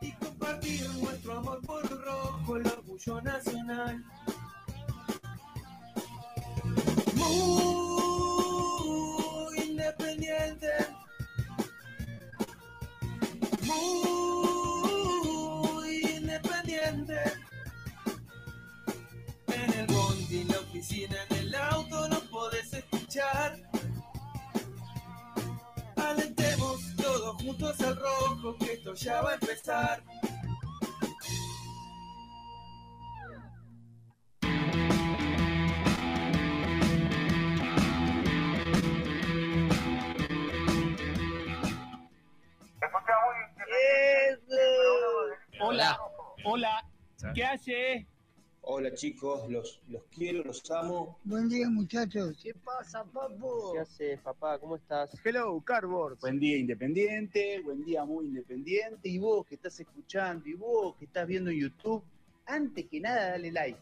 y compartir nuestro amor por el rojo, el orgullo nacional. Chicos, los, los quiero, los amo. Buen día, muchachos. ¿Qué pasa, papu? ¿Qué haces, papá? ¿Cómo estás? Hello, Cardboard. Buen día independiente, buen día muy independiente. Y vos que estás escuchando, y vos que estás viendo en YouTube, antes que nada dale like.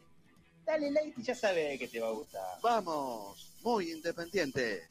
Dale like y ya sabes que te va a gustar. Vamos, muy independiente.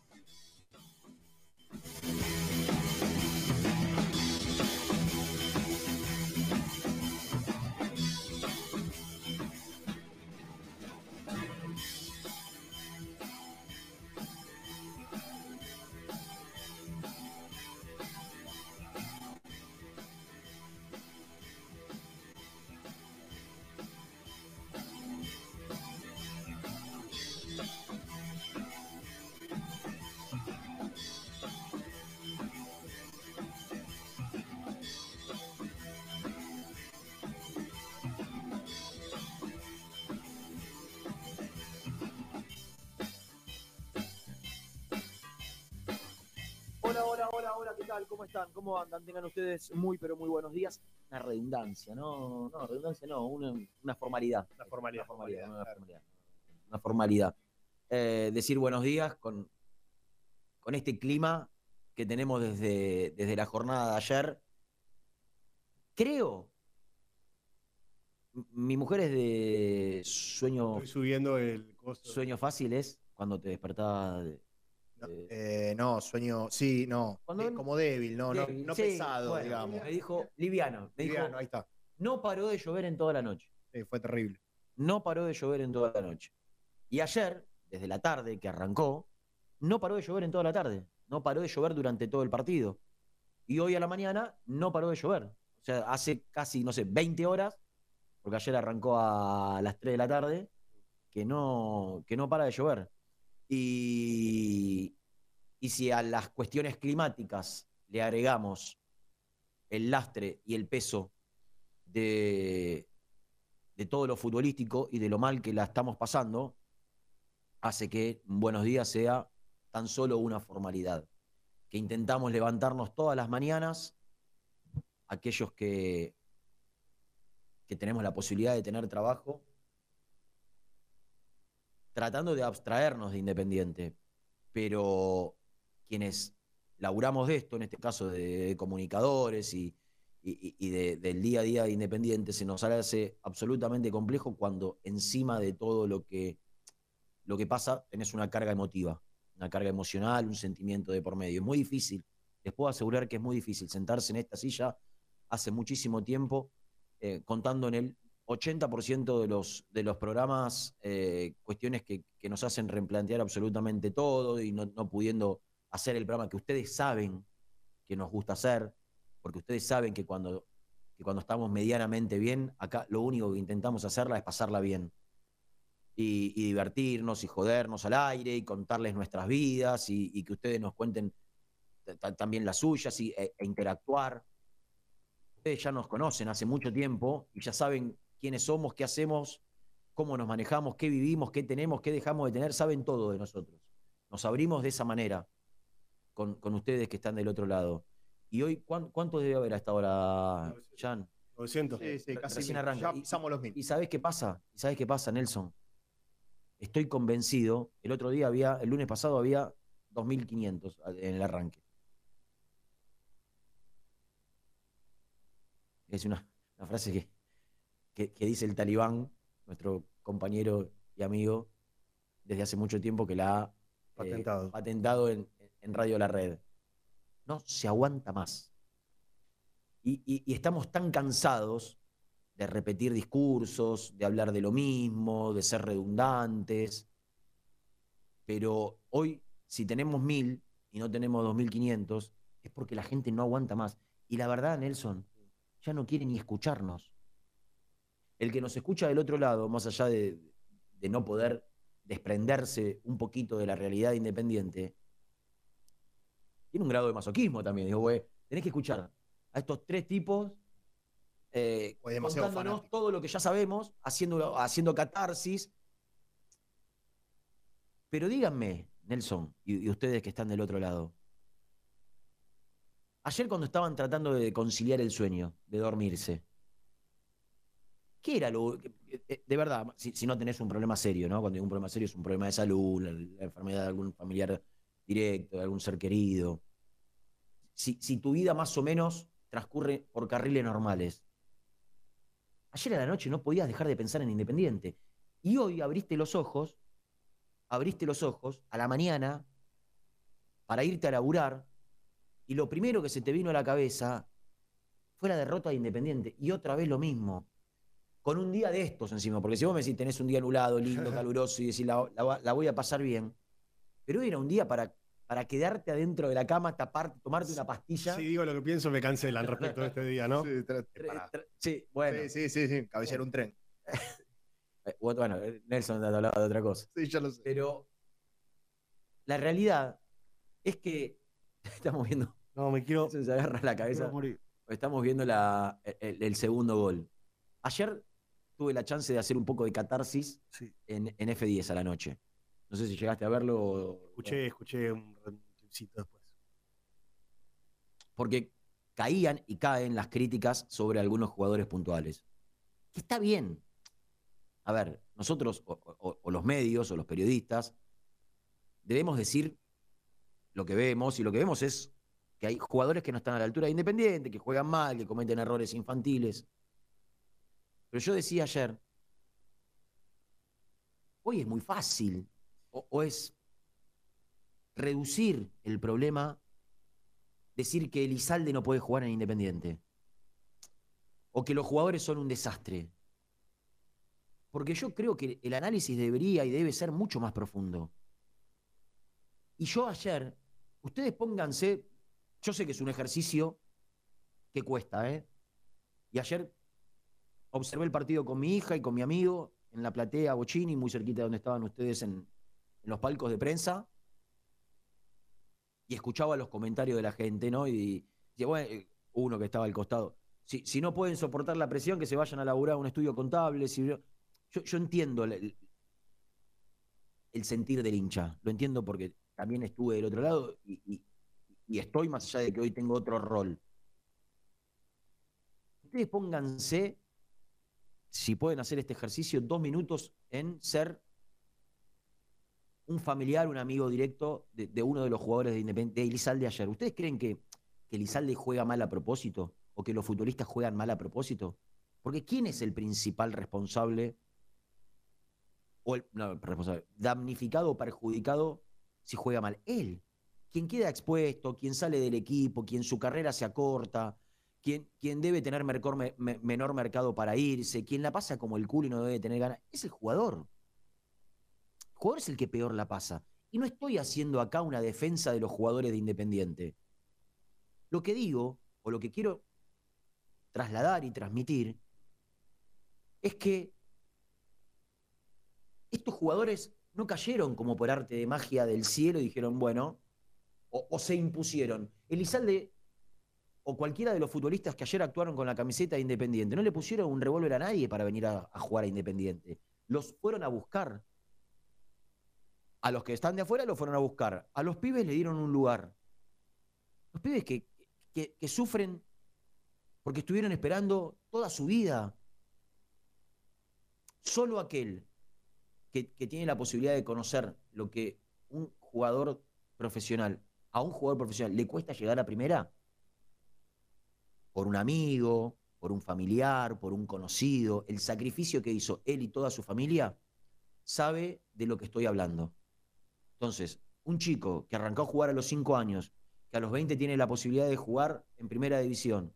¿Cómo están? ¿Cómo andan? Tengan ustedes muy, pero muy buenos días. Una redundancia, no, no, redundancia no, una, una formalidad. Una formalidad. Una formalidad, una formalidad. Una formalidad. Eh, decir buenos días con, con este clima que tenemos desde, desde la jornada de ayer. Creo. Mi mujer es de sueño, Estoy subiendo el costo. sueño fácil, es cuando te despertabas. de- No, de- eh, no, sueño, sí, no. Eh, como débil, no, no, débil. no Sí, pesado, bueno, digamos. Me dijo liviano. Me dijo, Liviano, ahí está. no paró de llover en toda la noche. Sí, fue terrible. No paró de llover en toda la noche. Y ayer, desde la tarde que arrancó, no paró de llover en toda la tarde. No paró de llover durante todo el partido. Y hoy a la mañana no paró de llover. O sea, hace casi, no sé, 20 horas, porque ayer arrancó a las 3 de la tarde, que no, que no para de llover. Y, si a las cuestiones climáticas le agregamos el lastre y el peso de, de todo lo futbolístico y de lo mal que la estamos pasando, hace que Buenos Días sea tan solo una formalidad. Que intentamos levantarnos todas las mañanas, aquellos que, que tenemos la posibilidad de tener trabajo, tratando de abstraernos de Independiente, pero quienes laburamos de esto, en este caso de, comunicadores y de- del día a día de Independiente, se nos hace absolutamente complejo cuando encima de todo lo que, lo que pasa tenés una carga emotiva, una carga emocional, un sentimiento de por medio. Es muy difícil, les puedo asegurar que es muy difícil sentarse en esta silla hace muchísimo tiempo, eh, contando en el 80% de los, de los programas eh, cuestiones que, que nos hacen replantear absolutamente todo y no, no pudiendo hacer el programa que ustedes saben que nos gusta hacer, porque ustedes saben que cuando, que cuando estamos medianamente bien, acá lo único que intentamos hacerla es pasarla bien. Y, divertirnos y jodernos al aire y contarles nuestras vidas y, que ustedes nos cuenten ta- ta- también las suyas y, e, e interactuar. Ustedes ya nos conocen hace mucho tiempo y ya saben quiénes somos, qué hacemos, cómo nos manejamos, qué vivimos, qué tenemos, qué dejamos de tener, saben todo de nosotros. Nos abrimos de esa manera con, con ustedes que están del otro lado. Y hoy, ¿cuán- ¿cuánto debe haber a esta hora, Jan? 900. Sí, sí, casi Recién arranca. Ya pisamos los mil. ¿Y sabés qué pasa? ¿Y sabés qué pasa, Nelson? Estoy convencido, el otro día había, el lunes pasado había 2.500 en el arranque. Es una, una frase que, que, que dice el talibán, nuestro compañero y amigo, desde hace mucho tiempo que la ha eh, Patentado. patentado en, en Radio La Red. no se aguanta más. Y, y- y estamos tan cansados de repetir discursos, de hablar de lo mismo, de ser redundantes. Pero hoy, si tenemos mil y no tenemos 2.500, es porque la gente no aguanta más. Y la verdad, Nelson, ya no quiere ni escucharnos. El que nos escucha del otro lado, más allá de, de no poder desprenderse un poquito de la realidad independiente, tiene un grado de masoquismo también. Digo, güey, tenés que escuchar a estos tres tipos eh, contándonos fanático. todo lo que ya sabemos, haciendo, haciendo catarsis. Pero díganme, Nelson, y, y ustedes que están del otro lado, ayer cuando estaban tratando de conciliar el sueño, de dormirse, ¿qué era lo... eh, eh, De verdad, si, no tenés un problema serio, ¿no? Cuando digo un problema serio es un problema de salud, la, la enfermedad de algún familiar directo, de algún ser querido. Si, si tu vida más o menos transcurre por carriles normales. Ayer a la noche no podías dejar de pensar en Independiente. Y hoy abriste los ojos, abriste los ojos a la mañana para irte a laburar y lo primero que se te vino a la cabeza fue la derrota de Independiente. Y otra vez lo mismo. Con un día de estos encima, porque si vos me decís tenés un día anulado, lindo, caluroso y decís la, la- la voy a pasar bien, pero hoy era un día para, para quedarte adentro de la cama, taparte, tomarte una pastilla. Si digo lo que pienso, me cancelan respecto de este día, ¿no? Sí, Sí, bueno. sí, sí, sí, sí, un tren. Eh, Bueno, Nelson te hablaba de otra cosa. Sí, ya lo sé. Pero la realidad es que estamos viendo, No, me quiero, se agarra la cabeza, morir. estamos viendo la, el, el segundo gol. Ayer tuve la chance de hacer un poco de catarsis Sí. en, en F10 a la noche. No sé si llegaste a verlo. o- Escuché, escuché un clipcito después. Porque caían y caen las críticas sobre algunos jugadores puntuales. Que está bien. A ver, nosotros, o, o- o los medios, o los periodistas, debemos decir lo que vemos, y lo que vemos es que hay jugadores que no están a la altura de Independiente, que juegan mal, que cometen errores infantiles. Pero yo decía ayer, hoy es muy fácil, o, es reducir el problema decir que Elizalde no puede jugar en Independiente. O que los jugadores son un desastre. Porque yo creo que el análisis debería y debe ser mucho más profundo. Y yo ayer, ustedes pónganse, yo sé que es un ejercicio que cuesta, ¿eh? Y ayer observé el partido con mi hija y con mi amigo en la platea Bochini, muy cerquita de donde estaban ustedes en, los palcos de prensa y escuchaba los comentarios de la gente, ¿no? Y, y bueno, eh, uno que estaba al costado. Si, si no pueden soportar la presión, que se vayan a laburar un estudio contable. si yo, yo entiendo el, sentir del hincha. Lo entiendo porque también estuve del otro lado y- y estoy más allá de que hoy tengo otro rol. Ustedes pónganse, si pueden hacer este ejercicio, dos minutos en ser un familiar, un amigo directo de, uno de los jugadores de Independiente, de Elizalde ayer. ¿Ustedes creen que, que Elizalde juega mal a propósito? ¿O que los futbolistas juegan mal a propósito? Porque ¿quién es el principal responsable? O el responsable, damnificado o perjudicado si juega mal. Él. Quien queda expuesto, quien sale del equipo, quien su carrera se acorta, quien, quien debe tener menor mercado para irse, quien la pasa como el culo y no debe tener ganas, es el jugador. El jugador es el que peor la pasa. Y no estoy haciendo acá una defensa de los jugadores de Independiente. Lo que digo, o lo que quiero trasladar y transmitir, es que estos jugadores no cayeron como por arte de magia del cielo y dijeron, bueno, o, o se impusieron. Elizalde o cualquiera de los futbolistas que ayer actuaron con la camiseta de Independiente, no le pusieron un revólver a nadie para venir a, a jugar a Independiente. Los fueron a buscar. A los que están de afuera los fueron a buscar. A los pibes le dieron un lugar. Los pibes que, que- que sufren porque estuvieron esperando toda su vida. Solo aquel que, que tiene la posibilidad de conocer lo que un jugador profesional, a un jugador profesional le cuesta llegar a primera, por un amigo, por un familiar, por un conocido, el sacrificio que hizo él y toda su familia, sabe de lo que estoy hablando. Entonces, un chico que arrancó a jugar a los cinco años, que a los 20 tiene la posibilidad de jugar en primera división,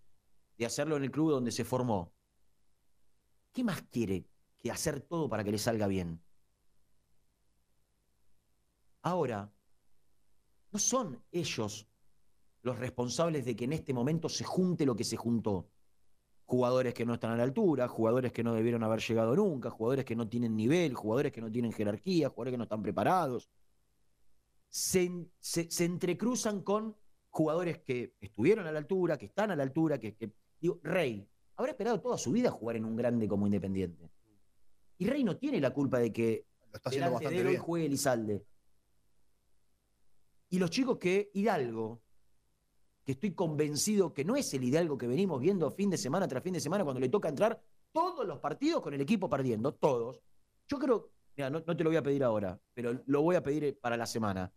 de hacerlo en el club donde se formó, ¿qué más quiere que hacer todo para que le salga bien? Ahora, no son ellos los responsables de que en este momento se junte lo que se juntó. Jugadores que no están a la altura, jugadores que no debieron haber llegado nunca, jugadores que no tienen nivel, jugadores que no tienen jerarquía, jugadores que no están preparados. Se, se- se entrecruzan con jugadores que estuvieron a la altura, que están a la altura, que, que- Digo, Rey, habrá esperado toda su vida jugar en un grande como Independiente. Y Rey no tiene la culpa de que Lo está haciendo delante de bastante él hoy bien. juegue Elizalde. Y los chicos que Hidalgo, que estoy convencido que no es el Hidalgo que venimos viendo fin de semana tras fin de semana cuando le toca entrar todos los partidos con el equipo perdiendo, todos. Yo creo, mira, no, no te lo voy a pedir ahora, pero lo voy a pedir para la semana.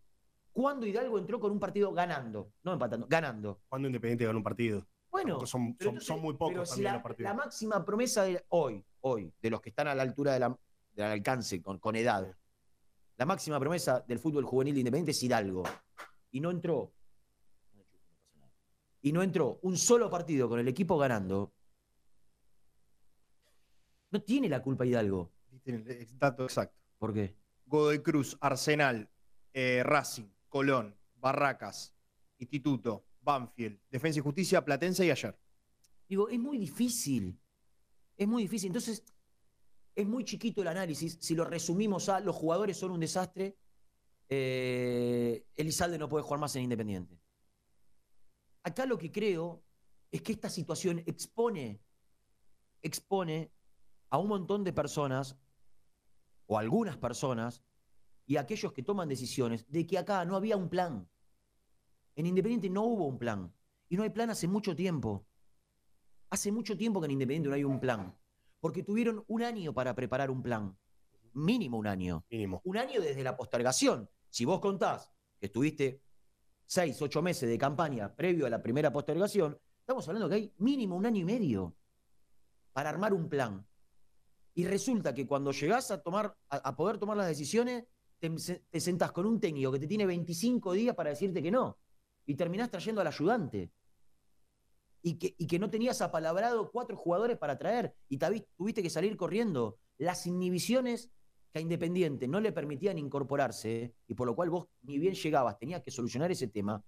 ¿Cuándo Hidalgo entró con un partido ganando? No empatando, ganando. Cuando Independiente gana un partido. Bueno, son, pero son, entonces- son muy pero pocos si también la, los partidos. la máxima promesa de hoy, hoy, de los que están a la altura de la- del alcance, con, con edad, la máxima promesa del fútbol juvenil de Independiente es Hidalgo. Y no entró. Y no entró un solo partido con el equipo ganando. No tiene la culpa Hidalgo. El dato exacto. ¿Por qué? Godoy Cruz, Arsenal, eh, Racing, Colón, Barracas, Instituto, Banfield, Defensa y Justicia, Platense y ayer. Digo, es muy difícil. Es muy difícil. Entonces, es muy chiquito el análisis. Si lo resumimos a los jugadores son un desastre, eh, Elizalde no puede jugar más en Independiente. Acá lo que creo es que esta situación expone, expone a un montón de personas, o algunas personas, y a aquellos que toman decisiones, de que acá no había un plan. En Independiente no hubo un plan. Y no hay plan hace mucho tiempo. Hace mucho tiempo que en Independiente no hay un plan. Porque tuvieron un año para preparar un plan. Mínimo un año. Mínimo. Un año desde la postergación. Si vos contás que estuviste seis, ocho meses de campaña previo a la primera postergación, estamos hablando que hay mínimo un año y medio para armar un plan. Y resulta que cuando llegás a, tomar, a, poder tomar las decisiones, te, te sentás con un técnico que te tiene 25 días para decirte que no. Y terminás trayendo al ayudante y que, y que no tenías apalabrado cuatro jugadores para traer y tuviste que salir corriendo. Las inhibiciones que a Independiente no le permitían incorporarse y por lo cual vos ni bien llegabas, tenías que solucionar ese tema,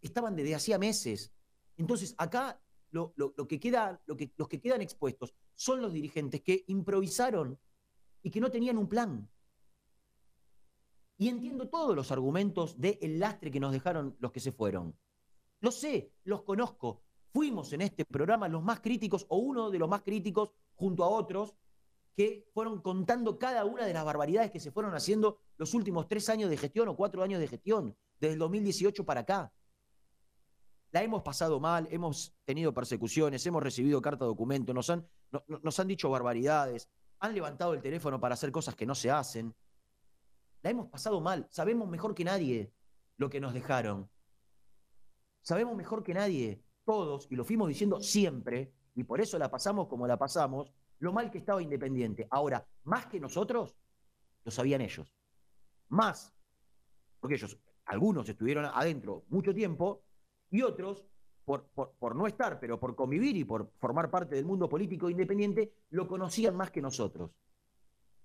estaban desde hacía meses. Entonces, acá lo, lo- que queda, lo que, los que quedan expuestos son los dirigentes que improvisaron y que no tenían un plan. Y entiendo todos los argumentos del lastre que nos dejaron los que se fueron. Lo sé, los conozco. Fuimos en este programa los más críticos, o uno de los más críticos, junto a otros, que fueron contando cada una de las barbaridades que se fueron haciendo los últimos tres años de gestión o cuatro años de gestión, desde el 2018 para acá. La hemos pasado mal, hemos tenido persecuciones, hemos recibido carta de documento, nos han, no- no- nos han dicho barbaridades, han levantado el teléfono para hacer cosas que no se hacen. La hemos pasado mal, sabemos mejor que nadie lo que nos dejaron. Sabemos mejor que nadie, todos, y lo fuimos diciendo siempre, y por eso la pasamos como la pasamos, lo mal que estaba Independiente. Ahora, más que nosotros, lo sabían ellos. Más. Porque ellos, algunos estuvieron adentro mucho tiempo, y otros, por, por- no estar, pero por convivir y por formar parte del mundo político independiente, lo conocían más que nosotros.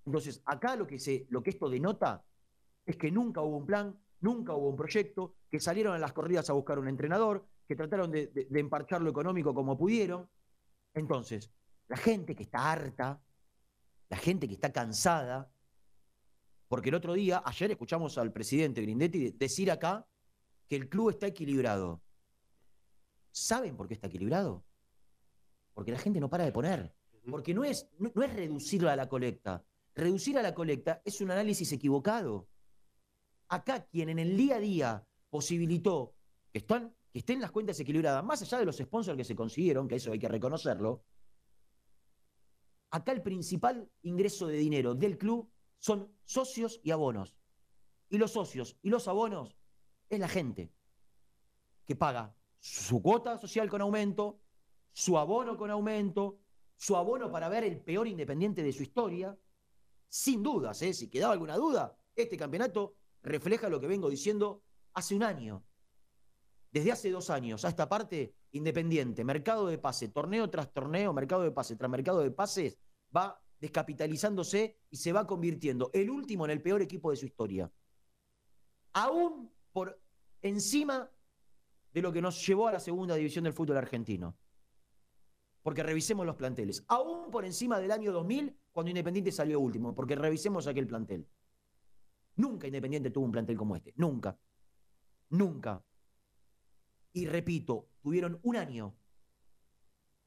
Entonces, acá lo que, se, lo que esto denota es que nunca hubo un plan, nunca hubo un proyecto, que salieron a las corridas a buscar un entrenador, que trataron de, de- de emparchar lo económico como pudieron. Entonces, la gente que está harta, la gente que está cansada, porque el otro día, ayer escuchamos al presidente Grindetti decir acá que el club está equilibrado. ¿Saben por qué está equilibrado? Porque la gente no para de poner. Porque no es, no, no es reducirla a la colecta. Reducir a la colecta es un análisis equivocado. Acá quien en el día a día posibilitó que, están, que estén las cuentas equilibradas, más allá de los sponsors que se consiguieron, que eso hay que reconocerlo, acá el principal ingreso de dinero del club son socios y abonos. Y los socios y los abonos es la gente que paga su cuota social con aumento, su abono con aumento, su abono para ver el peor independiente de su historia. Sin dudas, ¿eh? si quedaba alguna duda, este campeonato refleja lo que vengo diciendo hace un año. Desde hace dos años a esta parte, Independiente, mercado de pase, torneo tras torneo, mercado de pase tras mercado de pases, va descapitalizándose y se va convirtiendo el último en el peor equipo de su historia. Aún por encima de lo que nos llevó a la segunda división del fútbol argentino. Porque revisemos los planteles. Aún por encima del año 2000, cuando Independiente salió último, porque revisemos aquel plantel. Nunca Independiente tuvo un plantel como este. Nunca. Nunca. Y repito, tuvieron un año,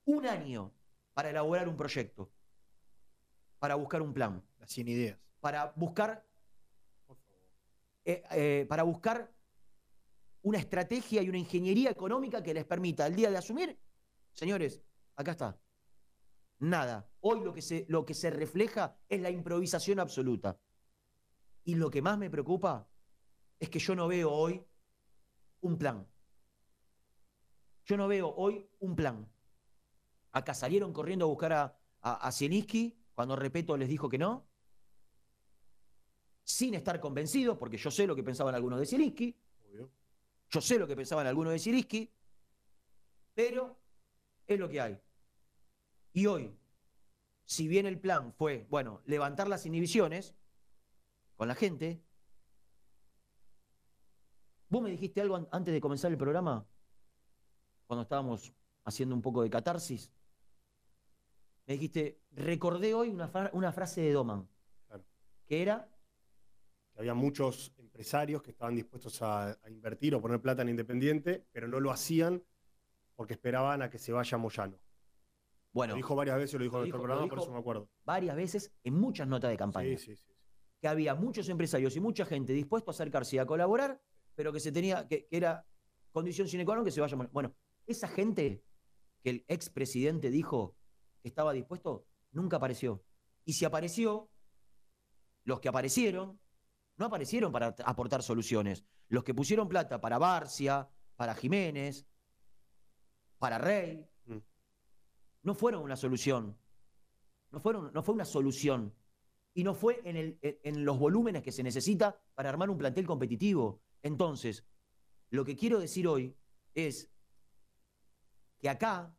un año para elaborar un proyecto, para buscar un plan, Las 100 ideas. para buscar, eh, eh, para buscar una estrategia y una ingeniería económica que les permita el día de asumir, señores, acá está. Nada. Hoy lo que se, lo que se refleja es la improvisación absoluta. Y lo que más me preocupa es que yo no veo hoy un plan. Yo no veo hoy un plan. Acá salieron corriendo a buscar a, a, a Zielinski cuando Repeto les dijo que no, sin estar convencidos, porque yo sé lo que pensaban algunos de Zielinski, yo sé lo que pensaban algunos de Zielinski, pero es lo que hay. Y hoy, si bien el plan fue, bueno, levantar las inhibiciones con la gente, vos me dijiste algo an- antes de comenzar el programa, cuando estábamos haciendo un poco de catarsis. Me dijiste, recordé hoy una, fra- una frase de Doman, Claro. que era, Que había muchos empresarios que estaban dispuestos a, a invertir o poner plata en Independiente, pero no lo hacían porque esperaban a que se vaya Moyano. bueno, Lo dijo varias veces, lo dijo en nuestro programa, por eso me acuerdo. varias veces en muchas notas de campaña. Sí, sí, sí. que había muchos empresarios y mucha gente dispuesto a acercarse y a colaborar, pero que se tenía, que, que era condición sine qua non que se vaya. Bueno, esa gente que el expresidente dijo que estaba dispuesto, nunca apareció. Y si apareció, los que aparecieron, no aparecieron para aportar soluciones. Los que pusieron plata para Barcia, para Jiménez, para Rey, Mm. no fueron una solución. No, fueron, no fue una solución. Y no fue en, el- en los volúmenes que se necesita para armar un plantel competitivo. Entonces, lo que quiero decir hoy es que acá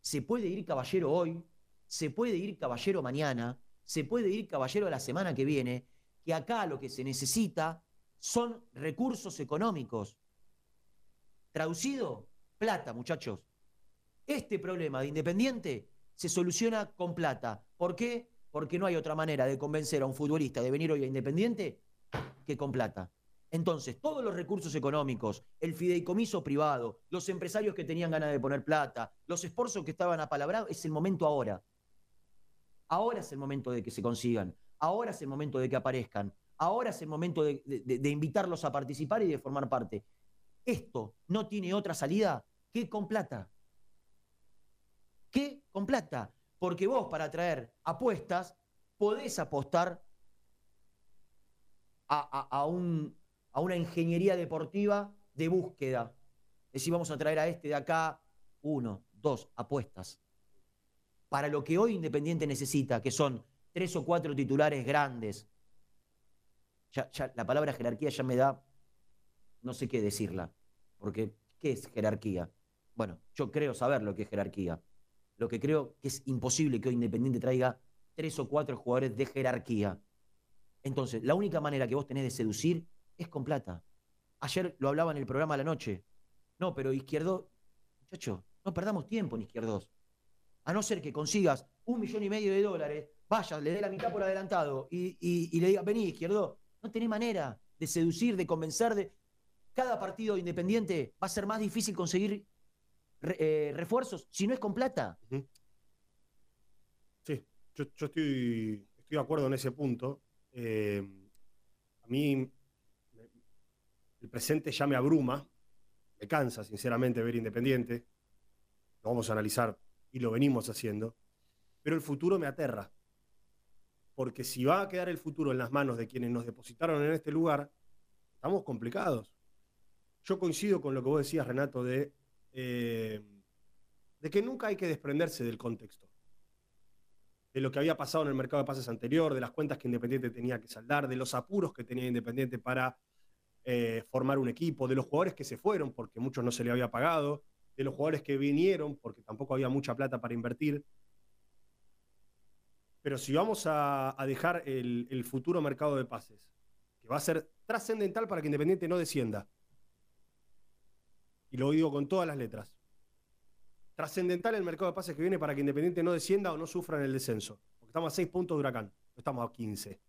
se puede ir caballero hoy, se puede ir caballero mañana, se puede ir caballero la semana que viene, que acá lo que se necesita son recursos económicos. Traducido, plata, muchachos. Este problema de Independiente se soluciona con plata. ¿Por qué? Porque no hay otra manera de convencer a un futbolista de venir hoy a Independiente que con plata. Entonces, todos los recursos económicos, el fideicomiso privado, los empresarios que tenían ganas de poner plata, los esfuerzos que estaban apalabrados, es el momento ahora. Ahora es el momento de que se consigan. Ahora es el momento de que aparezcan. Ahora es el momento de, invitarlos a participar y de formar parte. Esto no tiene otra salida que con plata. ¿Qué? Con plata. Porque vos para traer apuestas podés apostar a un- a una ingeniería deportiva de búsqueda. Es decir, vamos a traer a este de acá uno, dos apuestas. Para lo que hoy Independiente necesita, que son tres o cuatro titulares grandes. Ya, la palabra jerarquía ya me da, no sé qué decirla. Porque, ¿qué es jerarquía? Bueno, yo creo saber lo que es jerarquía. Lo que creo que es imposible que hoy Independiente traiga tres o cuatro jugadores de jerarquía. Entonces, la única manera que vos tenés de seducir es con plata. Ayer lo hablaba en el programa a la noche. No, pero Izquierdo, muchacho, no perdamos tiempo en Izquierdos. A no ser que consigas un millón y medio de dólares, vayas, le dé la mitad por adelantado y, y- le digas, vení, Izquierdo. No tenés manera de seducir, de convencer. De... Cada partido independiente va a ser más difícil conseguir eh, refuerzos si no es con plata. Sí, yo, estoy, estoy de acuerdo en ese punto. Eh, a mí el presente ya me abruma, me cansa, sinceramente, ver Independiente. Lo vamos a analizar y lo venimos haciendo. Pero el futuro me aterra. Porque si va a quedar el futuro en las manos de quienes nos depositaron en este lugar, estamos complicados. Yo coincido con lo que vos decías, Renato, de, eh, de que nunca hay que desprenderse del contexto de lo que había pasado en el mercado de pases anterior, de las cuentas que Independiente tenía que saldar, de los apuros que tenía Independiente para eh, formar un equipo, de los jugadores que se fueron porque muchos no se le había pagado, de los jugadores que vinieron porque tampoco había mucha plata para invertir. Pero si vamos a, dejar el, el futuro mercado de pases, que va a ser trascendental para que Independiente no descienda, y lo digo con todas las letras, trascendental el mercado de pases que viene para que Independiente no descienda o no sufra en el descenso. Porque estamos a 6 puntos de Huracán, no estamos a 15.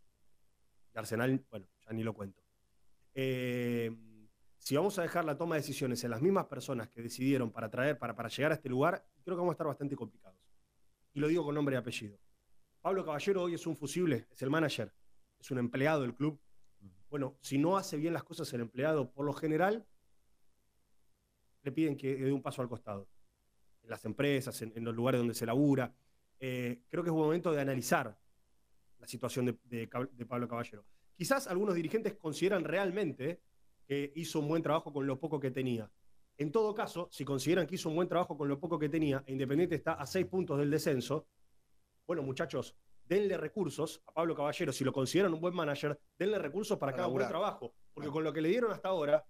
Y Arsenal, bueno, ya ni lo cuento. Eh, si vamos a dejar la toma de decisiones en las mismas personas que decidieron para traer, para, para llegar a este lugar, creo que vamos a estar bastante complicados. Y lo digo con nombre y apellido. Pablo Caballero hoy es un fusible, es el manager, es un empleado del club. Bueno, si no hace bien las cosas el empleado, por lo general, le piden que dé un paso al costado. En las empresas, en, los lugares donde se labura. Eh, creo que es un momento de analizar la situación de Pablo Caballero. Quizás algunos dirigentes consideran realmente que hizo un buen trabajo con lo poco que tenía. En todo caso, si consideran que hizo un buen trabajo con lo poco que tenía e Independiente está a seis puntos del descenso, bueno, muchachos, denle recursos a Pablo Caballero. Si lo consideran un buen manager, denle recursos para, Para que haga un buen trabajo. Porque con lo que le dieron hasta ahora,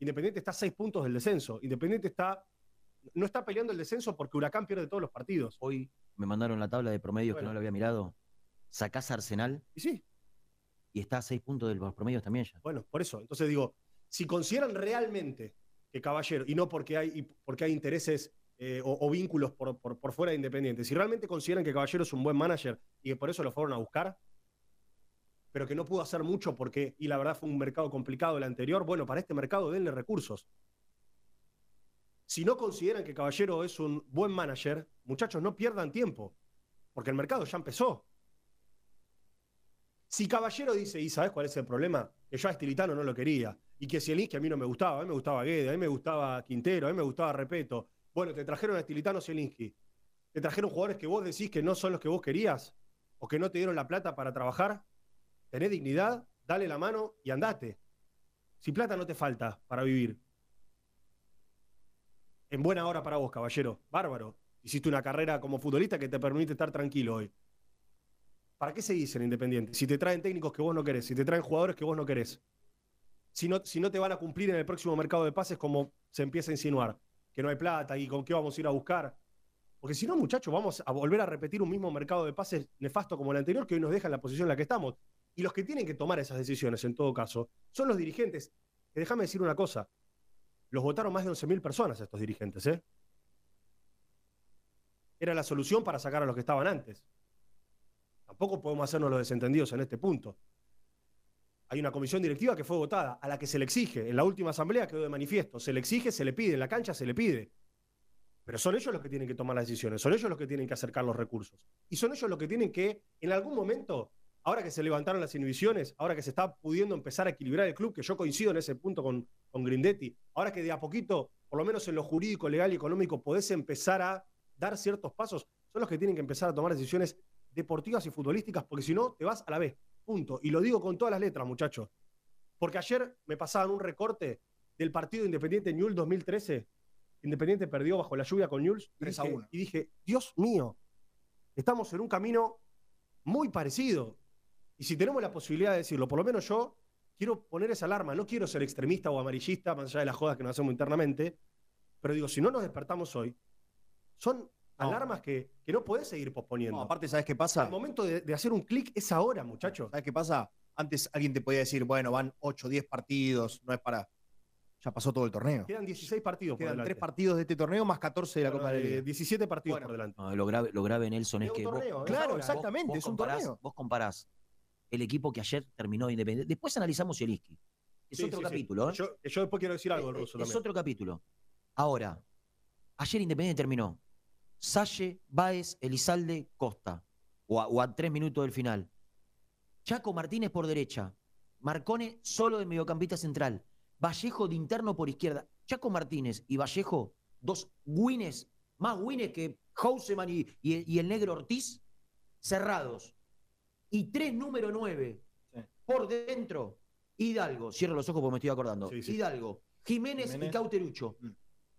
Independiente está a seis puntos del descenso. Independiente está, no está peleando el descenso porque Huracán pierde todos los partidos. Hoy me mandaron la tabla de promedios Bueno. que no lo había mirado. Sacás a Arsenal Y sí, y está a seis puntos de los promedios también ya. Bueno, por eso. Entonces digo, si consideran realmente que Caballero, y no porque hay, porque hay intereses eh, o, o vínculos por, por- por fuera de Independiente, si realmente consideran que Caballero es un buen manager y que por eso lo fueron a buscar, pero que no pudo hacer mucho porque, y la verdad fue un mercado complicado el anterior, bueno, para este mercado denle recursos. Si no consideran que Caballero es un buen manager, muchachos, no pierdan tiempo, porque el mercado ya empezó. Si Caballero dice, ¿y sabes cuál es el problema? Que yo a Estilitano no lo quería. Y que Zielinski a mí no me gustaba. A mí me gustaba Guede, a mí me gustaba Quintero, a mí me gustaba Repeto. Bueno, te trajeron a Estilitano Zielinski. Te trajeron jugadores que vos decís que no son los que vos querías. O que no te dieron la plata para trabajar. Tené dignidad, dale la mano y andate. Si plata no te falta para vivir. En buena hora para vos, caballero. Bárbaro. Hiciste una carrera como futbolista que te permite estar tranquilo hoy. ¿Para qué seguís en Independiente? Si te traen técnicos que vos no querés, si te traen jugadores que vos no querés. Si no, si no te van a cumplir en el próximo mercado de pases como se empieza a insinuar, que no hay plata y con qué vamos a ir a buscar. Porque si no, muchachos, vamos a volver a repetir un mismo mercado de pases nefasto como el anterior que hoy nos deja en la posición en la que estamos. Y los que tienen que tomar esas decisiones, en todo caso, son los dirigentes. Déjame decir una cosa. Los votaron más de 11.000 personas estos dirigentes, ¿eh? Era la solución para sacar a los que estaban antes. Tampoco podemos hacernos los desentendidos en este punto. Hay una comisión directiva que fue votada, a la que se le exige. En la última asamblea quedó de manifiesto. Se le exige, se le pide. En la cancha se le pide. Pero son ellos los que tienen que tomar las decisiones. Son ellos los que tienen que acercar los recursos. Y son ellos los que tienen que, en algún momento, ahora que se levantaron las inhibiciones, ahora que se está pudiendo empezar a equilibrar el club, que yo coincido en ese punto con, con Grindetti, ahora que de a poquito, por lo menos en lo jurídico, legal y económico, podés empezar a dar ciertos pasos, son los que tienen que empezar a tomar decisiones deportivas y futbolísticas, porque si no, te vas a la vez. Punto. Y lo digo con todas las letras, muchachos. Porque ayer me pasaban un recorte del partido Independiente Newell 2013. Independiente perdió bajo la lluvia con Newell's. y 3 a dije- 1. Y dije, Dios mío, estamos en un camino muy parecido. Y si tenemos la posibilidad de decirlo, por lo menos yo quiero poner esa alarma. No quiero ser extremista o amarillista, más allá de las jodas que nos hacemos internamente. Pero digo, si no nos despertamos hoy, son No. alarmas que, que no podés seguir posponiendo. No, aparte, ¿sabes qué pasa? El momento de, de hacer un clic es ahora, muchachos. ¿Sabes qué pasa? Antes alguien te podía decir, bueno, van 8, 10 partidos, no es para. Ya pasó todo el torneo. Quedan 16 partidos por Quedan delante. 3 partidos de este torneo más 14 de la Copa de la Eh, Liga. 17 partidos Bueno. por delante. No, lo, grave, lo grave, Nelson, es Es un que torneo, es Claro, exactamente, vos es un comparás, torneo. vos comparás el equipo que ayer terminó Independiente. Después analizamos Zielinski. Es Sí, otro sí, sí. capítulo, ¿eh? Yo, yo después quiero decir algo del Eh, ruso es también. otro capítulo. Ahora, ayer Independiente terminó. Salle, Baez, Elizalde, Costa. O a, o a tres minutos del final. Chaco Martínez por derecha. Marcone solo de mediocampista central. Vallejo de interno por izquierda. Chaco Martínez y Vallejo, dos wines, más wines que Houseman y, y- y el negro Ortiz, cerrados. Y tres número nueve Sí. por dentro. Hidalgo, cierro los ojos porque me estoy acordando. Sí, sí. Hidalgo, Jiménez, y. Cauterucho. Mm.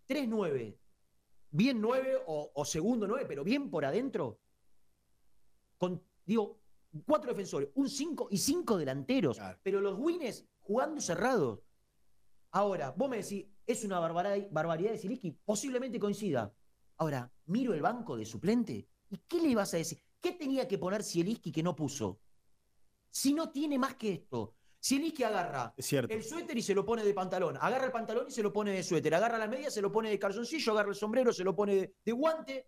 Tres nueve. Bien nueve o, o segundo nueve, pero bien por adentro. Con, digo, cuatro defensores, un cinco y cinco delanteros. Claro. Pero los wines jugando cerrados. Ahora, vos me decís, es una barbaridad, barbaridad de Zielinski, posiblemente coincida. Ahora, miro el banco de suplente y ¿qué le vas a decir? ¿Qué tenía que poner Zielinski que no puso? Si no tiene más que esto. Zielinski agarra cierto. el suéter y se lo pone de pantalón. Agarra el pantalón y se lo pone de suéter. Agarra la media, se lo pone de calzoncillo. Agarra el sombrero, se lo pone de, de guante.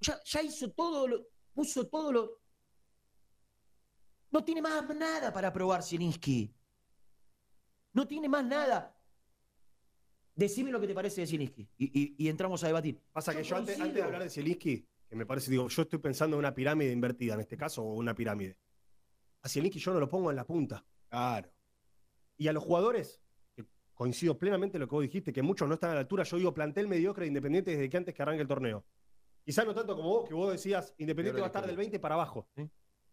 Ya, ya hizo todo, lo, puso todo lo. No tiene más nada para probar Zielinski. No tiene más nada. Decime lo que te parece de Zielinski. Y, y- y entramos a debatir. Pasa que Yo yo antes, de hablar de Zielinski, que me parece, digo, yo estoy pensando en una pirámide invertida en este caso, o una pirámide. A Zielinski yo no lo pongo en la punta. Claro. Y a los jugadores, que coincido plenamente en lo que vos dijiste, que muchos no están a la altura, yo digo plantel mediocre de Independiente desde que antes que arranque el torneo. Quizás no tanto como vos, que vos decías, Independiente va a estar del 20 para abajo.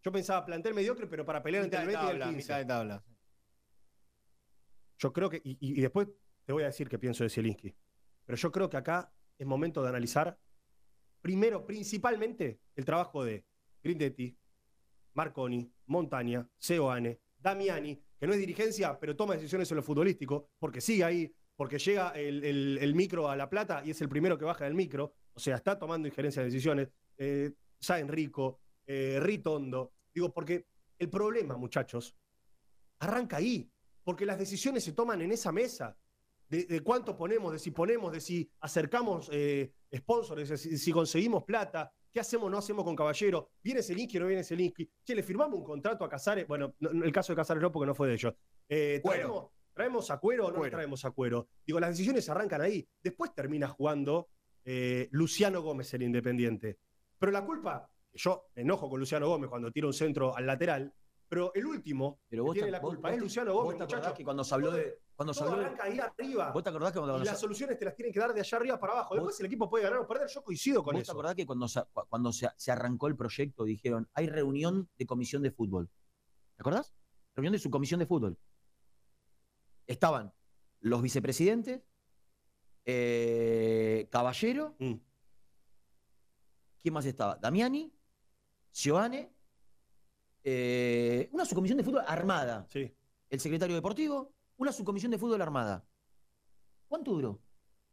Yo pensaba plantel mediocre, pero para pelear entre el de 20 y el tabla, 15. mitad de tabla. Yo creo que, y, y- y después te voy a decir qué pienso de Zielinski, pero yo creo que acá es momento de analizar, primero, principalmente, el trabajo de Grindetti, Marconi, Montaña, Seoane, Damiani, que no es dirigencia, pero toma decisiones en lo futbolístico, porque sigue ahí, porque llega el, micro a La Plata y es el primero que baja del micro, o sea, está tomando injerencia de decisiones, eh, Sa Enrico, eh, Ritondo, digo, porque el problema, muchachos, arranca ahí, porque las decisiones se toman en esa mesa. De, cuánto ponemos, de si ponemos, de si acercamos eh, sponsors, de si conseguimos plata, qué hacemos o no hacemos con Caballero, viene Zelinsky o no viene Zelinsky, che, le firmamos un contrato a Casares, bueno, no- no, el caso de Casares no, porque no fue de ellos. Eh, traemos, traemos a Cuero o no Cuero. traemos a Cuero. Digo, las decisiones arrancan ahí. Después termina jugando eh, Luciano Gómez, el Independiente. Pero la culpa, yo me enojo con Luciano Gómez cuando tira un centro al lateral, pero el último Pero que vos tiene te- la vos- culpa vos es te- Luciano vos Gómez, te acordás muchachos. que cuando se habló de. Cuando Todo de- arranca ahí arriba. ¿Vos te acordás que cuando, Y las soluciones te las tienen que dar de allá arriba para abajo. Después Vos- el equipo puede ganar o perder. Yo coincido con ¿Vos te eso. acordás que cuando, se, cu- cuando se, se arrancó el proyecto dijeron, hay reunión de comisión de fútbol? ¿Te acordás? Reunión de su comisión de fútbol. Estaban los vicepresidentes, eh, Caballero, Mm. ¿quién más estaba? Damiani, Sioane, eh, una subcomisión de fútbol armada. Sí. El secretario deportivo, una subcomisión de fútbol armada. ¿Cuánto duró?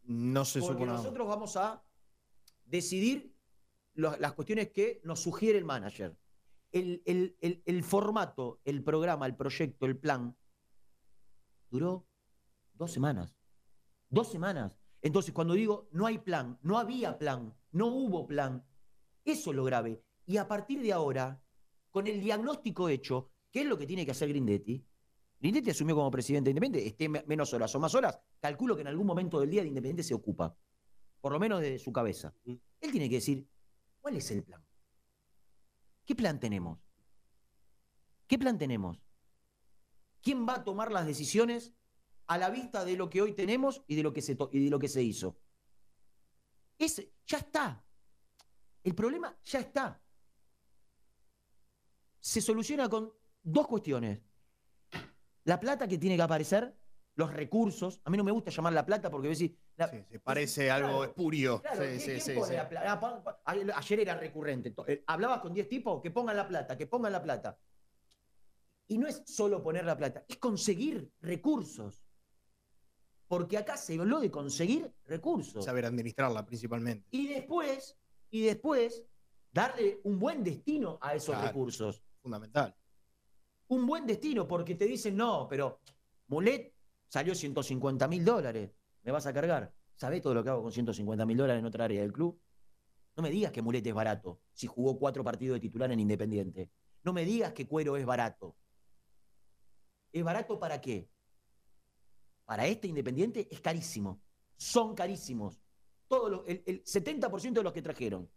No se Porque supo nada. nosotros vamos a decidir lo- las cuestiones que nos sugiere el manager. El, el- el- el formato, el programa, el proyecto, el plan, duró dos semanas. Dos semanas. Entonces, cuando digo no hay plan, no había plan, no hubo plan, eso es lo grave. Y a partir de ahora, con el diagnóstico hecho, ¿qué es lo que tiene que hacer Grindetti? Grindetti asumió como presidente de Independiente, esté me- menos horas o más horas, calculo que en algún momento del día de Independiente se ocupa, por lo menos de su cabeza. Ujú. Él tiene que decir, ¿cuál es el plan? ¿Qué plan tenemos? ¿Qué plan tenemos? ¿Quién va a tomar las decisiones a la vista de lo que hoy tenemos y de lo que se, y de lo que se hizo? Ese, ya está. El problema ya está. Se soluciona con dos cuestiones. La plata que tiene que aparecer, los recursos. A mí no me gusta llamar la plata porque si la- Sí, sí, parece algo Claro. espurio. Ah, ayer- era recurrente. Eh, Hablabas con 10 tipos que pongan la plata, que pongan la plata. Y no es solo poner la plata, es conseguir recursos. Porque acá se habló de conseguir recursos. Saber administrarla principalmente. Y después, y después, darle un buen destino a esos Claro. recursos. Fundamental. Un buen destino, porque te dicen, no, pero Mulet salió 150 mil dólares, me vas a cargar. ¿Sabés todo lo que hago con 150 mil dólares en otra área del club? No me digas que Mulet es barato, si jugó cuatro partidos de titular en Independiente. No me digas que Cuero es barato. ¿Es barato para qué? Para este Independiente es carísimo. Son carísimos. Todo el, el 70% de los que trajeron.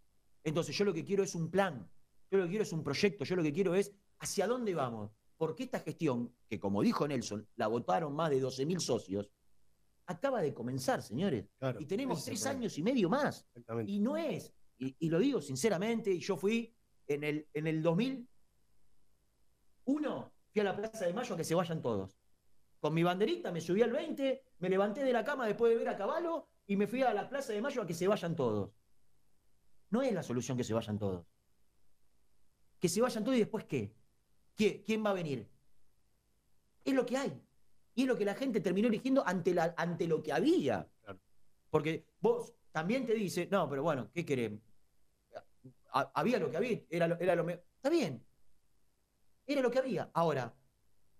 Entonces yo lo que quiero es un plan. Yo lo que quiero es un proyecto. Yo lo que quiero es hacia dónde vamos. Porque esta gestión, que como dijo Nelson, la votaron más de 12.000 socios, acaba de comenzar, señores. Claro. Y tenemos tres años y medio más. Y no es, y, y lo digo sinceramente, y yo fui en el, en el 2001, fui a la Plaza de Mayo a que se vayan todos. Con mi banderita me subí al 20, me levanté de la cama después de ver a Caballo y me fui a la Plaza de Mayo a que se vayan todos. No es la solución que se vayan todos. Que se vayan todos y después qué? ¿Quién va a venir? Es lo que hay. Y es lo que la gente terminó eligiendo ante, la, ante lo que había. Claro. Porque vos también te dice, no, pero bueno, ¿qué querés? Ha- Había lo que había, era lo, era lo me- Está bien. Era lo que había. Ahora,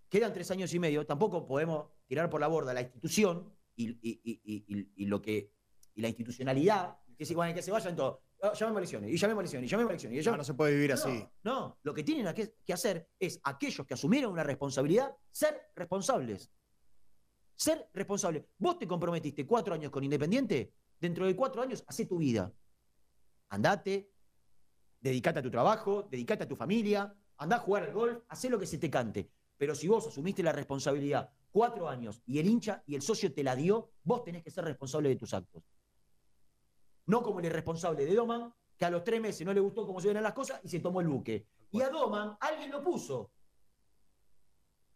quedan tres años y medio, tampoco podemos tirar por la borda la institución y, y- y- y- y- y lo que, y la institucionalidad, que se, bueno, que se vayan todos. Ah, llamemos elecciones, y llamemos elecciones, y llamemos elecciones. Y No, llamemos- no se puede vivir no, así. No, lo que tienen que, hacer es aquellos que asumieron una responsabilidad, ser responsables. Ser responsables. Vos te comprometiste cuatro años con Independiente, dentro de cuatro años, hacé tu vida. Andate, dedicate a tu trabajo, dedicate a tu familia, andá a jugar al golf, hacé lo que se te cante. Pero si vos asumiste la responsabilidad cuatro años y el hincha y el socio te la dio, vos tenés que ser responsable de tus actos. No como el irresponsable de Doman, que a los tres meses no le gustó cómo se ven las cosas y se tomó el buque. Y a Doman alguien lo puso.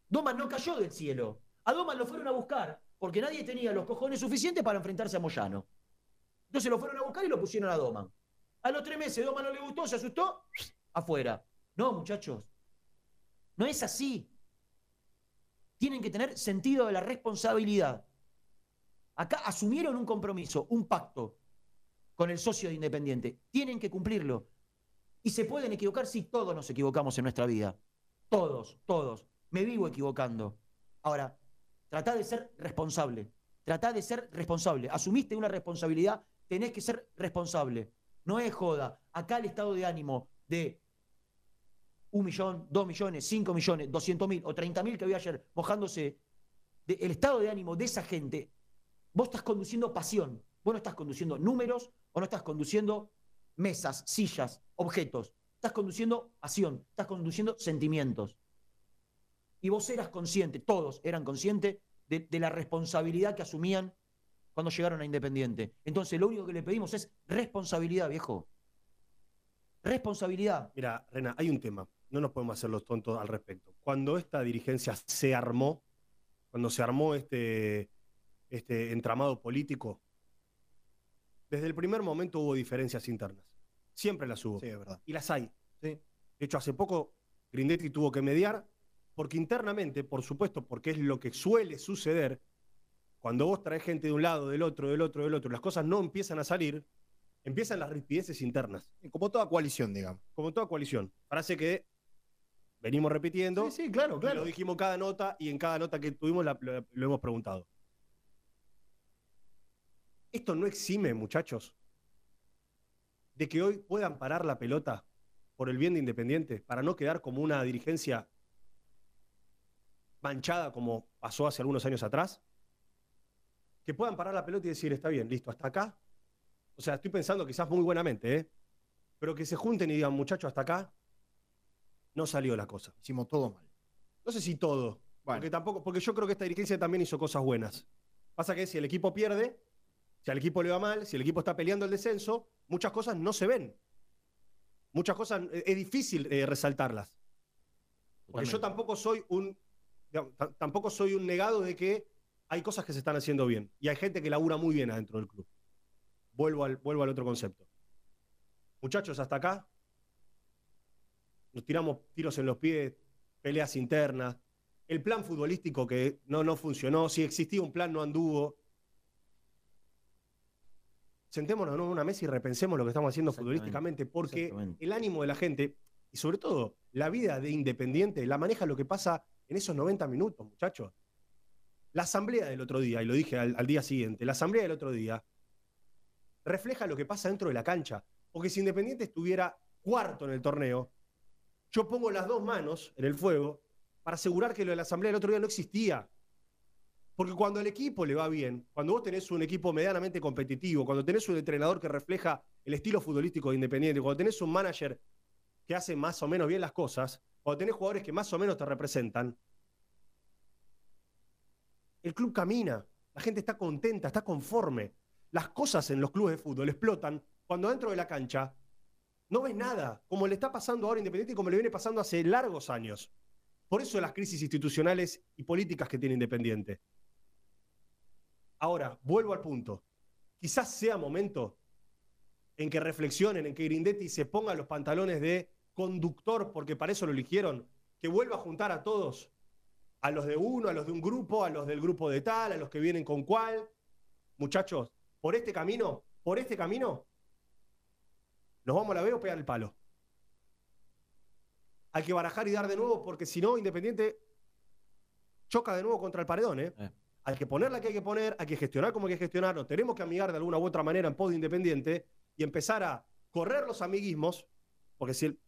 Doman no cayó del cielo. A Doman lo fueron a buscar porque nadie tenía los cojones suficientes para enfrentarse a Moyano. Entonces lo fueron a buscar y lo pusieron a Doman. A los tres meses Doman no le gustó, se asustó, afuera. No, muchachos. No es así. Tienen que tener sentido de la responsabilidad. Acá asumieron un compromiso, un pacto con el socio de Independiente. Tienen que cumplirlo. Y se pueden equivocar, sí, todos nos equivocamos en nuestra vida. Todos, todos. Me vivo equivocando. Ahora, tratá de ser responsable. Tratá de ser responsable. Asumiste una responsabilidad, tenés que ser responsable. No es joda. Acá el estado de ánimo de un millón, dos millones, cinco millones, doscientos mil o treinta mil que había ayer mojándose, de- el estado de ánimo de esa gente, vos estás conduciendo pasión. Vos no estás conduciendo números o no estás conduciendo mesas, sillas, objetos. Estás conduciendo pasión, estás conduciendo sentimientos. Y vos eras consciente, todos eran conscientes de, la responsabilidad que asumían cuando llegaron a Independiente. Entonces, lo único que le pedimos es responsabilidad, viejo. Responsabilidad. Mira, Rena, hay un tema. No nos podemos hacer los tontos al respecto. Cuando esta dirigencia se armó, cuando se armó este, este entramado político, desde el primer momento hubo diferencias internas. Siempre las hubo. Sí, es verdad. Y las hay. Sí. De hecho, hace poco Grindetti tuvo que mediar, porque internamente, por supuesto, porque es lo que suele suceder, cuando vos traes gente de un lado, del otro, del otro, del otro, las cosas no empiezan a salir, empiezan las rispideces internas, Como toda coalición, digamos. como toda coalición. Frase que venimos repitiendo, Sí, sí, claro, y lo dijimos cada nota y en cada nota que tuvimos la- lo, lo hemos preguntado. Esto no exime, muchachos, de que hoy puedan parar la pelota por el bien de Independiente, para no quedar como una dirigencia manchada como pasó hace algunos años atrás. Que puedan parar la pelota y decir, está bien, listo, hasta acá. O sea, estoy pensando quizás muy buenamente, ¿eh? Pero que se junten y digan, muchachos, hasta acá no salió la cosa. Hicimos todo mal. No sé si todo. Bueno. Porque tampoco, porque yo creo que esta dirigencia también hizo cosas buenas. Pasa que si el equipo pierde, si al equipo le va mal, si el equipo está peleando el descenso, muchas cosas no se ven. Muchas cosas eh, es difícil eh, resaltarlas. Porque yo tampoco soy un digamos, tampoco soy un negado de que hay cosas que se están haciendo bien. Y hay gente que labura muy bien adentro del club. Vuelvo al, vuelvo al otro concepto. Muchachos, hasta acá. Nos tiramos tiros en los pies, peleas internas. El plan futbolístico que no, no funcionó. Si existía un plan, no anduvo. Sentémonos en una mesa y repensemos lo que estamos haciendo futbolísticamente, porque el ánimo de la gente y sobre todo la vida de Independiente la maneja lo que pasa en esos 90 minutos, muchachos. La asamblea del otro día, y lo dije al, al día siguiente, la asamblea del otro día refleja lo que pasa dentro de la cancha. Porque si Independiente estuviera cuarto en el torneo, yo pongo las dos manos en el fuego para asegurar que lo de la asamblea del otro día no existía. Porque cuando al equipo le va bien, cuando vos tenés un equipo medianamente competitivo, cuando tenés un entrenador que refleja el estilo futbolístico de Independiente, cuando tenés un manager que hace más o menos bien las cosas, cuando tenés jugadores que más o menos te representan, el club camina, la gente está contenta, está conforme. Las cosas en los clubes de fútbol explotan cuando dentro de la cancha no ves nada, como le está pasando ahora Independiente y como le viene pasando hace largos años. Por eso las crisis institucionales y políticas que tiene Independiente. Ahora, vuelvo al punto. Quizás sea momento en que reflexionen, en que Grindetti se ponga los pantalones de conductor, porque para eso lo eligieron, que vuelva a juntar a todos, a los de uno, a los de un grupo, a los del grupo de tal, a los que vienen con cuál. Muchachos, por este camino, por este camino, nos vamos a la o pegar el palo. Hay que barajar y dar de nuevo, porque si no, Independiente choca de nuevo contra el paredón, ¿eh? Eh. Hay que poner la que hay que poner, hay que gestionar como hay que gestionar, nos tenemos que amigar de alguna u otra manera en podio Independiente y empezar a correr los amiguismos, porque si el,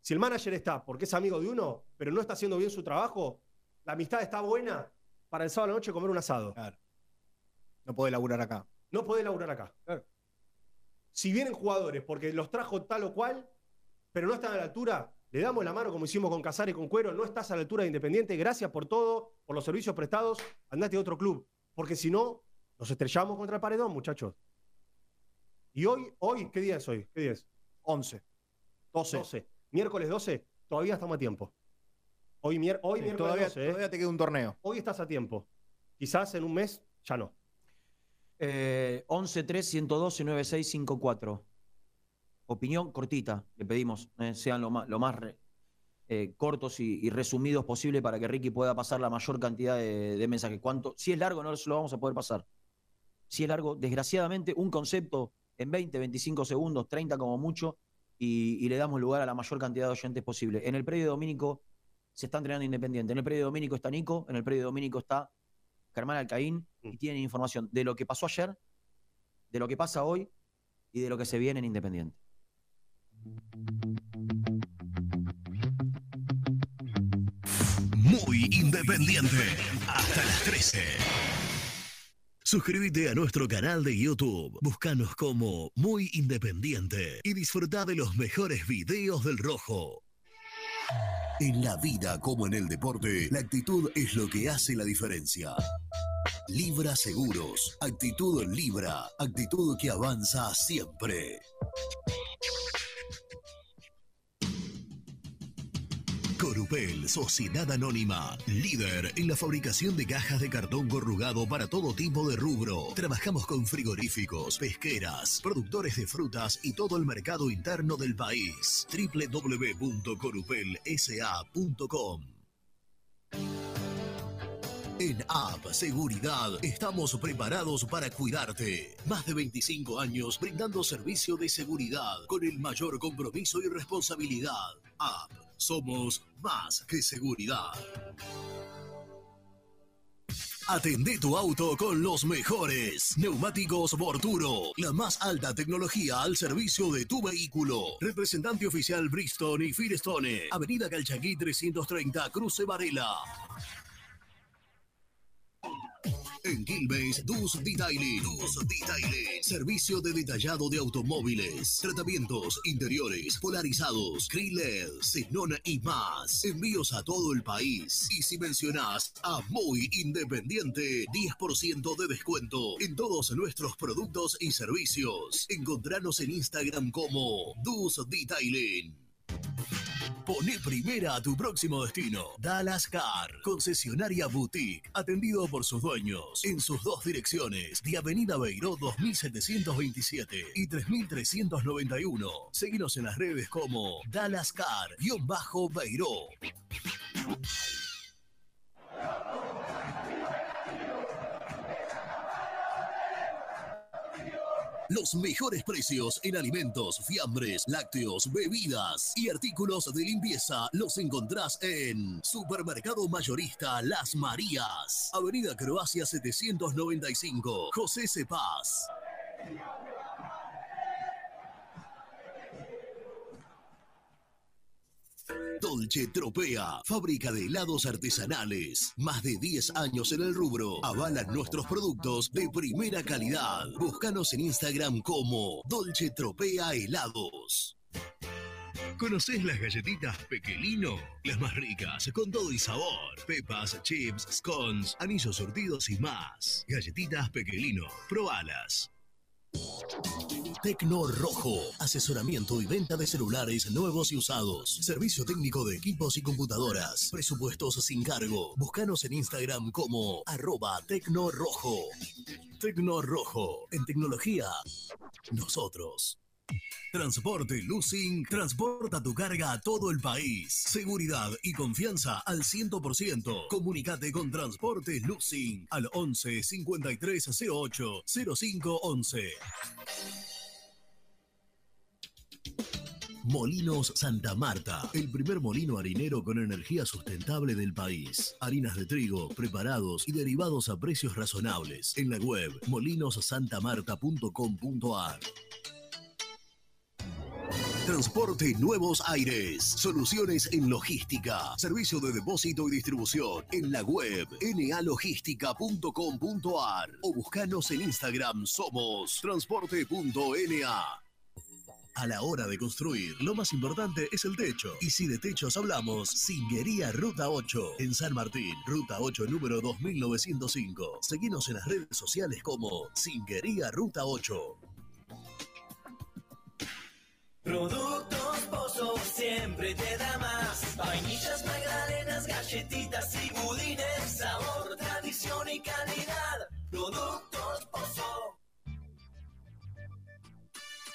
si el manager está porque es amigo de uno, pero no está haciendo bien su trabajo, la amistad está buena para el sábado a la noche comer un asado. Claro. No puede laburar acá. No puede laburar acá. Si vienen jugadores porque los trajo tal o cual, pero no están a la altura, le damos la mano como hicimos con Casares y con Cuero, no estás a la altura de Independiente, gracias por todo, por los servicios prestados, andate a otro club. Porque si no, nos estrellamos contra el paredón, muchachos. Y hoy, hoy, ¿qué día es hoy? ¿Qué día es? 11. 12. 12. Miércoles 12, todavía estamos a tiempo. Hoy, mier- hoy Sí, miércoles todavía, 12, ¿eh? todavía te queda un torneo. Hoy estás a tiempo. Quizás en un mes ya no. Eh, 11 3 112 9654. Opinión cortita, le pedimos, eh, sean lo más, lo más re- eh, cortos y, y resumidos posible para que Ricky pueda pasar la mayor cantidad de, de mensajes. ¿Cuánto? Si es largo, no lo vamos a poder pasar. Si es largo, desgraciadamente, un concepto en 20, 25 segundos, 30 como mucho, y, y le damos lugar a la mayor cantidad de oyentes posible. En el predio dominico se está entrenando Independiente. En el predio dominico está Nico, en el predio dominico está Germán Alcaín, y tienen información de lo que pasó ayer, de lo que pasa hoy y de lo que se viene en Independiente. Muy independiente. Hasta las 13. Suscríbete a nuestro canal de YouTube. Búscanos como Muy Independiente y disfruta de los mejores videos del Rojo. En la vida como en el deporte, la actitud es lo que hace la diferencia. Libra Seguros. Actitud Libra. Actitud que avanza siempre. Corupel, Sociedad Anónima, líder en la fabricación de cajas de cartón corrugado para todo tipo de rubro. Trabajamos con frigoríficos, pesqueras, productores de frutas y todo el mercado interno del país. www.corupelsa.com en App Seguridad estamos preparados para cuidarte. Más de 25 años brindando servicio de seguridad con el mayor compromiso y responsabilidad. App, somos más que seguridad. Atendé tu auto con los mejores. Neumáticos Borturo, la más alta tecnología al servicio de tu vehículo. Representante oficial Bristol y Firestone, Avenida Calchaquí 330, Cruce Varela. En Gilbase, Dus Detailing. Dus Detailing. Servicio de detallado de automóviles. Tratamientos interiores, polarizados, LED, xenón y más. Envíos a todo el país. Y si mencionás a Muy Independiente, 10% de descuento en todos nuestros productos y servicios. Encontranos en Instagram como Dus Detailing. Pone primera a tu próximo destino. Dallas Car, concesionaria boutique, atendido por sus dueños en sus dos direcciones, de Avenida Beiró 2727 y 3391. Seguinos en las redes como Dallas Car-Beiró. Los mejores precios en alimentos, fiambres, lácteos, bebidas y artículos de limpieza los encontrás en Supermercado Mayorista Las Marías, Avenida Croacia 795, José Cepaz. Dolce Tropea, fábrica de helados artesanales. Más de 10 años en el rubro. Avalan nuestros productos de primera calidad. Búscanos en Instagram como Dolce Tropea Helados. ¿Conocés las galletitas Pequelino? Las más ricas, con todo y sabor. Pepas, chips, scones, anillos surtidos y más. Galletitas Pequelino. Probalas. Tecno Rojo, asesoramiento y venta de celulares nuevos y usados, servicio técnico de equipos y computadoras, presupuestos sin cargo. Búscanos en Instagram como arroba Tecno Rojo. Rojo, en tecnología, nosotros. Transporte Lucing transporta tu carga a todo el país. Seguridad y confianza al 100%. Comunicate con Transporte Lucing al 11 5308 0511. Molinos Santa Marta, el primer molino harinero con energía sustentable del país. Harinas de trigo, preparados y derivados a precios razonables. En la web molinosantamarta.com.ar. Transporte Nuevos Aires. Soluciones en logística. Servicio de depósito y distribución. En la web nalogística.com.ar o buscanos en Instagram. Somos transporte.na. A la hora de construir, lo más importante es el techo. Y si de techos hablamos, Singuería Ruta 8, en San Martín, Ruta 8, número 2905. Seguimos en las redes sociales como Singuería Ruta 8. Productos Pozo siempre te da más. Vainillas, magdalenas, galletitas y budines. Sabor, tradición y calidad. Productos Pozo.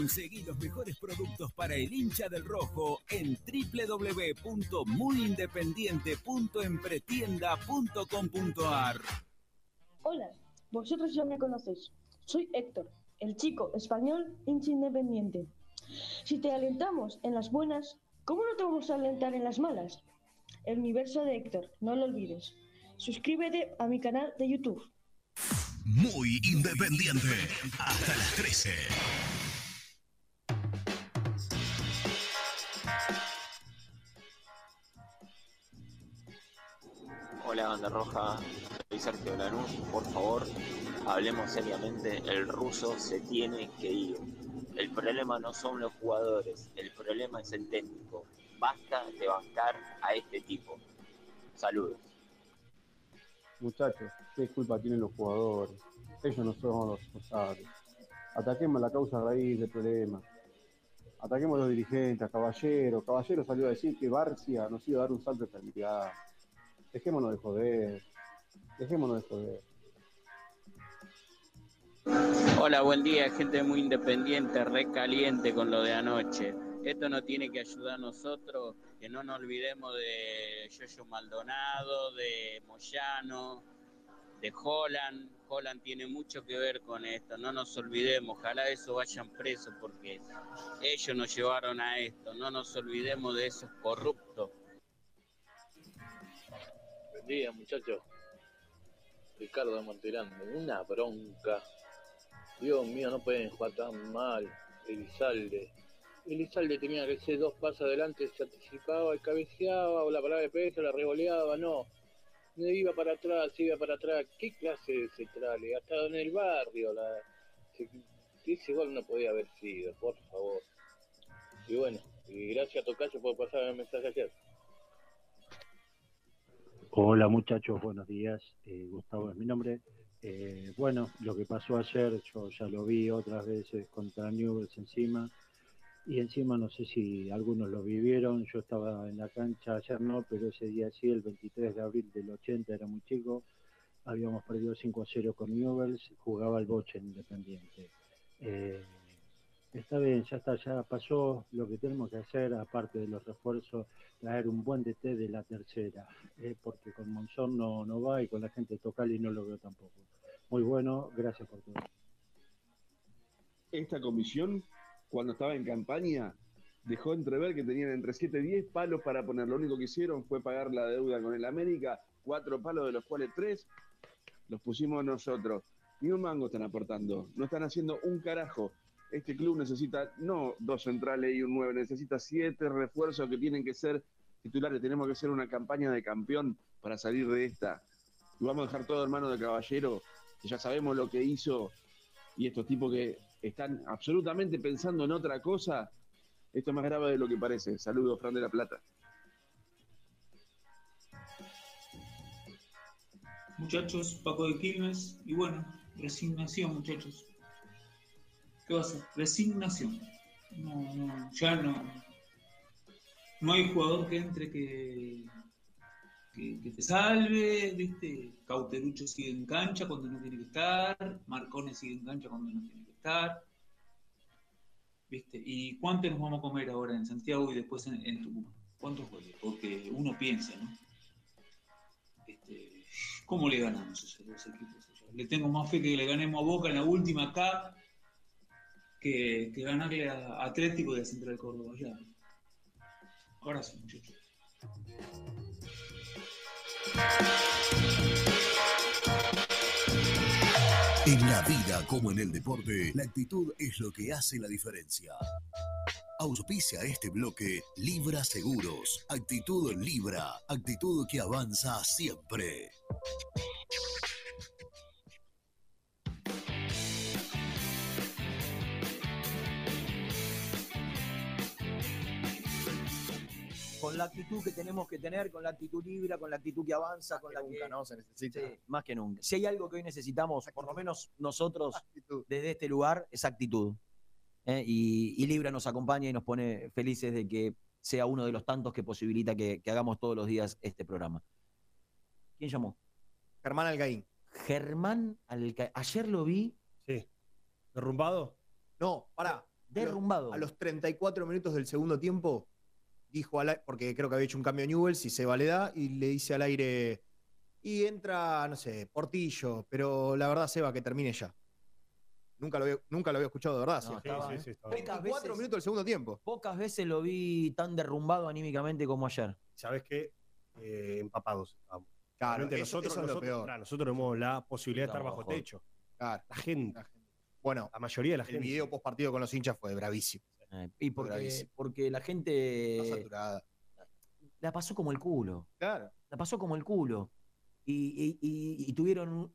Conseguí los mejores productos para el hincha del rojo en www.muyindependiente.empretienda.com.ar. Hola, vosotros ya me conocéis. Soy Héctor, el chico español hincha independiente. Si te alentamos en las buenas, ¿cómo no te vamos a alentar en las malas? El universo de Héctor, no lo olvides. Suscríbete a mi canal de YouTube. Muy independiente. Hasta las 13. Hola, banda roja. Soy Sergio Lanús. Por favor, hablemos seriamente. El ruso se tiene que ir. El problema no son los jugadores, el problema es el técnico. Basta de bancar a este tipo. Saludos. Muchachos, qué culpa tienen los jugadores. Ellos no son los responsables. Ataquemos la causa raíz del problema. Ataquemos a los dirigentes, a Caballero. Caballero salió a decir que Barcia nos iba a dar un salto de calidad. Dejémonos de joder. Dejémonos de joder. Hola, buen día, gente muy independiente, recaliente con lo de anoche. Esto nos tiene que ayudar a nosotros, que no nos olvidemos de Yoyo Maldonado, de Moyano, de Holland. Holland tiene mucho que ver con esto, no nos olvidemos, ojalá eso vayan presos porque ellos nos llevaron a esto, no nos olvidemos de esos corruptos. Buen día, muchachos. Ricardo de Monterando, una bronca. Dios mío, no pueden jugar tan mal. Elizalde. Elizalde tenía que ser dos pasos adelante, se anticipaba y cabeceaba, o la parada de peso, la revoleaba, no. No iba para atrás, iba para atrás. ¿Qué clase de centrales? Hasta en el barrio. La... se- Ese gol no podía haber sido, por favor. Y bueno, y gracias a Tocayo por pasar el mensaje ayer. Hola muchachos, buenos días. Eh, Gustavo es mi nombre. Eh, bueno, lo que pasó ayer yo ya lo vi otras veces contra Newell's encima. Y encima no sé si algunos lo vivieron. Yo estaba en la cancha ayer no, pero ese día sí, el 23 de abril del 80, era muy chico. Habíamos perdido 5 a 0 con Newell's, jugaba el Boche en Independiente. Eh, Está bien, ya está, ya pasó lo que tenemos que hacer, aparte de los refuerzos, traer un buen DT de la tercera, eh, porque con Monzón no, no va y con la gente de Tocali no lo veo tampoco. Muy bueno, gracias por todo. esta comisión, cuando estaba en campaña, dejó entrever que tenían entre 7 y 10 palos para poner. Lo único que hicieron fue pagar la deuda con el América, cuatro palos de los cuales tres los pusimos nosotros. Ni un mango están aportando, no están haciendo un carajo. Este club necesita no dos centrales y un nueve, necesita siete refuerzos que tienen que ser titulares. Tenemos que hacer una campaña de campeón para salir de esta. Y vamos a dejar todo en manos de Caballero, que ya sabemos lo que hizo y estos tipos que están absolutamente pensando en otra cosa, esto es más grave de lo que parece. Saludos, Fran de la Plata. Muchachos, Paco de Quilmes, y bueno, resignación, muchachos. ¿Qué va a ser? Resignación. No, no, ya no. No hay jugador que entre que, que, te salve, ¿viste? Cauterucho sigue en cancha cuando no tiene que estar, Marcone sigue en cancha cuando no tiene que estar. ¿Viste? ¿Y cuánto nos vamos a comer ahora en Santiago y después en, Tucumán? ¿Cuántos goles? Porque uno piensa, ¿no? Este, ¿Cómo le ganamos a equipos? Le tengo más fe que le ganemos a Boca en la última acá que, ganarle a Atlético de Central Córdoba. Ahora sí, muchachos. En la vida como en el deporte, la actitud es lo que hace la diferencia. Auspicia este bloque Libra Seguros. Actitud Libra. Actitud que avanza siempre. Con la actitud que tenemos que tener, con la actitud Libra, con la actitud que avanza, con la nunca, que... ¿no? Se necesita. Sí, más que nunca. Si hay algo que hoy necesitamos, por lo menos nosotros, desde este lugar, es actitud. ¿eh? Y, y Libra nos acompaña y nos pone felices de que sea uno de los tantos que posibilita que, que hagamos todos los días este programa. ¿Quién llamó? Germán Algaín. Germán Alcaín. Ayer lo vi. Sí. ¿Derrumbado? No, pará. Derrumbado. A los 34 minutos del segundo tiempo, dijo, al porque creo que había hecho un cambio Newells y se valeda, y le dice al aire, y entra, no sé, Portillo, pero la verdad, Seba, que termine ya. Nunca lo había, nunca lo había escuchado, de verdad. No, sí. estaba, ¿eh? Pocas 24 veces- minutos del segundo tiempo. Pocas veces lo vi tan derrumbado anímicamente como ayer. ¿Sabes qué? Eh, empapados estábamos. Claro, eso- nosotros, eso es lo nosotros, peor. claro, nosotros tenemos la posibilidad de estar bajo techo. Claro. La gente. Bueno, la mayoría de la el gente. video post partido con los hinchas fue bravísimo. Y porque, Bravísimo. porque la gente Está saturada. la pasó como el culo. Claro. La pasó como el culo. Y, y- y- y tuvieron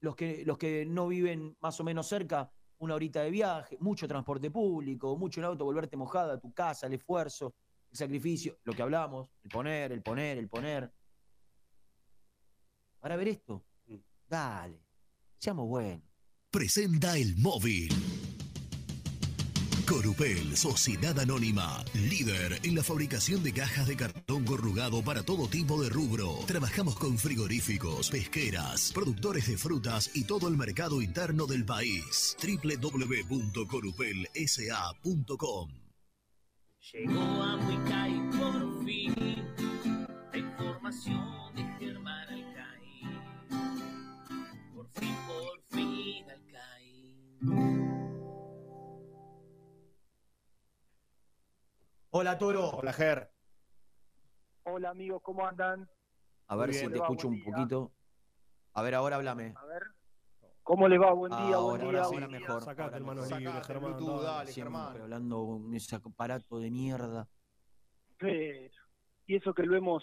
los que, los que no viven más o menos cerca, una horita de viaje, mucho transporte público, mucho en auto, volverte mojada a tu casa, el esfuerzo, el sacrificio, lo que hablamos, el poner, el poner, el poner. Para ver esto, dale, seamos buenos. Presenta el móvil. Corupel, Sociedad Anónima, líder en la fabricación de cajas de cartón corrugado para todo tipo de rubro. Trabajamos con frigoríficos, pesqueras, productores de frutas y todo el mercado interno del país. www.corupelsa.com Llegó a Huicay por fin la información de Germán Alcaín. Por fin, por fin, Alcaín. Hola, Toro. Hola, Ger. Hola amigos, ¿cómo andan? A ver si te escucho un poquito. A ver, ahora háblame. A ver. ¿Cómo le va? Buen día, ahora, buen día. ahora buen día. mejor. Sacate ahora el mano mejor. libre, Sacate el Germán. Bluetooth, dale. dale, Siempre Germán. hablando con ese aparato de mierda. Pero, y eso que lo hemos,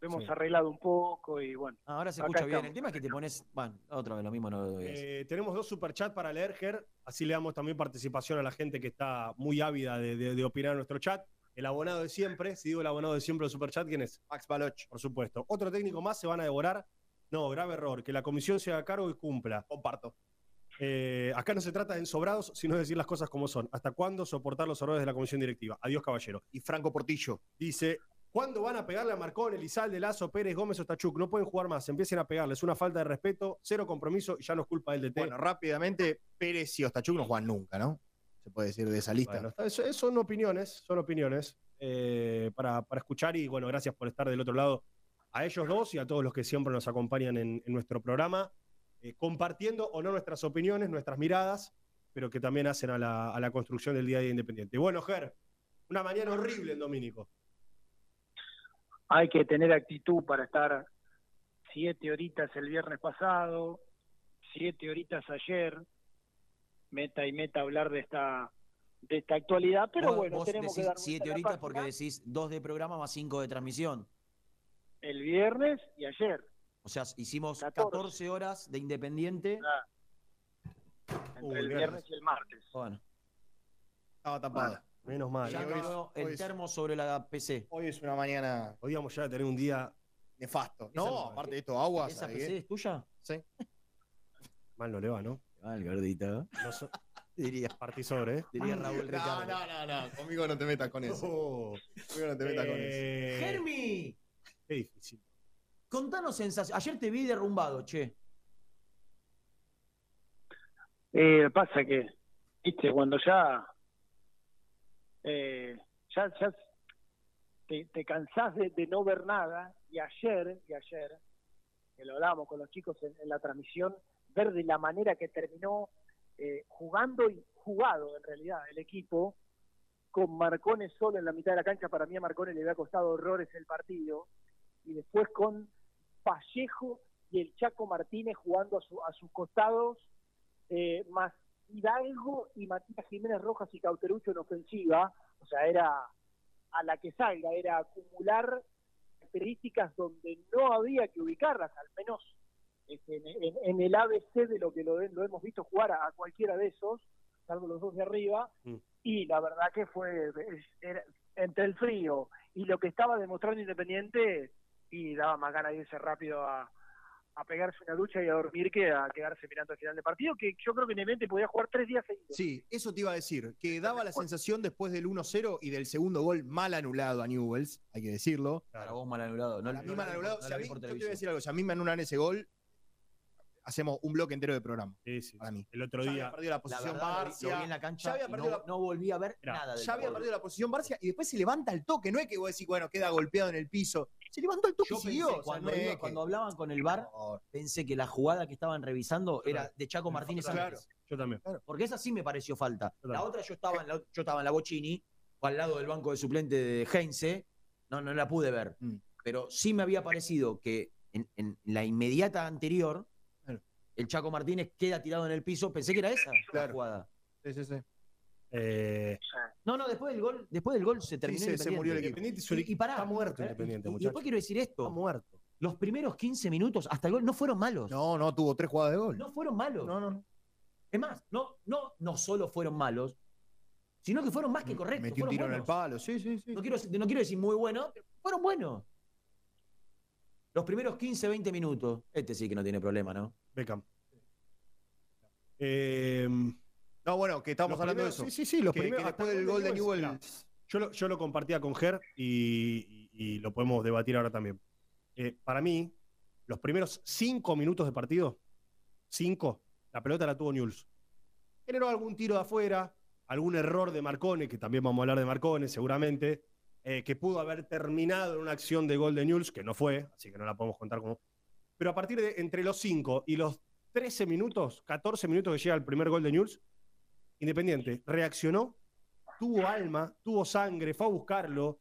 lo hemos Sí. arreglado un poco y bueno. Ah, ahora se escucha bien. estamos. El tema es que te pones. Bueno, otra vez lo mismo no lo. Eh, tenemos dos superchats para leer, Ger. Así le damos también participación a la gente que está muy ávida de, de- de opinar en nuestro chat. El abonado de siempre, si digo el abonado de siempre del superchat, ¿quién es? Max Baloch. Por supuesto. Otro técnico más se van a devorar. No, grave error. Que la comisión se haga cargo y cumpla. Comparto. Eh, acá no se trata de ensobrados, sino de decir las cosas como son. ¿Hasta cuándo soportar los errores de la comisión directiva? Adiós, caballero. Y Franco Portillo. Dice, ¿cuándo van a pegarle a Marcón, Elizalde, Lazo, Pérez, Gómez o Tachuk? No pueden jugar más, empiecen a pegarles. Una falta de respeto, cero compromiso y ya no es culpa del DT. Bueno, rápidamente, Pérez y Ostachuk no juegan nunca, ¿no? Se puede decir de esa lista. Bueno, eso- son opiniones, son opiniones eh, para, para escuchar y bueno, gracias por estar del otro lado a ellos dos y a todos los que siempre nos acompañan en, en nuestro programa, eh, compartiendo o no nuestras opiniones, nuestras miradas, pero que también hacen a la, a la construcción del día a día independiente. Bueno, Ger, una mañana horrible en Domínico. Hay que tener actitud para estar siete horitas el viernes pasado, siete horitas ayer, meta y meta hablar de esta de esta actualidad, pero bueno, vos tenemos que decís dar siete horitas página. porque decís dos de programa más cinco de transmisión. el viernes y ayer. O sea, hicimos 14. 14 horas de independiente. Entre Uh, el bien. viernes y el martes. Bueno, Estaba tapada. Menos mal. ya ¿eh? Hoy, quedó hoy el es- termo sobre la PC. Hoy es una mañana podíamos ya tener un día nefasto. No, no- aparte de esto, agua. ¿Esa ¿sabes PC qué? es tuya? Sí. mal, no le va, ¿no? Mal, gordito. No so- Diría, partí sobre, ¿eh? diría Raúl No, Ricardo. no, no, no. Conmigo no te metas con eso. Oh, Conmigo no te metas con eso. eh, Germi, Qué difícil. contanos sensaciones. Ayer te vi derrumbado, che. Eh, pasa que, viste, cuando ya, eh, ya, ya te, te cansás de, de no ver nada, y ayer, y ayer, que lo hablábamos con los chicos en, la transmisión, ver de la manera que terminó eh, jugando y jugado en realidad el equipo, con Marcones solo en la mitad de la cancha, para mí a Marcones le había costado horrores el partido, y después con Vallejo y el Chaco Martínez jugando a, su- a sus costados, eh, más Hidalgo y Matías Jiménez Rojas y Cauterucho en ofensiva, o sea, era a la que salga, era acumular características donde no había que ubicarlas, al menos este, en, en- en el ABC de lo que lo, lo hemos visto jugar a, a cualquiera de esos, salvo los dos de arriba, Mm. y la verdad que fue era- entre el frío y lo que estaba demostrando Independiente, y daba más ganas de irse rápido a, a pegarse una ducha y a dormir que a quedarse mirando el final del partido, que yo creo que Independiente podía jugar tres días seguidos. Sí, eso te iba a decir, que daba la sensación después del 1-0 y del segundo gol mal anulado a Newells, hay que decirlo. Para vos mal anulado. No, Para mí no mal la anulado. a la mí- yo te voy a decir algo, si a mí me anulan ese gol, hacemos un bloque entero de programa. Sí, sí. Para mí. El otro Ya día. había perdido la La posición verdad, vi- lo Barcia. vi en la ya cancha había y perdido no, la- no volví a ver nada del ya había gol. perdido la posición Barcia y después se levanta al toque. No es que vos decís, bueno, queda golpeado en el piso. Se levantó al toque y pensé, siguió. o sea, cuando, no es iba- que- cuando hablaban con el bar, pensé que la jugada que estaban revisando era de Chaco Martínez Claro. antes. Yo también. Porque esa sí me pareció falta. La otra yo estaba en la, yo estaba en la Bochini, o al lado del banco de suplente de Heinze, no, no la pude ver. Mm. Pero sí me había parecido que en, en la inmediata anterior, el Chaco Martínez queda tirado en el piso. Pensé que era esa la jugada. Sí, sí, sí. Eh, No, no, después del gol, después del gol se terminó se- se murió el Independiente. Y- equipo y pará, está muerto eh, Independiente, y- después quiero decir Está esto. muerto. Los primeros 15 minutos hasta el gol no fueron malos. No, no, tuvo tres jugadas de gol. No fueron malos. No, no, no. Es más, no, no, no solo fueron malos, sino que fueron más que correctos. Metió un tiro en el palo, sí, sí, sí. No quiero, no quiero decir muy bueno, pero fueron buenos. Los primeros 15, 20 minutos. Este sí que no tiene problema, ¿no? Beckham. Eh, No, bueno, que estábamos los hablando primeros- de eso. Sí, sí, sí. Los Que- que primeros, después del gol de Newell. Yo lo, yo lo compartía con Ger y, y- y lo podemos debatir ahora también. Eh, para mí, los primeros cinco minutos de partido, cinco, la pelota la tuvo Newell's. Generó algún tiro de afuera, algún error de Marcone, que también vamos a hablar de Marcone seguramente, eh, que pudo haber terminado en una acción de gol de Newell's, que no fue, así que no la podemos contar como. Pero a partir de entre los 5 y los 13 minutos, 14 minutos que llega el primer gol de Newell's, Independiente reaccionó, tuvo alma, tuvo sangre, fue a buscarlo,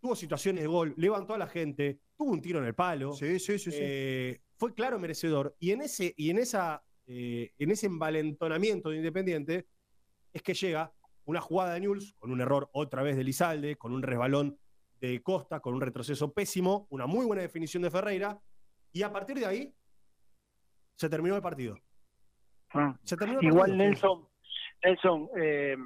tuvo situaciones de gol, levantó a la gente, tuvo un tiro en el palo. Sí, sí, sí. sí. Eh, fue claro merecedor. Y en ese, y en esa, eh, en ese envalentonamiento de Independiente es que llega una jugada de Newell's con un error otra vez de Lizalde, con un resbalón de Costa, con un retroceso pésimo, una muy buena definición de Ferreira, y a partir de ahí se terminó el partido. Se terminó el Igual partido. Nelson, Nelson, eh,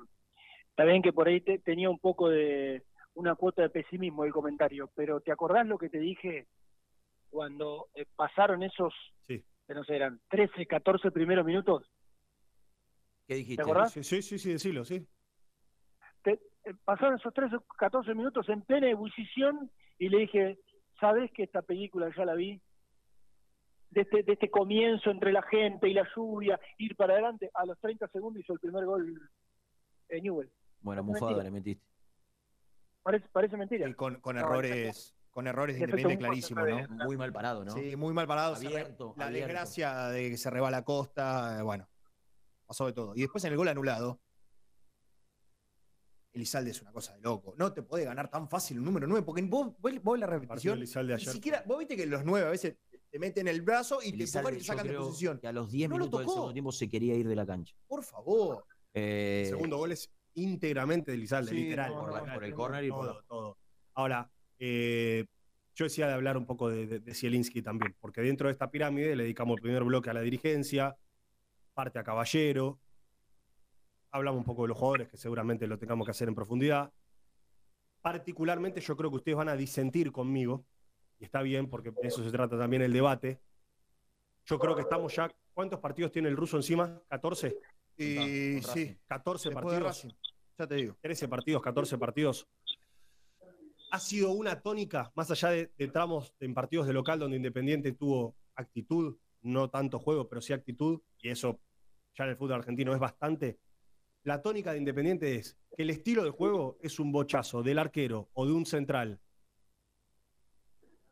está bien que por ahí te- tenía un poco de una cuota de pesimismo el comentario, pero ¿te acordás lo que te dije cuando eh, pasaron esos, Sí. que no sé, eran 13, 14 primeros minutos? ¿Qué dijiste? ¿Te acordás? Sí, sí, sí, sí, decilo, sí. Te- eh, pasaron esos 13, 14 minutos en plena ebullición y le dije, ¿sabes que esta película ya la vi? De este, de este comienzo entre la gente y la lluvia, ir para adelante, a los 30 segundos hizo el primer gol en Newell. Buena Parece mufada mentira. le metiste. Parece, parece mentira. Y con, con No, errores, con errores de Independiente ve. ¿no? Muy mal parado, ¿no? Sí, muy mal parado. Abierto, la abierto. desgracia de que se reba la costa, eh, bueno, pasó de todo. Y después en el gol anulado, Elizalde es una cosa de loco. No te puede ganar tan fácil un número 9, porque vos, vos, vos la repetición, Elizalde ni siquiera, vos viste que los 9 a veces te meten el brazo y te Elizalde, y te sacan de posición. que a los 10 No lo minutos del tocó. segundo tiempo se quería ir de la cancha. Por favor. Eh, El segundo gol es íntegramente de Lizalde, Sí, literal. no, por, la- por el córner y por todo, la- todo. Ahora, eh, yo decía de hablar un poco de, de, de Zielinski también, porque dentro de esta pirámide le dedicamos el primer bloque a la dirigencia, parte a Caballero, hablamos un poco de los jugadores, que seguramente lo tengamos que hacer en profundidad. Particularmente yo creo que ustedes van a disentir conmigo, y está bien, porque de eso se trata también el debate. Yo creo que estamos ya, ¿cuántos partidos tiene el ruso encima? ¿14? Y sí, Racing. 14 después de partidos. Ya te digo. 13 partidos, 14 partidos. Ha sido una tónica, más allá de, de tramos en partidos de local donde Independiente tuvo actitud, no tanto juego, pero sí actitud, y eso ya en el fútbol argentino es bastante. La tónica de Independiente es que el estilo de juego es un bochazo del arquero o de un central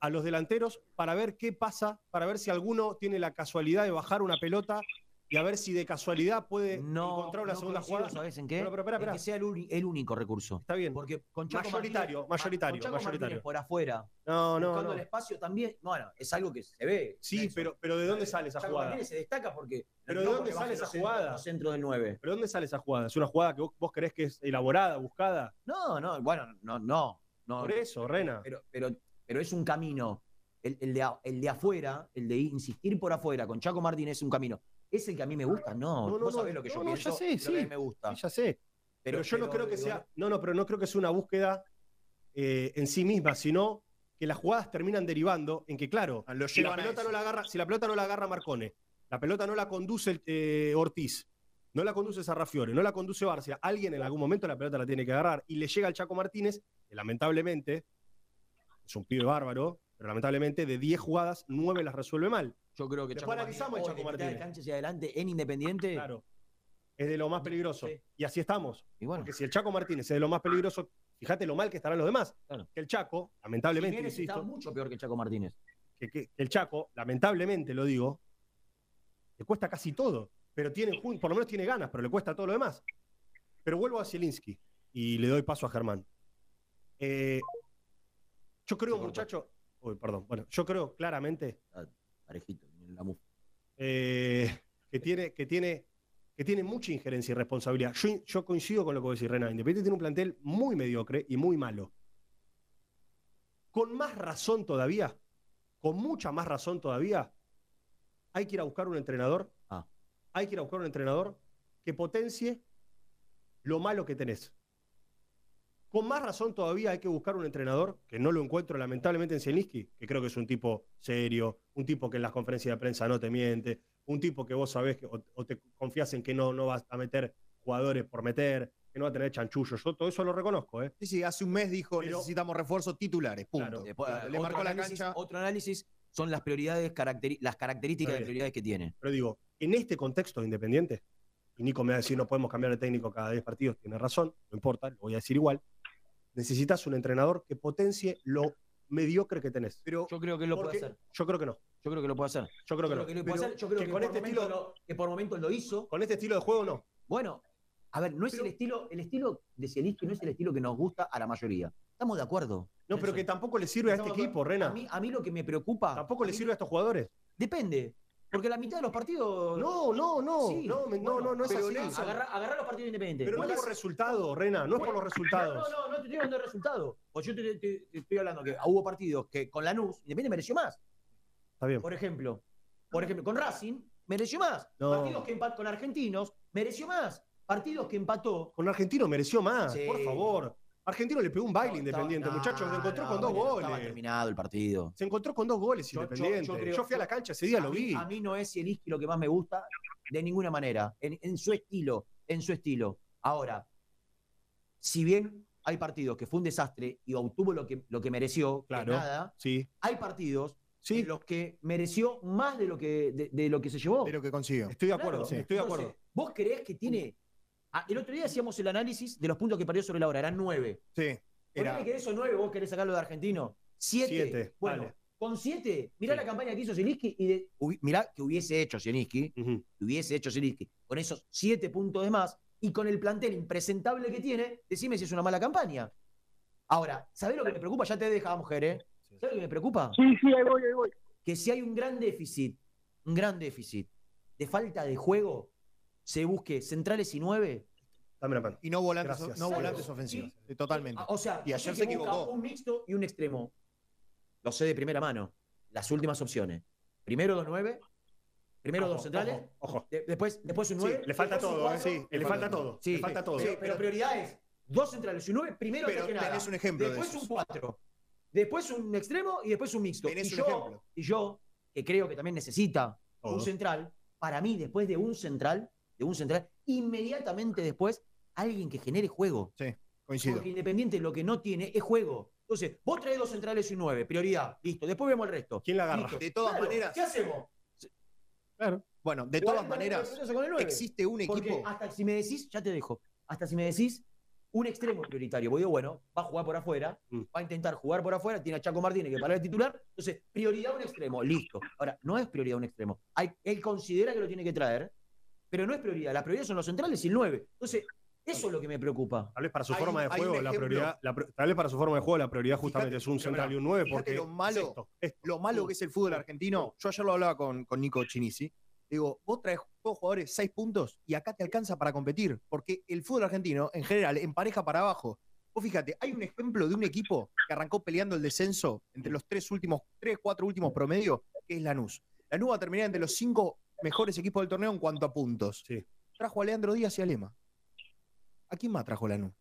a los delanteros para ver qué pasa, para ver si alguno tiene la casualidad de bajar una pelota y a ver si de casualidad puede No, encontrar una no segunda jugada. ¿Sabes en qué? Pero, pero, espera, En que sea el, el único recurso. Está bien. Porque con Chaco Mayoritario, Martínez- mayoritario, con Chaco mayoritario. Por afuera, No, no, buscando no. el espacio también, bueno, es algo que se ve. Sí, pero, pero ¿de dónde sale esa Chaco jugada? Martínez se destaca porque. Pero ¿de dónde sale esa jugada? Los centros del 9. ¿Pero dónde sale esa jugada? ¿Es una jugada que vos, vos creés que es elaborada, buscada? No, no, bueno, no, no. no Por eso, Rena. Pero, pero, pero es un camino. El, el de, el de afuera, el de insistir por afuera con Chaco Martínez es un camino. ¿Es el que a mí me gusta? No, No, no, vos no, sabés lo que yo no, no, pienso. ya sé, y lo que a mí sí. me gusta. Sí, ya sé. Pero, yo no creo que digo, sea. No, no, pero no creo que sea una búsqueda eh, en sí misma, sino que las jugadas terminan derivando en que, claro, Lo si la, pelota no la agarra, si la pelota no la agarra Marcone, la pelota no la conduce eh, Ortiz, no la conduce Sarrafiore, no la conduce Barcia, alguien en algún momento la pelota la tiene que agarrar y le llega al Chaco Martínez, que lamentablemente es un pibe bárbaro, pero lamentablemente de 10 jugadas, 9 las resuelve mal. Yo creo que Después Chaco analizamos el Martínez, Chaco hoy de Martínez. cancha hacia adelante en Independiente. Claro. Es de lo más peligroso. Sí. Y así estamos. Y bueno, Porque si el Chaco Martínez es de lo más peligroso, fíjate lo mal que estarán los demás. Claro. Que el Chaco, lamentablemente, Jiménez está insisto, mucho peor que Chaco Martínez. que, el Chaco, lamentablemente lo digo, le cuesta casi todo. Pero tiene, por lo menos tiene ganas, pero le cuesta todo lo demás. Pero vuelvo a Zielinski y le doy paso a Germán. Eh, yo creo, muchacho. Uy, perdón. Bueno, yo creo claramente Parejito, en la mufa. eh, que, tiene, que, tiene, que tiene mucha injerencia y responsabilidad. Yo, yo coincido con lo que vos decís, Rena. Independiente tiene un plantel muy mediocre y muy malo. Con más razón todavía, con mucha más razón todavía, hay que ir a buscar un entrenador Ah. hay que ir a buscar un entrenador que potencie lo malo que tenés. Con más razón todavía hay que buscar un entrenador, que no lo encuentro lamentablemente en Zielinski, que creo que es un tipo serio, un tipo que en las conferencias de prensa no te miente, un tipo que vos sabés que, o, o te confías en que no, no vas a meter jugadores por meter, que no va a tener chanchullos. Yo todo eso lo reconozco, ¿eh? Sí, sí, hace un mes dijo Pero- necesitamos refuerzos titulares, punto. Claro. Después, Le marcó la análisis- cancha. Otro análisis son las prioridades, caracteri- las características de prioridades que tiene. Pero digo, en este contexto de Independiente, y Nico me va a decir no podemos cambiar de técnico cada 10 partidos, tiene razón, no importa, lo voy a decir igual. Necesitas un entrenador que potencie lo mediocre que tenés. Pero Yo creo que lo puede hacer. Yo creo que no. Yo creo que lo puede hacer. Yo creo que no. Yo creo que, con por este estilo, lo, que por momentos lo hizo. con este estilo de juego no. Bueno, a ver, no es el estilo, el estilo de Zielinski no es el estilo que nos gusta a la mayoría. Estamos de acuerdo. No, pero que tampoco le sirve a este equipo. Rena. A mí, a mí lo que me preocupa. Tampoco le mí- sirve a estos jugadores. Depende. Porque la mitad de los partidos. No, no, no. Sí, no, no, no, no es así. Nelson, Agarra, agarra los partidos independientes. Pero no ¿Cuál es por es? resultado, Rena, no es por los resultados. No, no, no te estoy hablando de resultados. Pues yo te, te- te estoy hablando que hubo partidos que con Lanús, Independiente mereció más. Está bien. Por ejemplo, por ejemplo, con Racing mereció más. No. Partidos que empató con Argentinos mereció más. Partidos que empató. Con Argentino mereció más, Sí. por favor. Argentino le pegó un baile Independiente, No, muchachos. Se encontró no, con dos bueno, Estaba goles. terminado el partido. Se encontró con dos goles Yo- Independiente. yo Yo, creo- fui a la cancha ese día, lo mí- vi. A mí no es Zielinski lo que más me gusta, de ninguna manera. En, en su estilo, en su estilo. Ahora, si bien hay partidos que fue un desastre y obtuvo lo que, lo que mereció, que Claro. nada, Sí. hay partidos Sí. en los que mereció más de lo que, de, de lo que se llevó. de lo que consiguió. Estoy de acuerdo, Claro. estoy de Entonces, acuerdo. ¿Vos creés que tiene.? Ah, el otro día hacíamos el análisis de los puntos que perdió sobre la hora, eran nueve. Sí. Era... Que de esos nueve vos querés sacarlo de argentino? Siete. Siete, Bueno, con siete, mirá Sí. la campaña que hizo Zielinski y de, mirá que hubiese hecho Zielinski, que hubiese hecho Zielinski, con esos siete puntos de más y con el plantel impresentable que tiene, decime si es una mala campaña. Ahora, ¿sabés lo que me preocupa? Ya te deja, mujer, ¿eh? ¿Sabés lo que me preocupa? Sí, sí, ahí voy, ahí voy. que si hay un gran déficit, un gran déficit de falta de juego, se busque centrales y nueve. Dame la mano. y no volantes, Gracias. no volantes ofensivos. Sí, Totalmente. Ah, O sea, Y ayer se equivocó. Un mixto y un extremo. Lo sé de primera mano. Las últimas opciones. Primero dos nueve, primero Ojo, dos centrales, ojo, ojo. de- después, después un Sí, nueve. le falta todo, ¿eh? cuatro, Sí, le falta todo. Sí, le falta todo. Pero, pero prioridad es dos centrales y un nueve, primero Pero que nada. tenés un ejemplo de Después un cuatro. Después un extremo y después un mixto. Tenés y un yo, ejemplo. y yo, que creo que también necesita un central, para mí, después de un central, de un central, inmediatamente después, alguien que genere juego. Sí, coincido. Porque Independiente lo que no tiene es juego. Entonces, vos traes dos centrales y un nueve, prioridad, listo. Después vemos el resto. ¿Quién la agarra? Listo. De todas Claro, maneras- ¿Qué hacemos? Claro. Bueno, de 40 todas maneras, existe un Porque equipo. hasta si me decís, ya te dejo, hasta si me decís un extremo prioritario, voy digo, bueno, va a jugar por afuera, Mm. va a intentar jugar por afuera, tiene a Chaco Martínez que para el titular, entonces, prioridad un extremo, listo. Ahora, no es prioridad un extremo. Hay, él considera que lo tiene que traer, pero no es prioridad. La prioridad son los centrales y el 9. Entonces, eso es lo que me preocupa. Tal vez para su Hay- forma de juego, la prioridad, la tal vez para su forma de juego, la prioridad justamente Fíjate, es un central y un 9 fíjate porque lo malo- es esto, esto. Lo malo que es el fútbol argentino, yo ayer lo hablaba con, con Nico Chinisi. Digo, vos traes dos jugadores seis puntos y acá te alcanza para competir, porque el fútbol argentino, en general, empareja para abajo. Vos fíjate, hay un ejemplo de un equipo que arrancó peleando el descenso entre los tres últimos, tres, cuatro últimos promedios, que es Lanús. Lanús va a terminar entre los cinco mejores equipos del torneo en cuanto a puntos. Sí. Trajo a Leandro Díaz y a Lema. ¿A quién más trajo Lanús?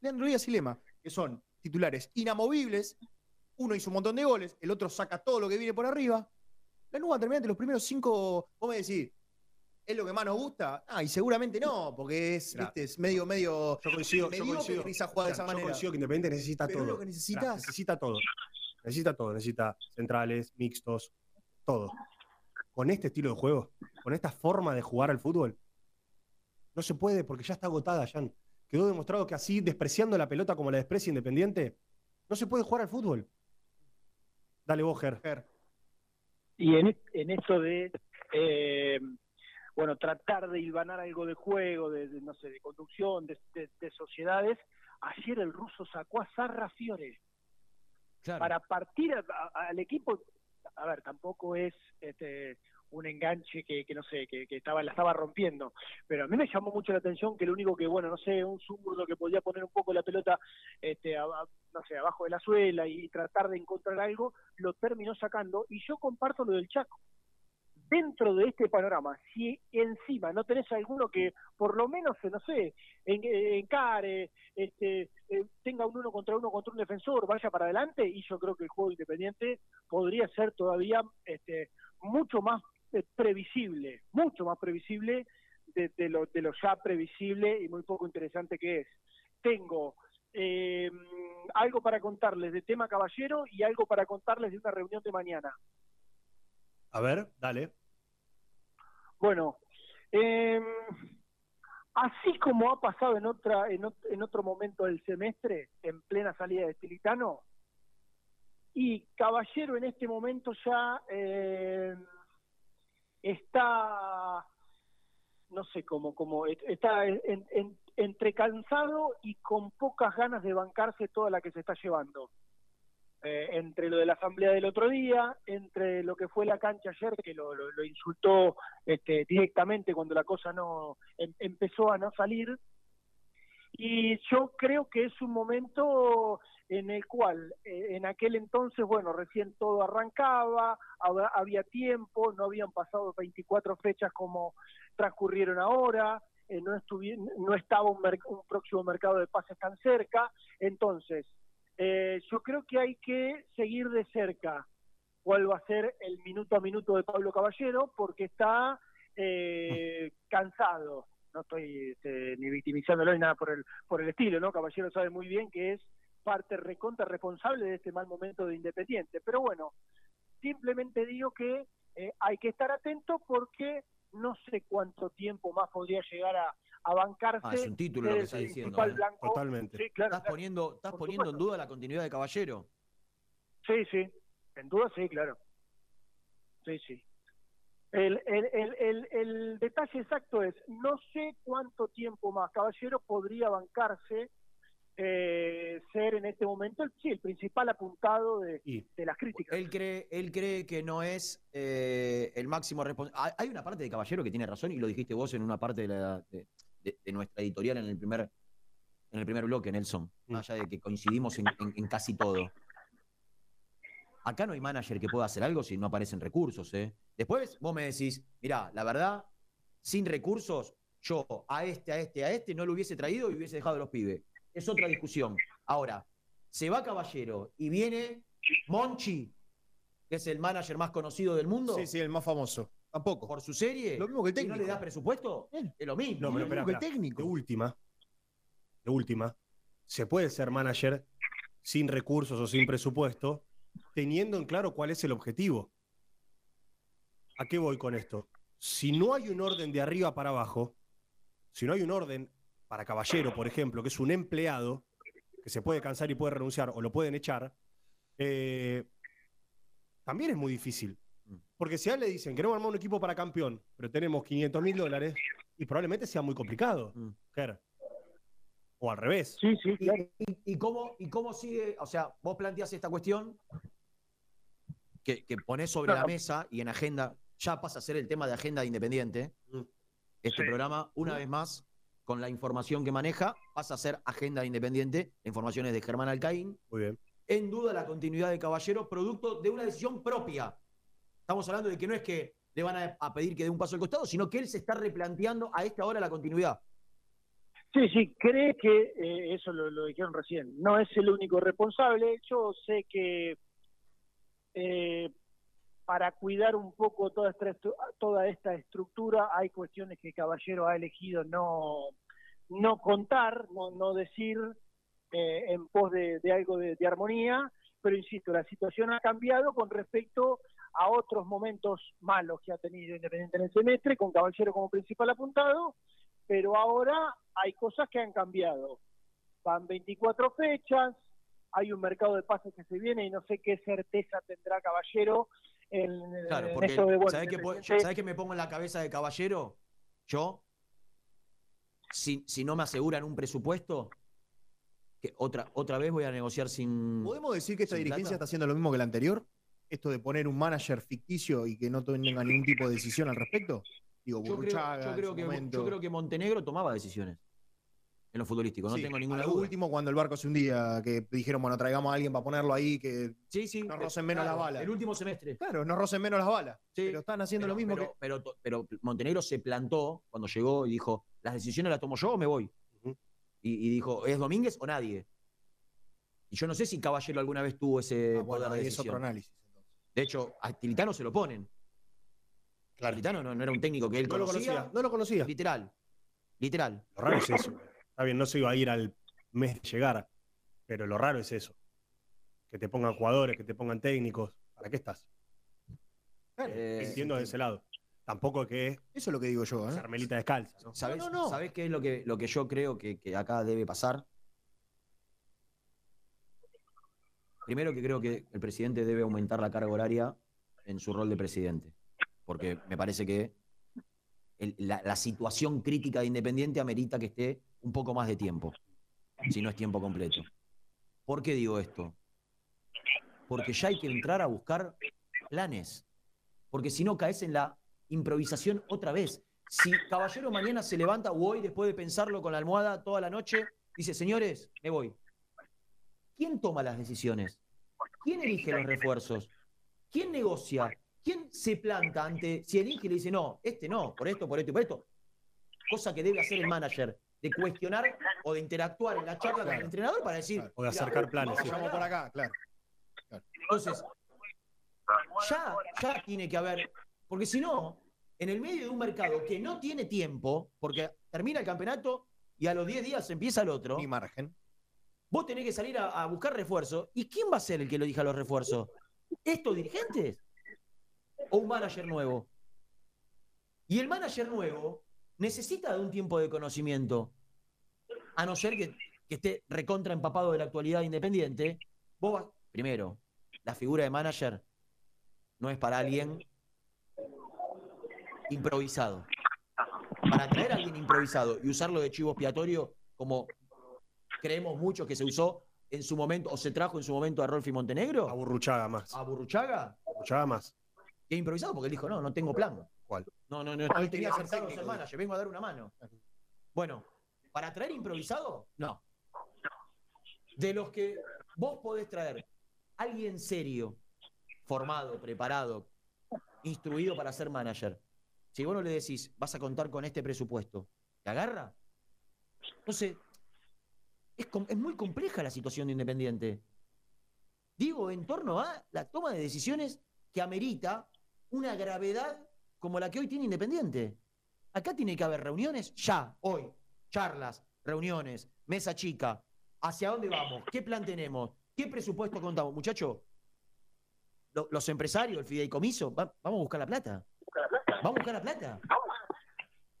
Leandro Díaz y Lema, que son titulares inamovibles. Uno hizo un montón de goles, el otro saca todo lo que viene por arriba. Lanús va a terminar entre los primeros cinco. Vos me decís, ¿es lo que más nos gusta? Ah, y seguramente no, porque es, Claro. viste, es medio, medio. Yo coincido, yo coincido. Juega de esa yo manera. coincido que Independiente necesita Pero todo. lo que necesitas. Claro, necesita todo. Necesita todo. Necesita centrales, mixtos, todo. Con este estilo de juego, con esta forma de jugar al fútbol, no se puede porque ya está agotada, Jan. Quedó demostrado que así, despreciando la pelota como la desprecia Independiente, no se puede jugar al fútbol. Dale vos, Ger. Y en, en esto de, eh, bueno, tratar de hilvanar algo de juego, de, de, no sé, de conducción, de, de- de sociedades, ayer el ruso sacó a Sarra Fiore Claro. para partir a- a- al equipo. A ver, tampoco es este un enganche que, que no sé, que, estaba la estaba rompiendo, pero a mí me llamó mucho la atención que el único que, bueno, no sé, un zurdo que podía poner un poco la pelota, este, a- no sé, abajo de la suela y tratar de encontrar algo, lo terminó sacando y yo comparto lo del Chaco. Dentro de este panorama, si encima no tenés alguno que por lo menos, eh, no sé, eh, encare, este, eh, tenga un uno contra uno contra un defensor, vaya para adelante, y yo creo que el juego independiente podría ser todavía este, mucho más previsible, mucho más previsible de, de lo, de lo ya previsible y muy poco interesante que es. Tengo eh, algo para contarles de tema caballero y algo para contarles de una reunión de mañana. A ver, dale. Bueno, eh, así como ha pasado en otra en, ot- en otro momento del semestre, en plena salida de Tilitano, y Caballero en este momento ya eh, está, no sé cómo, cómo está en- en- entre cansado y con pocas ganas de bancarse toda la que se está llevando. Eh, entre lo de la asamblea del otro día, entre lo que fue la cancha ayer, que lo, lo- insultó este, directamente cuando la cosa no em- empezó a no salir. Y yo creo que es un momento en el cual, eh, en aquel entonces, bueno, recién todo arrancaba, hab- había tiempo, no habían pasado 24 fechas como transcurrieron ahora, eh, no, no estaba un, un próximo mercado de pases tan cerca, entonces eh, yo creo que hay que seguir de cerca cuál va a ser el minuto a minuto de Pablo Caballero, porque está eh, cansado. No estoy este, ni victimizándolo ni nada por el, por el estilo, ¿no? Caballero sabe muy bien que es parte recontra responsable de este mal momento de Independiente. Pero bueno, simplemente digo que eh, hay que estar atento porque no sé cuánto tiempo más podría llegar a, a bancarse. Ah, es un título lo que el estás diciendo. ¿eh? blanco. Sí, claro, ¿Estás, claro. poniendo, ¿estás Por poniendo en duda la continuidad de Caballero? Sí, sí, en duda sí, claro. Sí, sí. El, el, el, el, el detalle exacto es, no sé cuánto tiempo más Caballero podría bancarse eh, ser en este momento el, sí, el principal apuntado de, de las críticas. Él cree, él cree que no es eh, el máximo responsable. Hay una parte de Caballero que tiene razón y lo dijiste vos en una parte de, la- de- de- de nuestra editorial en el primer, en el primer bloque, Nelson. Más allá de que coincidimos en, en- en casi todo. Acá no hay manager que pueda hacer algo si no aparecen recursos. ¿eh? Después vos me decís, mirá, la verdad, sin recursos, yo a este, a este, a este no lo hubiese traído y hubiese dejado a los pibes. Es otra discusión. Ahora, se va Caballero y viene Monchi, que es el manager más conocido del mundo. Sí, sí, el más famoso. Tampoco. Por su serie. Lo mismo que el ¿Y no técnico. le da presupuesto? Es lo mismo. No, pero espera, espera. De última, de última, se puede ser manager sin recursos o sin presupuesto, teniendo en claro cuál es el objetivo. ¿A qué voy con esto? Si no hay un orden de arriba para abajo, si no hay un orden para caballero, por ejemplo, que es un empleado que se puede cansar y puede renunciar o lo pueden echar, eh, también es muy difícil. Porque si a él le dicen, queremos armar un equipo para campeón, pero tenemos 500 mil dólares, y probablemente sea muy complicado. Ger. O al revés. Sí, sí, ¿Y, y- y cómo, ¿Y cómo sigue? O sea, vos planteás esta cuestión que, que ponés sobre la mesa y en agenda, ya pasa a ser el tema de agenda de Independiente. Este programa, una vez más, con la información que maneja, pasa a ser agenda de Independiente. La información es de Germán Alcaín. Muy bien. En duda la continuidad de Caballero, producto de una decisión propia. Estamos hablando de que no es que le van a, pedir que dé un paso al costado, sino que él se está replanteando a esta hora la continuidad. Sí, sí, cree que, eh, eso lo, dijeron recién, no es el único responsable. Yo sé que eh, para cuidar un poco toda esta, toda esta estructura hay cuestiones que Caballero ha elegido no, no contar, no, no decir eh, en pos de, de algo de, de armonía, pero insisto, la situación ha cambiado con respecto a otros momentos malos que ha tenido Independiente en el semestre, con Caballero como principal apuntado, pero ahora hay cosas que han cambiado. Van 24 fechas, hay un mercado de pases que se viene y no sé qué certeza tendrá Caballero en, Claro, en porque esto de bueno, ¿sabés po- Independiente- ¿sabés qué me pongo en la cabeza de caballero? Yo, si, si no me aseguran un presupuesto, que otra, otra vez voy a negociar sin. ¿Podemos decir que esta dirigencia plata? está haciendo lo mismo que la anterior? Esto de poner un manager ficticio y que no tenga ningún tipo de decisión al respecto. Digo, Yo creo, yo creo que, momento. yo creo que Montenegro tomaba decisiones. en lo futbolístico, no Sí, tengo a ninguna lo duda. último, cuando el barco se hundía, que dijeron, bueno, traigamos a alguien para ponerlo ahí, que Sí, sí. nos rocen menos claro, las balas. El último semestre. Claro, nos rocen menos las balas. Sí, pero están haciendo pero, lo mismo pero, que. pero, Montenegro se plantó cuando llegó y dijo, las decisiones las tomo yo o me voy. y, y dijo, ¿es Domínguez o nadie? Y yo no sé si Caballero alguna vez tuvo ese Ah, bueno, poder de ahí es otro decisión. análisis. De hecho, a Tilitano se lo ponen. Tilitano no, no era un técnico que él No lo conocía. conocía, no lo conocía. Literal. Literal. Lo raro es eso. Está bien, no se iba a ir al mes de llegar, pero lo raro es eso. Que te pongan jugadores, que te pongan técnicos. ¿Para qué estás? Eh, Entiendo de ese lado. Tampoco que Eso es lo que digo yo, ¿eh? Carmelita descalza. ¿no? ¿Sabés, ¿sabés qué es lo que, lo que yo creo que, que acá debe pasar? Primero que creo que el presidente debe aumentar la carga horaria en su rol de presidente. Porque me parece que la, la situación crítica de Independiente amerita que esté un poco más de tiempo, si no es tiempo completo. ¿Por qué digo esto? Porque ya hay que entrar a buscar planes. Porque si no caes en la improvisación otra vez. Si Caballero mañana se levanta o hoy, después de pensarlo con la almohada toda la noche, dice, señores, me voy. ¿Quién toma las decisiones? ¿Quién elige los refuerzos? ¿Quién negocia? ¿Quién se planta ante, si elige y le dice, no, este no, por esto, por esto y por esto? Cosa que debe hacer el manager, de cuestionar o de interactuar en la charla con el entrenador para decir... O de "Mirá, acercar planes. sí. Vamos por acá, claro. entonces, ya, ya tiene que haber, porque si no, en el medio de un mercado que no tiene tiempo, porque termina el campeonato y a los 10 días empieza el otro, Ni margen. Vos tenés que salir a, buscar refuerzo. ¿Y quién va a ser el que lo elija los refuerzos? ¿Estos dirigentes? ¿O un manager nuevo? Y el manager nuevo necesita de un tiempo de conocimiento, a no ser que, que esté recontra empapado de la actualidad independiente. Vos vas- primero, la figura de manager no es para alguien improvisado. Para traer a alguien improvisado y usarlo de chivo expiatorio, como creemos mucho que se usó en su momento, o se trajo en su momento a Rolfi Montenegro, A Burruchaga más. a Burruchaga, Burruchaga más. y es improvisado porque él dijo, no, no tengo plan. ¿Cuál? No, no, no, él quería tenía vengo a dar una mano. Bueno, para traer improvisado, no. De los que vos podés traer alguien serio, formado, preparado, instruido para ser manager. Si vos no le decís, vas a contar con este presupuesto, ¿te agarra? Entonces, es, es muy compleja la situación de Independiente. Digo, en torno a la toma de decisiones que amerita una gravedad como la que hoy tiene Independiente. Acá tiene que haber reuniones ya, hoy, charlas, reuniones, mesa chica. ¿Hacia dónde vamos? ¿Qué plan tenemos? ¿Qué presupuesto contamos? Muchachos, lo- los empresarios, el fideicomiso, va- vamos a buscar la plata. Vamos a buscar la plata.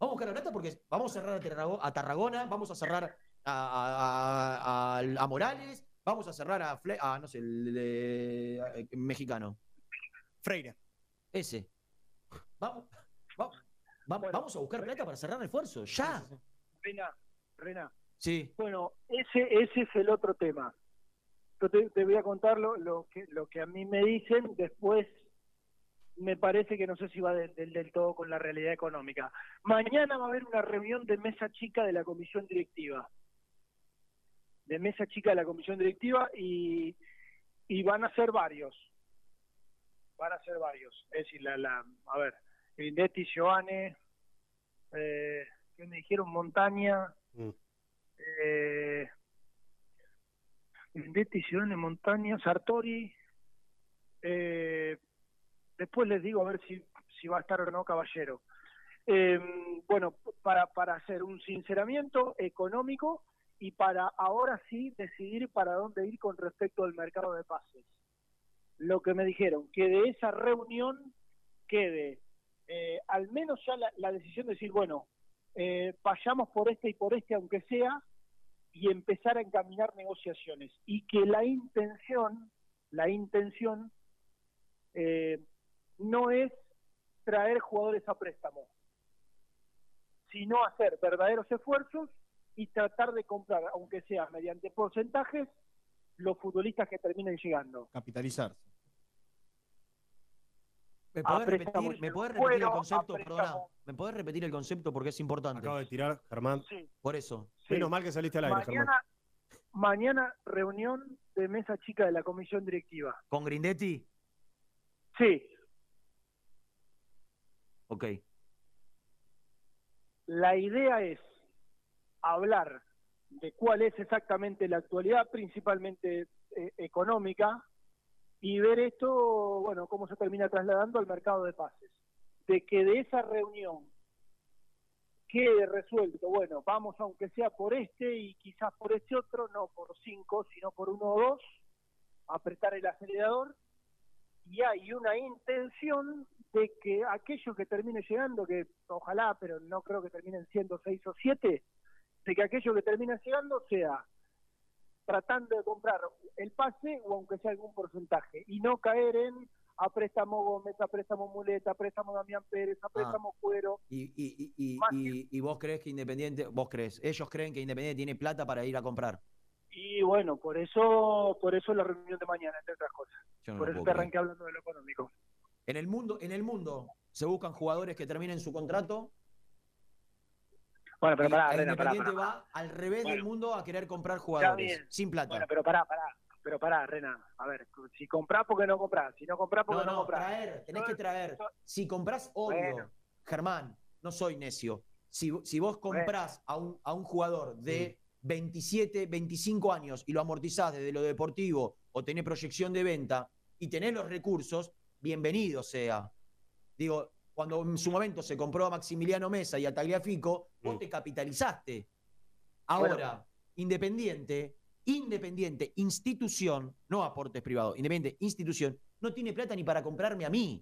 Vamos a buscar la plata porque vamos a cerrar a Tarragona, vamos a cerrar a, a- a- a- a Morales, vamos a cerrar a, Fle- a, no sé, el a- mexicano. Freire. Ese. Vamos, va- va- vamos a buscar plata para cerrar refuerzos. Ya. Rena, Rena. Sí. Bueno, ese, ese es el otro tema. Yo te, te voy a contar lo, lo que, lo que a mí me dicen, después me parece que no sé si va del, del- del todo con la realidad económica. Mañana va a haber una reunión de mesa chica de la comisión directiva. De mesa chica de la comisión directiva y, y van a ser varios. Van a ser varios. Es decir, la, la, a ver, Grindetti, Giovanni, eh, ¿qué me dijeron? Montaña, Mm. eh, Grindetti, Giovanni, Montaña, Sartori. eh, después les digo a ver si, si va a estar o no Caballero. Eh, bueno, para, para hacer un sinceramiento económico y para ahora sí decidir para dónde ir con respecto al mercado de pases. Lo que me dijeron, que de esa reunión quede eh, al menos ya la, la decisión de decir, bueno, eh, vayamos por este y por este, aunque sea, y empezar a encaminar negociaciones. Y que la intención, la intención, eh, no es traer jugadores a préstamo, sino hacer verdaderos esfuerzos y tratar de comprar, aunque sea mediante porcentajes, los futbolistas que terminen llegando. Capitalizarse. ¿Me podés repetir, ¿me en podés repetir el concepto? Perdona, ¿me podés repetir el concepto porque es importante? Acabo de tirar, Germán. Sí, Por eso. sí. Menos mal que saliste al aire, Germán. Mañana, mañana reunión de mesa chica de la comisión directiva. ¿Con Grindetti? Sí, Ok. la idea es hablar de cuál es exactamente la actualidad, principalmente eh, económica, y ver esto, bueno, cómo se termina trasladando al mercado de pases. De que de esa reunión quede resuelto, bueno, vamos aunque sea por este y quizás por este otro, no por cinco, sino por uno o dos, apretar el acelerador, y hay una intención de que aquello que termine llegando, que ojalá, pero no creo que terminen siendo seis o siete, de que aquello que termine llegando sea tratando de comprar el pase o aunque sea algún porcentaje, y no caer en a préstamo Gómez, a préstamo Muleta, a préstamo Damián Pérez, a préstamo Cuero. Y, y, y, y, vos crees que Independiente, vos crees, ellos creen que Independiente tiene plata para ir a comprar. Y bueno, por eso, por eso la reunión de mañana, entre otras cosas. No por eso te arranqué hablando de lo económico. En el mundo, en el mundo se buscan jugadores que terminen su contrato. Bueno, pero pará, el Rena, pará, pará. va al revés del mundo a querer comprar jugadores sin plata. Bueno, pero pará, pará. Pero pará, Rena. A ver, si comprás, porque no comprás? Si no comprás, porque No, no, no, comprás? traer, tenés que traer. Si comprás, obvio, Bueno. Germán, no soy necio. Si, si vos comprás a, un, a un jugador de 27, 25 años y lo amortizás desde lo deportivo o tenés proyección de venta y tenés los recursos, bienvenido sea. Digo, cuando en su momento se compró a Maximiliano Mesa y a Tagliafico, vos te capitalizaste. Ahora, Bueno. Independiente, Independiente, institución, no aportes privados, Independiente, institución, no tiene plata ni para comprarme a mí,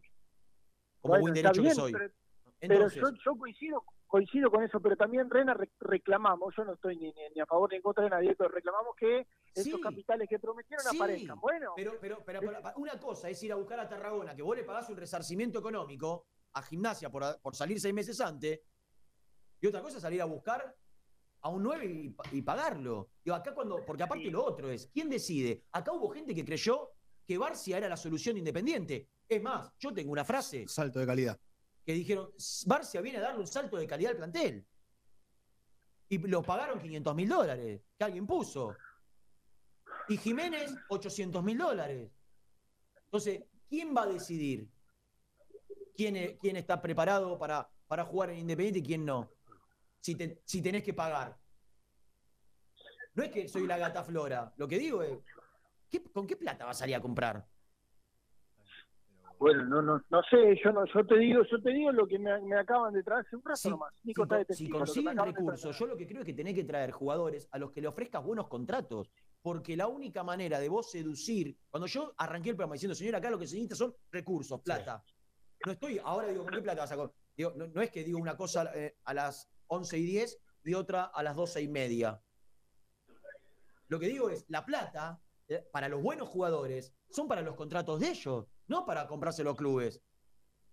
como Bueno, buen derecho que soy. Pero, Entonces, pero yo, yo coincido coincido con eso, pero también Rena re- reclamamos, yo no estoy ni, ni, ni a favor ni en contra de nadie, pero reclamamos que esos Sí. capitales que prometieron Sí, aparezcan. Bueno, pero, pero, pero, pero una cosa es ir a buscar a Tarragona, que vos le pagás un resarcimiento económico a gimnasia por, por salir seis meses antes, y otra cosa es salir a buscar a un 9 y, y pagarlo. Digo, acá cuando, porque aparte lo otro es, ¿quién decide? Acá hubo gente que creyó que Barcia era la solución independiente. Es más, yo tengo una frase Salto de calidad. que dijeron, Barcia viene a darle un salto de calidad al plantel. Y lo pagaron 500 mil dólares, que alguien puso. Y Jiménez, 800 mil dólares. Entonces, ¿quién va a decidir quién, es- quién está preparado para, para jugar en Independiente y quién no? Si, te- si tenés que pagar. No es que soy la gata flora. Lo que digo es, ¿qué- ¿con qué plata vas a salir a comprar? bueno, no, no, no sé, yo no, yo te digo, yo te digo lo que me, me acaban de traer hace un rato Si, nomás. si está de consiguen recursos, yo lo que creo es que tenés que traer jugadores a los que le ofrezcas buenos contratos. Porque la única manera de vos seducir, cuando yo arranqué el programa diciendo, señor, acá lo que se necesita son recursos, plata. No estoy, ahora digo, ¿con qué plata vas a co-?" Digo, no, no es que digo una cosa eh, a las 11 y 10 y otra a las 12 y media. Lo que digo es, la plata, eh, para los buenos jugadores, son para los contratos de ellos, no para comprarse los clubes.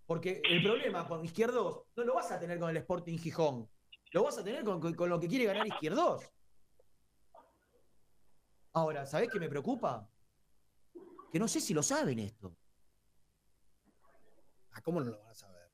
Porque el problema con Izquierdos no lo vas a tener con el Sporting Gijón. Lo vas a tener con, con- con lo que quiere ganar Izquierdos. Ahora, ¿sabés qué me preocupa? Que no sé si lo saben esto. Ah, ¿Cómo no lo van a saber?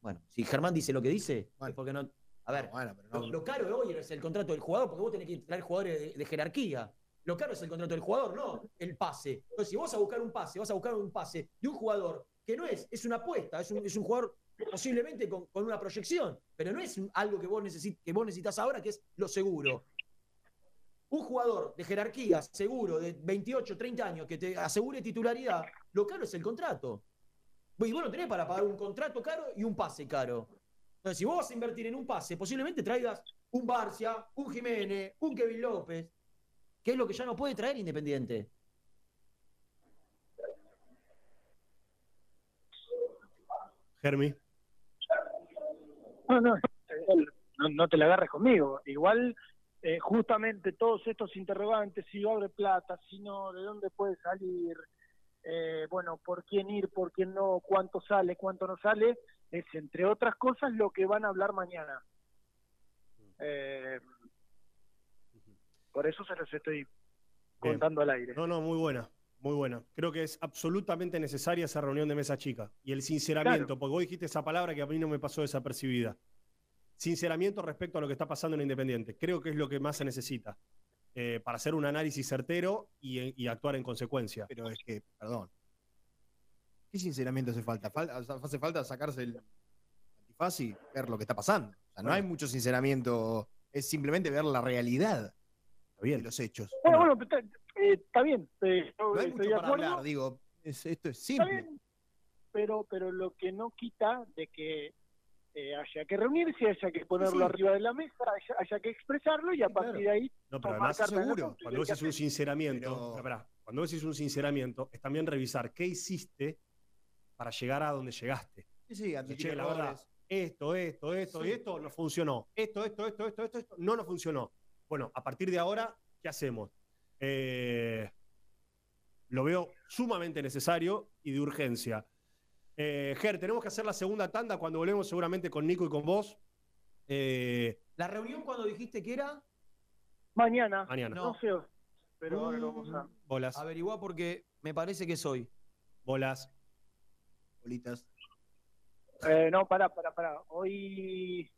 Bueno, si Germán dice lo que dice, es porque no. A ver, Bueno, pero no. lo, lo caro de hoy es el contrato del jugador, porque vos tenés que traer jugadores de, de jerarquía. Lo caro es el contrato del jugador, no el pase. Entonces, si vos vas a buscar un pase, vas a buscar un pase de un jugador que no es, es una apuesta, es un, es un jugador posiblemente con, con una proyección, pero no es algo que vos, necesit- que vos necesitas ahora, que es lo seguro. Un jugador de jerarquía, seguro, de 28, 30 años, que te asegure titularidad, lo caro es el contrato. Y vos no tenés para pagar un contrato caro y un pase caro. Entonces, si vos vas a invertir en un pase, posiblemente traigas un Barcia, un Jiménez, un Kevin López, que es lo que ya no puede traer Independiente. Germi. No, no, no, no te la agarres conmigo. Igual, eh, justamente todos estos interrogantes, si abre plata, si no, de dónde puede salir, eh, bueno, por quién ir, por quién no, cuánto sale, cuánto no sale, es entre otras cosas lo que van a hablar mañana. Eh, por eso se los estoy Bien. contando al aire. No, no, muy buena. Muy buena. Creo que es absolutamente necesaria esa reunión de mesa chica. Y el sinceramiento, porque vos dijiste esa palabra que a mí no me pasó desapercibida. Sinceramiento respecto a lo que está pasando en Independiente. Creo que es lo que más se necesita eh, para hacer un análisis certero y, y actuar en consecuencia. Pero es que, perdón. ¿Qué sinceramiento hace falta? Hace falta sacarse el antifaz y ver lo que está pasando. O sea, no hay mucho sinceramiento, es simplemente ver la realidad de los hechos. Bueno, bueno, está, eh, está bien. eh, No hay estoy mucho de para acuerdo. hablar, digo, es- esto es Está simple. bien, pero, pero lo que no quita de que eh, haya que reunirse, haya que ponerlo sí. arriba de la mesa, haya, haya que expresarlo y a partir de ahí No, pero además, seguro, cuando vos decís un sinceramiento, Pero- Pará, pará. cuando vos decís un sinceramiento, es también revisar qué hiciste para llegar a donde llegaste. Sí, sí, Che, la verdad, esto, esto, esto y esto no funcionó. Esto, esto, esto, esto, esto, esto no nos funcionó. Bueno, a partir de ahora, ¿qué hacemos? Eh, lo veo sumamente necesario y de urgencia. Eh, Ger, tenemos que hacer la segunda tanda cuando volvemos seguramente con Nico y con vos. Eh, ¿La reunión cuando dijiste que era? Mañana. Mañana. No sé, pero ahora lo vamos a. bolas, Averiguá porque me parece que soy. bolas. Bolitas. Eh, no, pará, pará, pará. Hoy,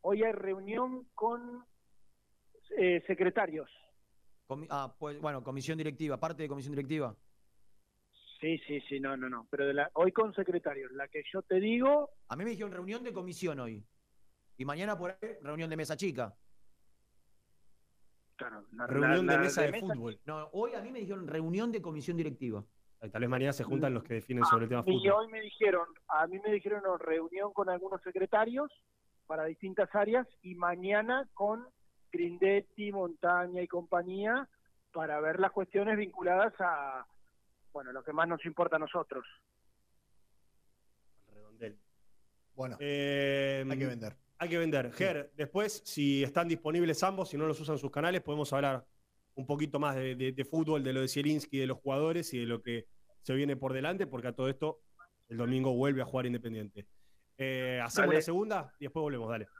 hoy hay reunión con eh, secretarios. Comi- ah, pues bueno, comisión directiva, parte de comisión directiva. Sí, sí, sí, no, no, no. Pero de la, hoy con secretarios. La que yo te digo, A mí me dijeron reunión de comisión hoy. Y mañana por ahí, reunión de mesa chica. claro, la- Reunión la- de la mesa de fútbol. No, hoy a mí me dijeron reunión de comisión directiva. Tal vez mañana se juntan los que definen sobre el tema Y fútbol. hoy me dijeron, a mí me dijeron no, reunión con algunos secretarios para distintas áreas y mañana con Grindetti, Montaña y compañía para ver las cuestiones vinculadas a, bueno, lo que más nos importa a nosotros. Redondel. Bueno, Eh, hay que vender. Hay que vender. Ger, después, si están disponibles ambos, si no los usan sus canales, podemos hablar un poquito más de, de- de fútbol, de lo de Zielinski, de los jugadores y de lo que se viene por delante, porque a todo esto el domingo vuelve a jugar Independiente. Eh, hacemos Dale. la segunda y después volvemos, dale. Dale,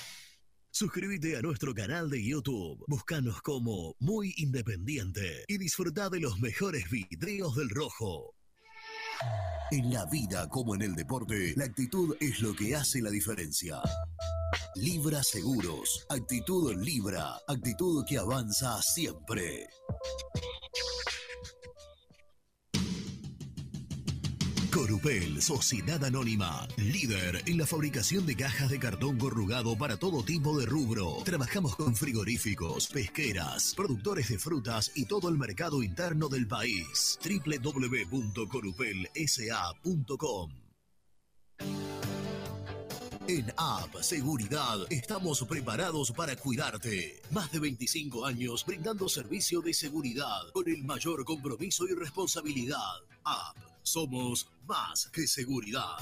Suscríbete a nuestro canal de YouTube, búscanos como Muy Independiente y disfruta de los mejores videos del rojo. En la vida como en el deporte, la actitud es lo que hace la diferencia. Libra Seguros, actitud Libra, actitud que avanza siempre. Corupel, Sociedad Anónima, líder en la fabricación de cajas de cartón corrugado para todo tipo de rubro. Trabajamos con frigoríficos, pesqueras, productores de frutas y todo el mercado interno del país. www.corupelsa.com en App Seguridad estamos preparados para cuidarte. Más de 25 años brindando servicio de seguridad con el mayor compromiso y responsabilidad. App, somos más que seguridad.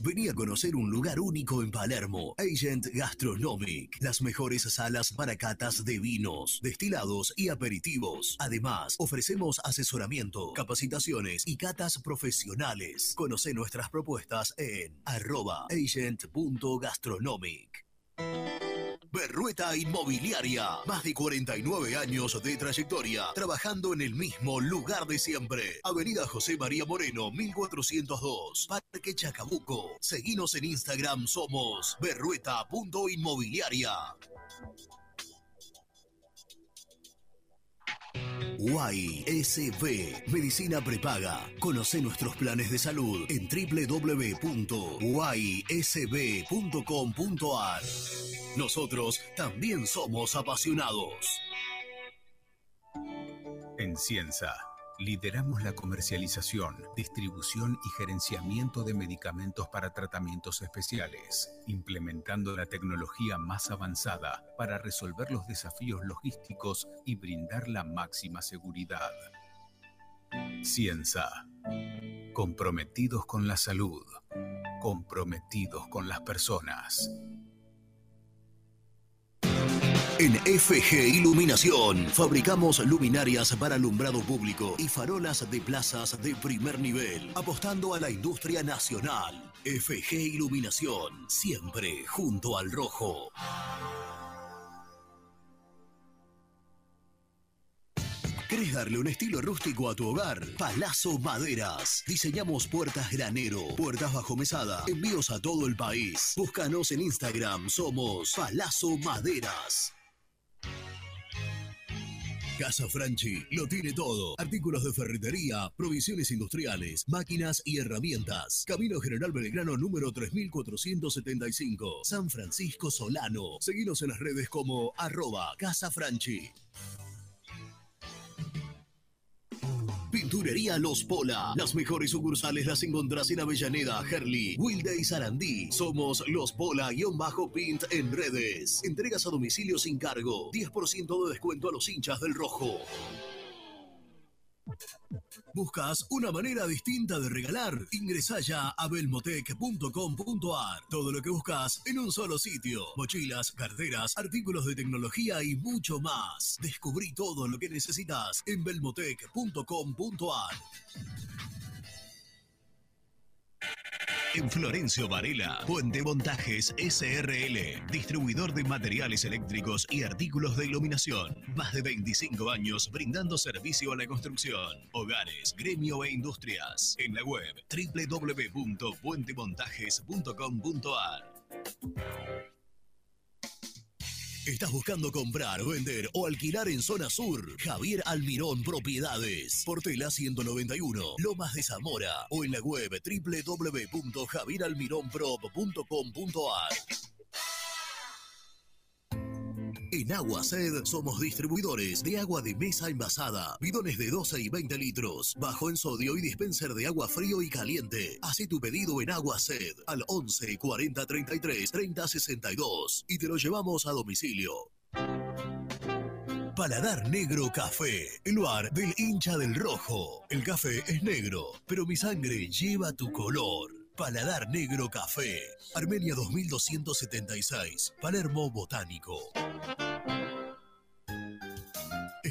Vení a conocer un lugar único en Palermo, Agent Gastronomic, las mejores salas para catas de vinos, destilados y aperitivos. Además, ofrecemos asesoramiento, capacitaciones y catas profesionales. Conoce nuestras propuestas en arroba agent.gastronomic. Berrueta Inmobiliaria. Más de 49 años de trayectoria, trabajando en el mismo lugar de siempre. Avenida José María Moreno, 1402, Parque Chacabuco. Seguinos en Instagram, somos berrueta.inmobiliaria. YSB, Medicina Prepaga. Conoce nuestros planes de salud en www.ysb.com.ar. Nosotros también somos apasionados. En Cienza, Lideramos la comercialización, distribución y gerenciamiento de medicamentos para tratamientos especiales, implementando la tecnología más avanzada para resolver los desafíos logísticos y brindar la máxima seguridad. Cienza. Comprometidos con la salud. Comprometidos con las personas. En FG Iluminación fabricamos luminarias para alumbrado público y farolas de plazas de primer nivel, apostando a la industria nacional. FG Iluminación, siempre junto al rojo. ¿Querés darle un estilo rústico a tu hogar? Palazzo Maderas. Diseñamos puertas granero, puertas bajo mesada, envíos a todo el país. Búscanos en Instagram, somos Palazzo Maderas. Casa Franchi lo tiene todo. Artículos de ferretería, provisiones industriales, máquinas y herramientas. Camino General Belgrano número 3475. San Francisco Solano. Seguinos en las redes como arroba Casa Franchi. Pinturería Los Pola. Las mejores sucursales las encontrás en Avellaneda, Herli, Wilde y Sarandí. Somos Los Pola-Pint en redes. Entregas a domicilio sin cargo. 10% de descuento a los hinchas del rojo. ¿Buscas una manera distinta de regalar? Ingresa ya a belmotec.com.ar. Todo lo que buscas en un solo sitio. Mochilas, carteras, artículos de tecnología y mucho más. Descubrí todo lo que necesitas en belmotec.com.ar. En Florencio Varela, Puente Montajes SRL, distribuidor de materiales eléctricos y artículos de iluminación. Más de 25 años brindando servicio a la construcción, hogares, gremio e industrias. En la web www.puentemontajes.com.ar. ¿Estás buscando comprar, vender o alquilar en zona sur? Javier Almirón Propiedades. Portela 191, Lomas de Zamora o en la web www.javieralmironprop.com.ar. En Agua Sed somos distribuidores de agua de mesa envasada, bidones de 12 y 20 litros, bajo en sodio y dispenser de agua frío y caliente. Haz tu pedido en Agua Sed al 11 40 33 30 62 y te lo llevamos a domicilio. Paladar Negro Café, el lugar del hincha del rojo. El café es negro, pero mi sangre lleva tu color. Paladar Negro Café, Armenia 2276, Palermo Botánico.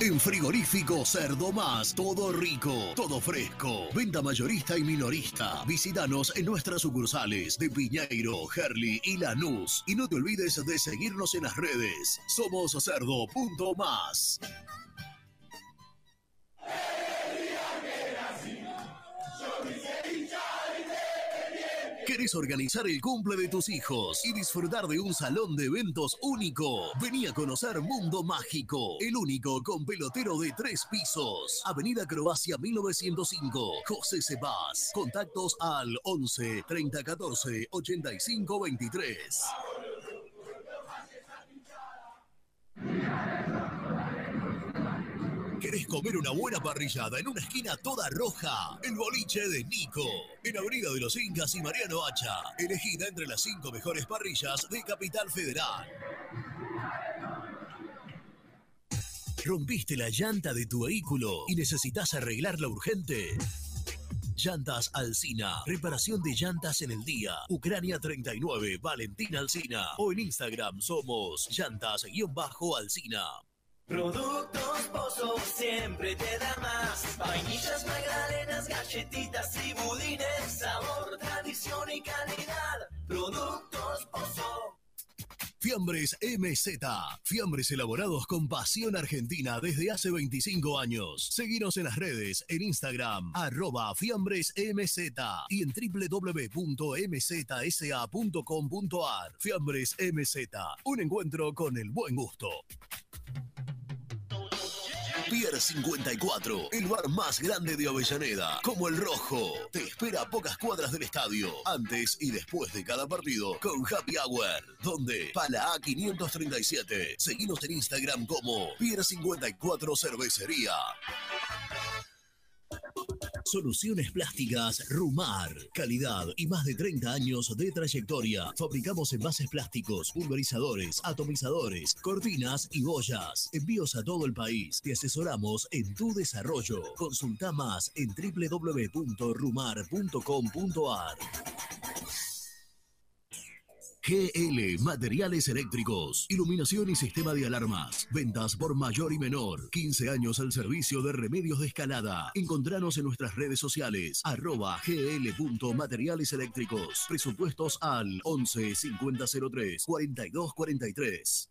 En Frigorífico Cerdo Más, todo rico, todo fresco. Venta mayorista y minorista. Visítanos en nuestras sucursales de Piñeiro, Gerli y Lanús. Y no te olvides de seguirnos en las redes. Somos Cerdo.más. ¿Querés organizar el cumple de tus hijos y disfrutar de un salón de eventos único? Vení a conocer Mundo Mágico, el único con pelotero de tres pisos. Avenida Croacia 1905, José Cepaz. Contactos al 11 30 14 85 23. ¿Querés comer una buena parrillada en una esquina toda roja? El boliche de Nico. En Avenida de los Incas y Mariano Hacha. Elegida entre las cinco mejores parrillas de Capital Federal. ¿Rompiste la llanta de tu vehículo y necesitas arreglarla urgente? Llantas Alcina. Reparación de llantas en el día. Ucrania 39, Valentina Alcina. O en Instagram somos llantas-alcina. Productos Pozo siempre te da más. Vainillas, magdalenas, galletitas y budines. Sabor, tradición y calidad. Productos Pozo. Fiambres MZ. Fiambres elaborados con pasión argentina desde hace 25 años. Seguinos en las redes, en Instagram, arroba Fiambres MZ y en www.mzsa.com.ar. Fiambres MZ. Un encuentro con el buen gusto. Pier 54, el bar más grande de Avellaneda, como el Rojo. Te espera a pocas cuadras del estadio, antes y después de cada partido, con Happy Hour, donde Pala A537. Seguimos en Instagram como Pier 54 Cervecería. Soluciones plásticas Rumar. Calidad y más de 30 años de trayectoria. Fabricamos envases plásticos, pulverizadores, atomizadores, cortinas y boyas. Envíos a todo el país. Te asesoramos en tu desarrollo. Consulta más en www.rumar.com.ar. GL Materiales Eléctricos, Iluminación y Sistema de Alarmas. Ventas por mayor y menor. 15 años al servicio de remedios de escalada. Encontranos en nuestras redes sociales. Arroba gl.materiales eléctricos. Presupuestos al 11 5003 4243.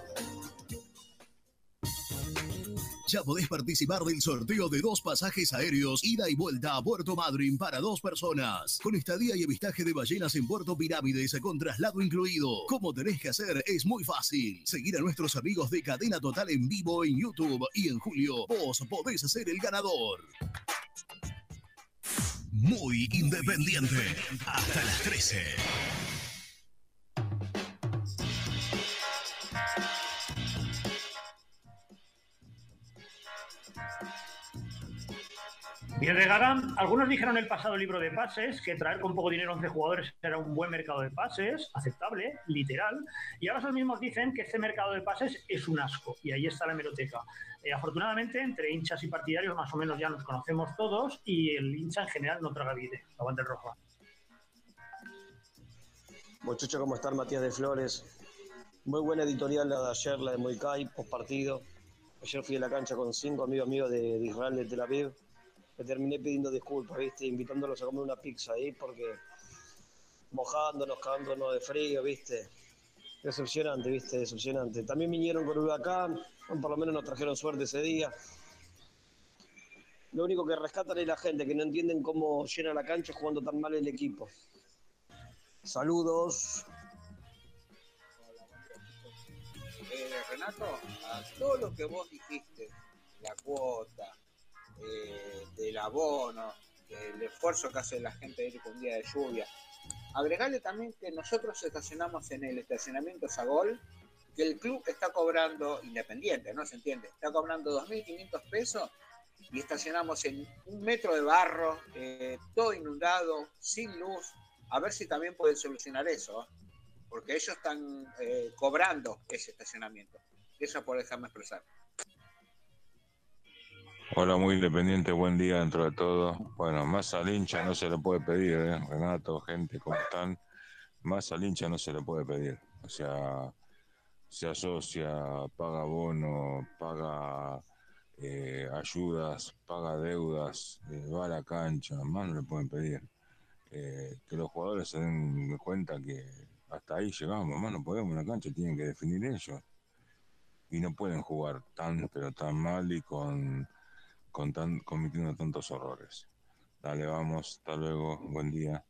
Ya podés participar del sorteo de dos pasajes aéreos ida y vuelta a Puerto Madryn para dos personas, con estadía y avistaje de ballenas en Puerto Pirámides con traslado incluido. Como tenés que hacer es muy fácil. Seguir a nuestros amigos de Cadena Total en vivo en YouTube y en julio vos podés ser el ganador. Muy independiente. Hasta las 13. Bien, regalan. Algunos dijeron en el pasado libro de pases que traer con poco dinero 11 jugadores era un buen mercado de pases, aceptable, literal. Y ahora esos mismos dicen que este mercado de pases es un asco. Y ahí está la hemeroteca. Eh, afortunadamente, entre hinchas y partidarios más o menos ya nos conocemos todos y el hincha en general no traga vide. Aguante el rojo. Muchachos, ¿cómo están? Matías de Flores. Muy buena editorial la de ayer, la de Moicay, post partido. Ayer fui a la cancha con cinco amigos míos de, de Israel, de Tel Aviv. Terminé pidiendo disculpas, ¿viste? Invitándolos a comer una pizza ahí porque mojándonos, cagándonos de frío, ¿viste? Decepcionante, ¿viste? Decepcionante. También vinieron con huracán, por lo menos nos trajeron suerte ese día. Lo único que rescatan es la gente, que no entienden cómo llena la cancha jugando tan mal el equipo. Saludos. Eh, Renato, a todo lo que vos dijiste, la cuota, eh, del abono, del esfuerzo que hace la gente de ir con un día de lluvia, agregarle también que nosotros estacionamos en el estacionamiento Sagol, que el club está cobrando, independiente, ¿no se entiende? Está cobrando 2.500 pesos y estacionamos en un metro de barro, eh, todo inundado, sin luz, a ver si también pueden solucionar eso, ¿eh? porque ellos están eh, cobrando ese estacionamiento. Eso por dejarme expresar. Hola, muy independiente, buen día dentro de todo. Bueno, más al hincha no se le puede pedir, ¿eh? Renato, gente, ¿cómo están? Más al hincha no se le puede pedir. O sea, se asocia, paga bono, paga eh, ayudas, paga deudas, eh, va a la cancha, más no le pueden pedir. Eh, que los jugadores se den cuenta que hasta ahí llegamos, más no podemos la cancha, tienen que definir ellos. Y no pueden jugar tan, pero tan mal y con con tan, cometiendo tantos horrores. Dale, vamos, hasta luego, buen día.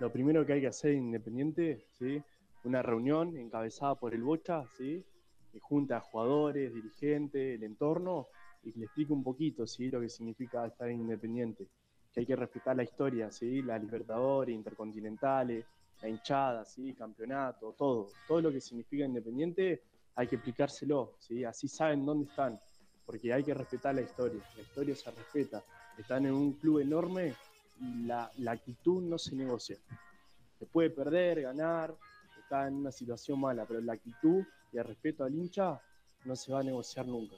Lo primero que hay que hacer Independiente, ¿sí? una reunión encabezada por el Bocha, ¿sí? que junta a jugadores, dirigentes, el entorno, y que le explique un poquito ¿sí? lo que significa estar Independiente. Que hay que respetar la historia, ¿sí? la Libertadores, Intercontinentales, la hinchada, ¿sí? campeonato, todo. Todo lo que significa Independiente hay que explicárselo, ¿sí? así saben dónde están porque hay que respetar la historia, la historia se respeta. Están en un club enorme y la, actitud no se negocia. Se puede perder, ganar, está en una situación mala, pero la actitud y el respeto al hincha no se va a negociar nunca.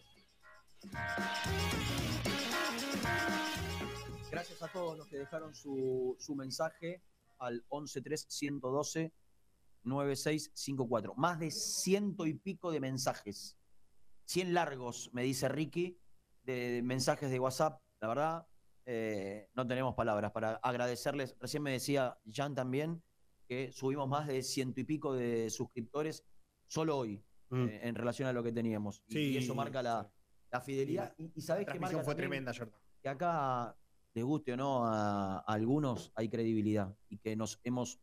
Gracias a todos los que dejaron su, mensaje al 113 9654. Más de ciento y pico de mensajes. 100 largos, me dice Ricky, de mensajes de WhatsApp. La verdad, eh, no tenemos palabras para agradecerles. Recién me decía Jan también que subimos más de ciento y pico de suscriptores solo hoy Mm. eh, en relación a lo que teníamos. Y- y, Sí, eso marca la, la fidelidad. Y, y sabés La que marca fue tremenda, Jordan. que acá, les guste o no a, a algunos, hay credibilidad y que nos hemos,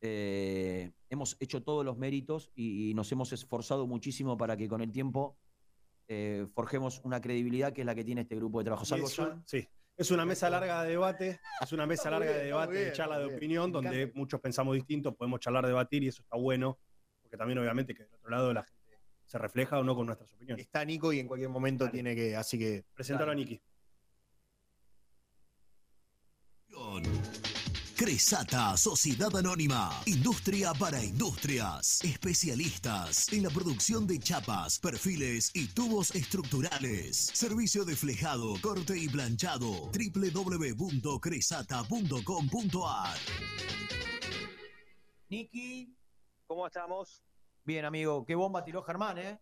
eh, hemos hecho todos los méritos y, y nos hemos esforzado muchísimo para que con el tiempo eh, forjemos una credibilidad que es la que tiene este grupo de trabajo. Salvo es, sí. es una mesa larga de debate, es una mesa larga de debate, de charla de opinión, donde encanta. muchos pensamos distintos, podemos charlar, debatir y eso está bueno, porque también obviamente que del otro lado la gente se refleja o no con nuestras opiniones. Está Nico y en cualquier momento tiene que, así que. Presentalo a Niki. Cresata, Sociedad Anónima, Industria para Industrias, especialistas en la producción de chapas, perfiles y tubos estructurales. Servicio de flejado, corte y planchado, www.cresata.com.ar. Niki. ¿Cómo estamos? Bien, amigo. Qué bomba tiró Germán, ¿eh?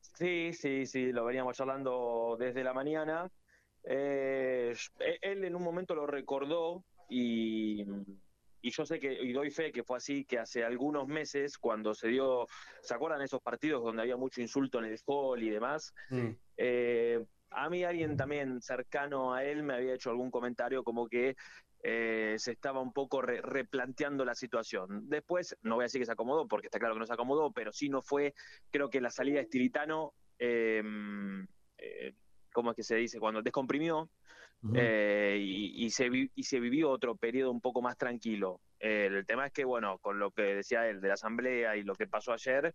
Sí, sí, sí, lo veníamos charlando desde la mañana. Eh, él en un momento lo recordó y, y yo sé que, y doy fe que fue así, que hace algunos meses, cuando se dio, ¿se acuerdan esos partidos donde había mucho insulto en el hall y demás? Eh, a mí alguien también cercano a él me había hecho algún comentario como que eh, se estaba un poco re- replanteando la situación. Después, no voy a decir que se acomodó, porque está claro que no se acomodó, pero sí no fue, creo que la salida de Estilitano, eh, eh, ¿cómo es que se dice? Cuando descomprimió, eh, y, y se vi- y se vivió otro periodo un poco más tranquilo. Eh, el tema es que, bueno, con lo que decía él de la asamblea y lo que pasó ayer,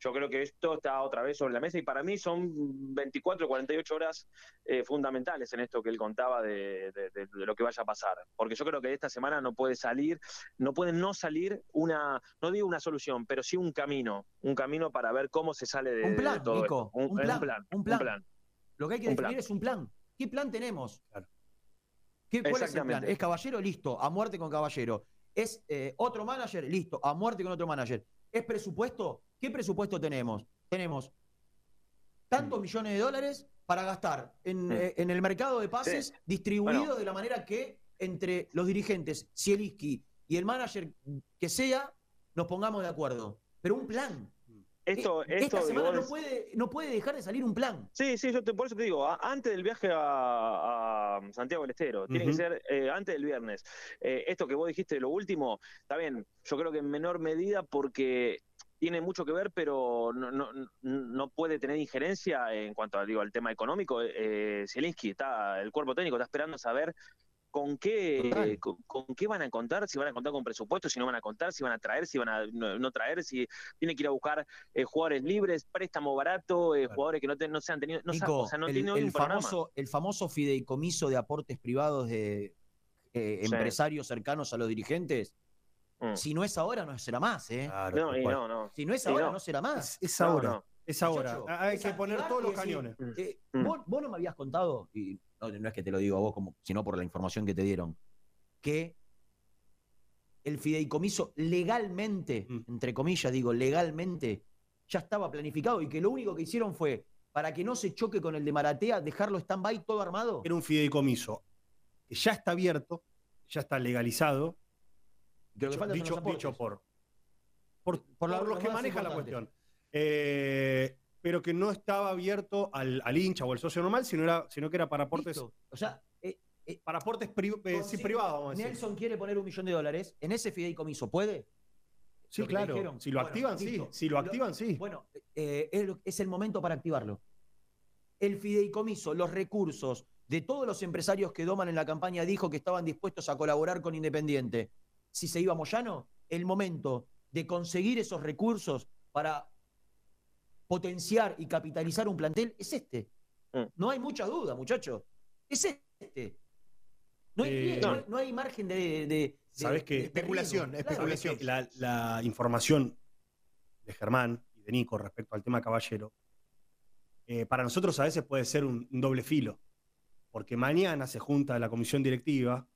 yo creo que esto está otra vez sobre la mesa y para mí son 24, 48 horas eh, fundamentales en esto que él contaba de, de- de- de lo que vaya a pasar. Porque yo creo que esta semana no puede salir, no puede no salir una, no digo una solución, pero sí un camino, un camino para ver cómo se sale de, Un plan, todo Nico. esto. Un, un, un plan, plan, un plan. Lo que hay que definir plan. es un plan. ¿Qué plan tenemos? ¿Qué- ¿Cuál es el plan? ¿Es caballero? Listo, a muerte con caballero. ¿Es eh, otro manager? Listo, a muerte con otro manager. ¿Es presupuesto? ¿Qué presupuesto tenemos? Tenemos tantos millones de dólares para gastar en, Mm. eh, en el mercado de pases Sí. distribuido Bueno. de la manera que entre los dirigentes, Zielinski y el manager que sea, nos pongamos de acuerdo. Pero un plan. Esto, Eh, esto Esta semana vos no puede, no puede dejar de salir un plan. Sí, sí, yo te- por eso te digo, a- antes del viaje a, a Santiago del Estero, tiene que ser eh, antes del viernes. Eh, esto que vos dijiste de lo último, está bien, yo creo que en menor medida porque tiene mucho que ver, pero no, no, no- no puede tener injerencia en cuanto a, digo, al tema económico. Eh, Zielinski está, el cuerpo técnico está esperando saber con qué, con, con qué van a contar, si van a contar con presupuesto, si no van a contar, si van a traer, si van a no, no traer, si tiene que ir a buscar eh, jugadores libres, préstamo barato, eh, jugadores que no, te- no se han tenido, no, Nico, o sea, no el, tiene el programa. famoso, el famoso fideicomiso de aportes privados de eh, Sí. empresarios cercanos a los dirigentes, Mm. si no es ahora, no será más. ¿eh? No, y no, no. Si no es ahora, no. no, será más. Es, ahora. no. Es ahora. Muchacho, Hay que poner todos los cañones. eh, Mm. vos, vos no me habías contado, y no, no es que te lo digo a vos, como, sino por la información que te dieron, que el fideicomiso legalmente, Mm. entre comillas digo, legalmente, ya estaba planificado y que lo único que hicieron fue, para que no se choque con el de Maratea, dejarlo stand-by todo armado. Era un fideicomiso que ya está abierto, ya está legalizado, que dicho, por, por, Por los que manejan la cuestión. Eh, pero que no estaba abierto al, al hincha o al socio normal, sino, era, sino que era para aportes, Listo. O sea, eh, eh, para aportes pri- eh, sí, privados, vamos a decir. Nelson quiere poner un millón de dólares en ese fideicomiso, ¿puede? Sí, Lo claro. Si lo Bueno, activan, listo. sí. Si lo activan, sí. Bueno, es el momento para activarlo. El fideicomiso, los recursos de todos los empresarios que doman en la campaña dijo que estaban dispuestos a colaborar con Independiente. Si se iba a Moyano, el momento de conseguir esos recursos para potenciar y capitalizar un plantel es este. Mm. No hay mucha duda, muchachos. Es este. No hay, Eh, no hay- no hay margen de, Sabes de- que de Especulación. Claro. Que la, la información de Germán y de Nico respecto al tema Caballero, eh, para nosotros a veces puede ser un, un doble filo, porque mañana se junta la comisión directiva,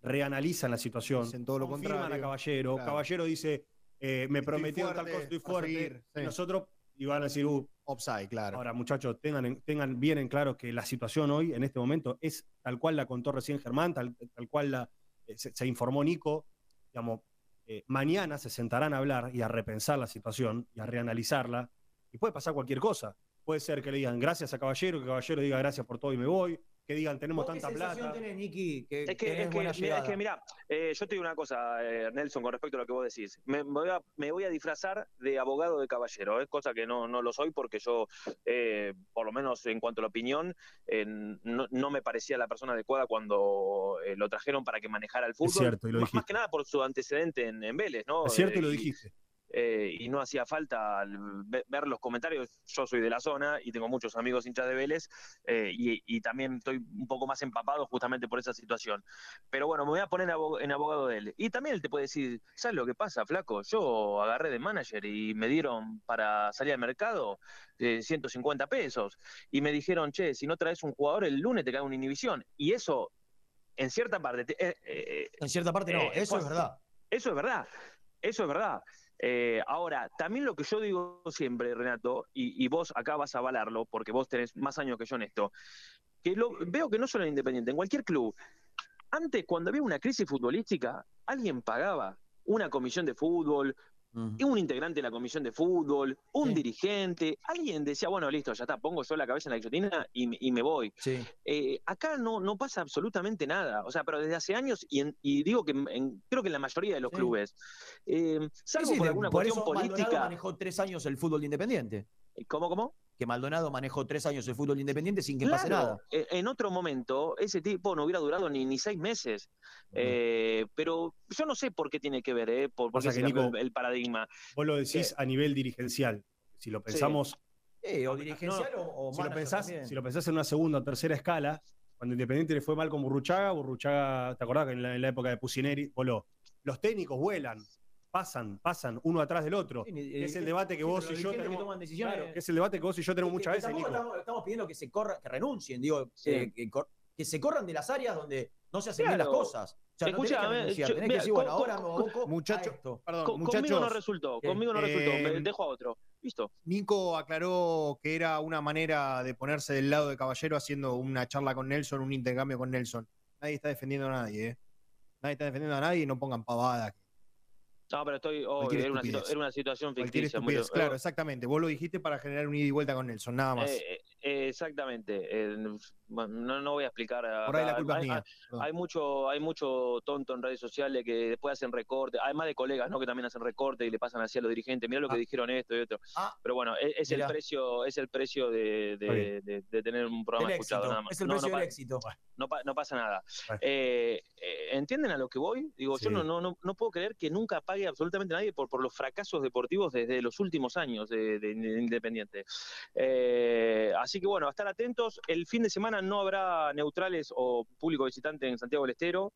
reanalizan la situación, Dicen todo lo confirman contrario. a Caballero, Claro. Caballero dice, eh, me Estoy prometieron tal fuerte, cosa, estoy fuerte, seguir, y sí. nosotros, y van a decir, uh, Offside, claro. Ahora, muchachos, tengan, en- tengan bien en claro que la situación hoy, en este momento, es tal cual la contó recién Germán, tal, tal cual la, eh, se, se informó Nico. Digamos, eh, mañana se sentarán a hablar y a repensar la situación y a reanalizarla. Y puede pasar cualquier cosa. Puede ser que le digan gracias a Caballero, que Caballero diga gracias por todo y me voy. Que digan tenemos ¿Vos qué tanta sensación plata. tenés, Niki, que Es que, es que, mira, es que mira, eh, yo te digo una cosa, eh, Nelson, con respecto a lo que vos decís. Me, me voy, a, me voy a disfrazar de abogado de caballero, es cosa que no, no lo soy porque yo, eh, por lo menos en cuanto a la opinión, eh, no, no me parecía la persona adecuada cuando eh, lo trajeron para que manejara el fútbol. cierto, y lo más, que nada por su antecedente en, en Vélez, ¿no? Es cierto y Eh, lo dijiste. Eh, y no hacía falta al ve- ver los comentarios. Yo soy de la zona y tengo muchos amigos hinchas de Vélez eh, y, y también estoy un poco más empapado justamente por esa situación. Pero bueno, me voy a poner en abogado de él. Y también él te puede decir, ¿sabes lo que pasa, flaco? Yo agarré de manager y me dieron para salir al mercado eh, 150 pesos y me dijeron, che, si no traes un jugador el lunes te cae una inhibición. Y eso, en cierta parte... te- eh, eh, En cierta parte no, eso es verdad. eso es verdad, eso es verdad. Eh, ahora, también lo que yo digo siempre, Renato, y, y vos acá vas a avalarlo, porque vos tenés más años que yo en esto, que lo, veo que no solo en Independiente, en cualquier club, antes cuando había una crisis futbolística, alguien pagaba una comisión de fútbol, un integrante de la comisión de fútbol, un dirigente, alguien decía, bueno, listo, ya está, pongo yo la cabeza en la guillotina y, me- y me voy. Eh, acá no, no pasa absolutamente nada, o sea, pero desde hace años, y, en- y digo que en- creo que en la mayoría de los clubes, eh, salvo por alguna por cuestión eso Maldonado política. manejó tres años el fútbol de Independiente. ¿Cómo, cómo? Que Maldonado manejó tres años el fútbol de Independiente sin que pase Claro, nada. eh, En otro momento, ese tipo no hubiera durado ni, ni seis meses. Eh, pero yo no sé por qué tiene que ver, ¿eh? Por, por qué se Nico, el, el paradigma. Vos lo decís a nivel dirigencial. Si lo pensamos, Eh, o dirigencial o, o si lo, pensás, si lo pensás en una segunda o tercera escala, cuando Independiente le fue mal con Burruchaga, Burruchaga, ¿te acordás que en la, en la época de Pusineri, voló? Los técnicos vuelan, pasan, pasan uno atrás del otro. Sí, que es eh, el debate que sí, vos y yo que tenemos. toman decisiones- claro, que es el debate que vos y yo tenemos Que- muchas que veces, Nico. estamos, estamos pidiendo que se corra, que renuncien, digo, Sí. eh, que, se corran de las áreas donde no se hacen bien las cosas. O sea, no tenés que renunciar, yo- tenés que mira, decir, bueno, co- ahora me Muchacho, perdón, muchachos. conmigo no resultó, conmigo no eh, resultó, me dejo a otro. Listo. Nico aclaró que era una manera de ponerse del lado de Caballero haciendo una charla con Nelson, un intercambio con Nelson. Nadie está defendiendo a nadie, ¿eh? Nadie está defendiendo a nadie y no pongan pavadas. No, pero estoy. oh, era, una era una situación ficticia. muy-. Claro, exactamente. Vos lo dijiste para generar un ida y vuelta con Nelson, nada más. Eh, eh, exactamente. No, no voy a explicar. Por ahí la acá. culpa es hay, mía, hay- perdón. hay mucho, hay mucho tonto en redes sociales que después hacen recorte, además de colegas, ¿no? Que también hacen recorte y le pasan así a los dirigentes. Mira lo que dijeron esto y otro. Ah. Pero bueno, es, es el Mirá. precio, es el precio de, de- Está bien. de- de tener un programa El escuchado éxito, nada más. es el No, precio no del éxito. no, pa- no pasa nada. Eh, eh, ¿Entienden a lo que voy? Digo, yo no, no, no, no puedo creer que nunca pague absolutamente nadie por, por los fracasos deportivos desde los últimos años de Independiente. Eh, así que bueno, a estar atentos. El fin de semana no habrá neutrales o público visitante en Santiago del Estero.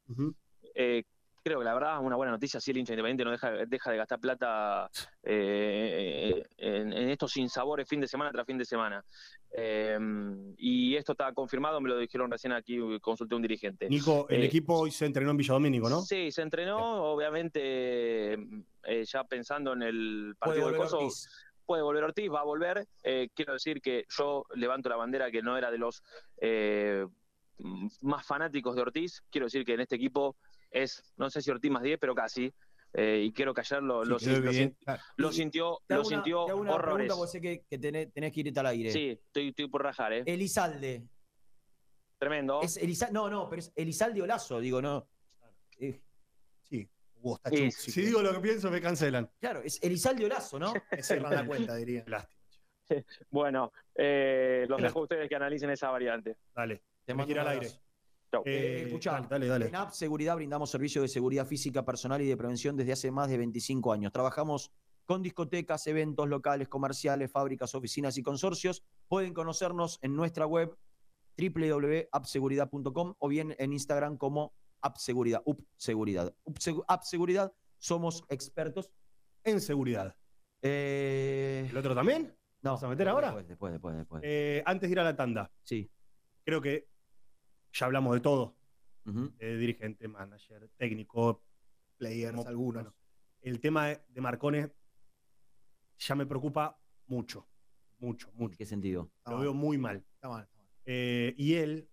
Eh, creo que la verdad es una buena noticia si el hincha independiente no deja, deja de gastar plata eh, en, en estos sinsabores fin de semana tras fin de semana. Eh, y esto está confirmado, me lo dijeron recién aquí, consulté a un dirigente. Nico, el Eh, equipo hoy se entrenó en Villadomínico, ¿no? Sí, se entrenó, obviamente, eh, ya pensando en el partido del Coso. Ortiz. Puede volver Ortiz, va a volver. Eh, quiero decir que yo levanto la bandera que no era de los eh, más fanáticos de Ortiz. Quiero decir que en este equipo es, no sé si Ortiz más 10, pero casi. Eh, y que ayer lo, Sí, lo, lo lo sintió, lo una- sintió una horrores. pregunta porque sé que, que tenés, tenés que irte al aire. Sí, estoy, estoy por rajar, ¿eh? Elizalde. Tremendo. Es Eliza- no, no, pero es Elizalde Olazo, digo, no. Eh. Hugo, está Sí, chungo. Si digo lo que pienso, me cancelan. claro, es Elizalde Olazo, ¿no? Me cierran la cuenta, diría. Lástima. Bueno, eh, los dejo a ustedes que analicen esa variante. Dale. Te me mando al aire. Chau. Eh, Eh, escuchá, dale, dale. En App Seguridad brindamos servicios de seguridad física personal y de prevención desde hace más de 25 años. Trabajamos con discotecas, eventos locales, comerciales, fábricas, oficinas y consorcios. Pueden conocernos en nuestra web www.appseguridad.com o bien en Instagram como appseguridad, upseguridad. Upsegu- Appseguridad, somos expertos. En seguridad. Eh, ¿El otro también? no, ¿Vamos a meter ahora? Después, después, después. después. Eh, antes de ir a la tanda, sí. creo que ya hablamos de todo. De dirigente, manager, técnico, Players, como- algunos. bueno, el tema de, de Marcone ya me preocupa mucho, mucho, ¿En mucho. qué sentido? Está Lo mal, veo muy mal. está mal, está mal. Eh, y él,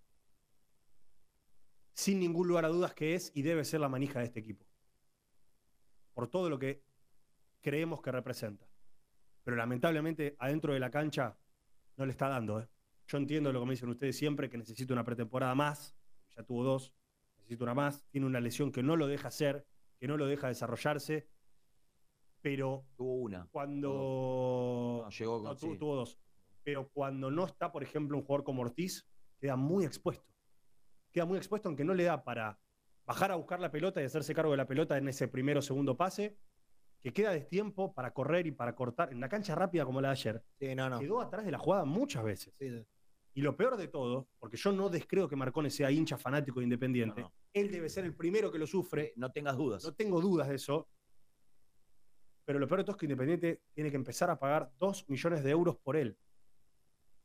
sin ningún lugar a dudas, que es y debe ser la manija de este equipo. Por todo lo que creemos que representa. Pero lamentablemente, adentro de la cancha, no le está dando. ¿eh? Yo entiendo lo que me dicen ustedes siempre, que necesita una pretemporada más. Ya tuvo dos, necesita una más. Tiene una lesión que no lo deja hacer, que no lo deja desarrollarse. Pero Tuvo una. cuando. No, llegó con- No, tuvo, sí. tuvo dos. Pero cuando no está, por ejemplo, un jugador como Ortiz, queda muy expuesto. Queda muy expuesto aunque no le da para bajar a buscar la pelota y hacerse cargo de la pelota en ese primero o segundo pase, que queda de tiempo para correr y para cortar. En una cancha rápida como la de ayer, Sí, no, no. quedó atrás de la jugada muchas veces. Sí, sí. Y lo peor de todo, porque yo no descreo que Marcone sea hincha fanático de Independiente, no. él debe ser el primero que lo sufre, No tengas dudas. no tengo dudas de eso. Pero lo peor de todo es que Independiente tiene que empezar a pagar 2 millones de euros por él.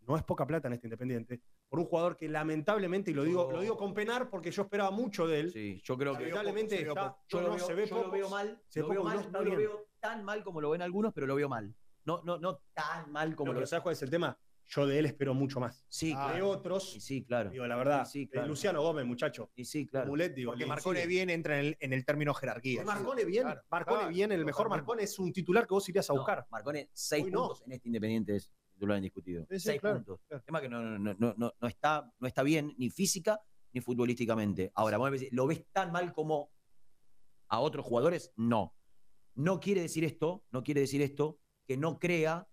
No es poca plata en este Independiente. Por un jugador que lamentablemente, y lo digo, lo digo con penar porque yo esperaba mucho de él, Sí, yo creo que. lamentablemente. Yo, no, lo, veo, se ve yo lo poco, veo mal, se ve lo veo poco, mal, no no, lo bien. veo tan mal como lo ven algunos, pero lo veo mal. No, no, no tan mal como Pero, lo ¿sabes cuál es el tema? Yo de él espero mucho más. Sí, Ah, de claro. otros, Y sí, claro. digo la verdad, Sí, sí, de claro. Luciano Gómez, muchacho. Y sí, claro. Mulet, digo, Porque Marcone bien entra en el, en el término jerarquía. Marcone bien, Claro, Marcone claro, bien, el mejor. Marcone es un titular que vos irías a No, buscar. Marcone, seis no. puntos en este Independiente es titular indiscutido. Sí, sí, seis claro, puntos. claro. El tema que no, no, no, no, no, no está, no está bien ni física ni futbolísticamente. Ahora, vos me decís, ¿lo ves tan mal como a otros jugadores? No. No quiere decir esto, no quiere decir esto, que no crea,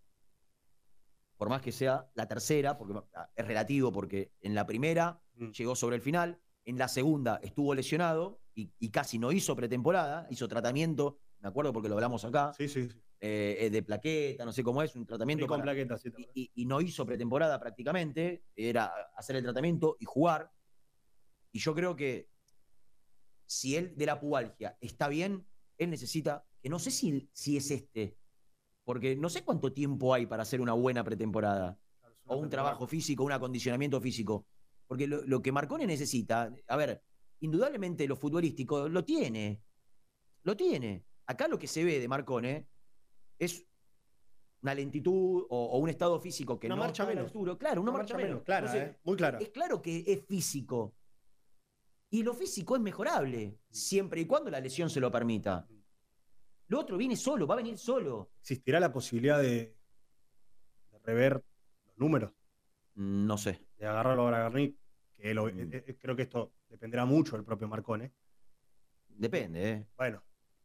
por más que sea la tercera, porque ah, es relativo, porque en la primera Mm. llegó sobre el final, en la segunda estuvo lesionado y, y casi no hizo pretemporada, hizo tratamiento, me acuerdo porque lo hablamos acá, Sí, sí, sí. Eh, eh, de plaqueta, no sé cómo es, un tratamiento Sí, con para- plaquetas, sí, y, y- y no hizo pretemporada prácticamente, era hacer el tratamiento y jugar. Y yo creo que si él de la pubalgia está bien, él necesita, que no sé si, si es este, porque no sé cuánto tiempo hay para hacer una buena pretemporada, o un trabajo físico, un acondicionamiento físico. Porque lo, lo que Marcone necesita, a ver, indudablemente lo futbolístico lo tiene, lo tiene. Acá lo que se ve de Marcone es una lentitud o, o un estado físico que Una no marcha está menos. altura. Claro, una, Una marcha, marcha menos. clara, Entonces, eh, muy clara. Es claro que es físico. Y lo físico es mejorable, siempre y cuando la lesión se lo permita. Lo otro viene solo, va a venir solo. ¿Existirá la posibilidad de, de rever los números? No sé. De agarrarlo a Garnick Eh, lo- Mm. eh, eh, creo que esto dependerá mucho del propio Marcone. Depende, ¿eh? Bueno,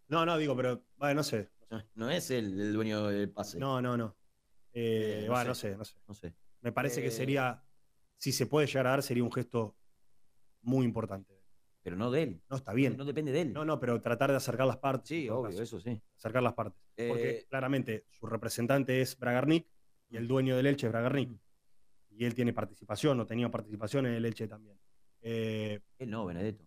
no, no, digo, pero, bueno, no sé. No es el, el dueño del pase. No, no, no. Eh, Eh, no bueno, sé. no sé. No sé. Me parece Eh, que sería, si se puede llegar a dar, sería un gesto muy importante. Pero no de él. No está bien. No depende de él. No, no, pero tratar de acercar las partes. Sí, obvio, caso. eso sí. Acercar las partes. Porque Eh, claramente su representante es Bragarnik y el dueño del Elche es Bragarnik. Y él tiene participación, o tenía participación en el Elche también. Eh, Él no, Benedetto.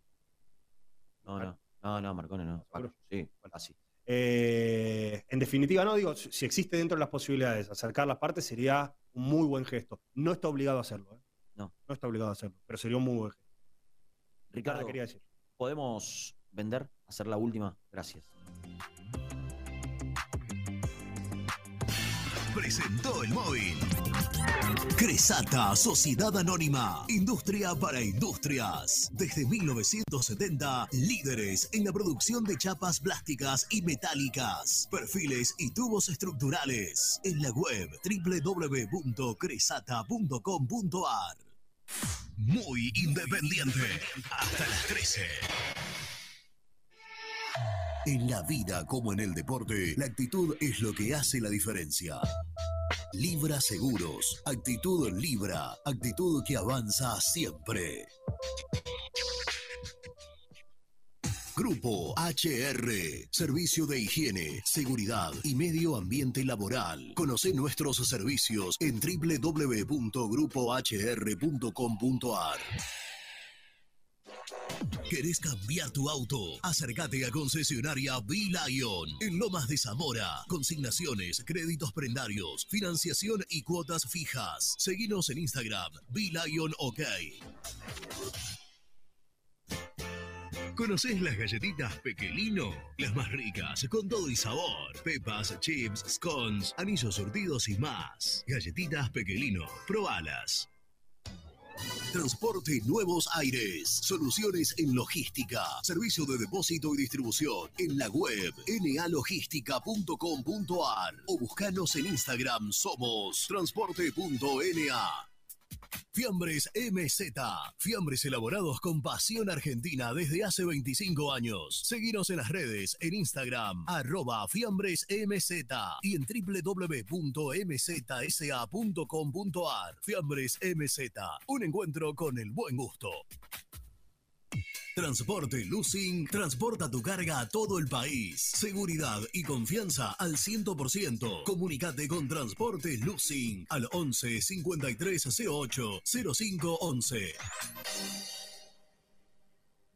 No, no. No, no, Marcone no. Sí, así. Eh, en definitiva, no digo, si existe dentro de las posibilidades acercar las partes, sería un muy buen gesto. No está obligado a hacerlo. ¿eh? No. No está obligado a hacerlo, pero sería un muy buen gesto. Ricardo, quería decir. ¿podemos vender? Hacer la última. Gracias. Presentó el móvil. Cresata, Sociedad Anónima, Industria para Industrias. Desde 1970, líderes en la producción de chapas plásticas y metálicas, perfiles y tubos estructurales. En la web www.cresata.com.ar. Muy independiente. Hasta las 13. En la vida como en el deporte, la actitud es lo que hace la diferencia. Libra Seguros, actitud Libra, actitud que avanza siempre. Grupo HR, servicio de higiene, seguridad y medio ambiente laboral. Conoce nuestros servicios en www.grupohr.com.ar. ¿Querés cambiar tu auto? Acércate a concesionaria B-Lion en Lomas de Zamora. Consignaciones, créditos prendarios, financiación y cuotas fijas. Seguinos en Instagram, B-Lion OK. ¿Conocés las galletitas Pequelino? Las más ricas, con todo y sabor. Pepas, chips, scones, anillos surtidos y más. Galletitas Pequelino, probalas. Transporte Nuevos Aires. Soluciones en logística. Servicio de depósito y distribución. En la web nalogística.com.ar o buscanos en Instagram. Somos transporte.na. Fiambres MZ. Fiambres elaborados con pasión argentina desde hace 25 años. Seguinos en las redes, en Instagram, arroba Fiambres MZ y en www.mzsa.com.ar. Fiambres MZ. Un encuentro con el buen gusto. Transporte Lucing transporta tu carga a todo el país. Seguridad y confianza al 100%. Comunicate con Transporte Lucing al 11 53 08 05 11.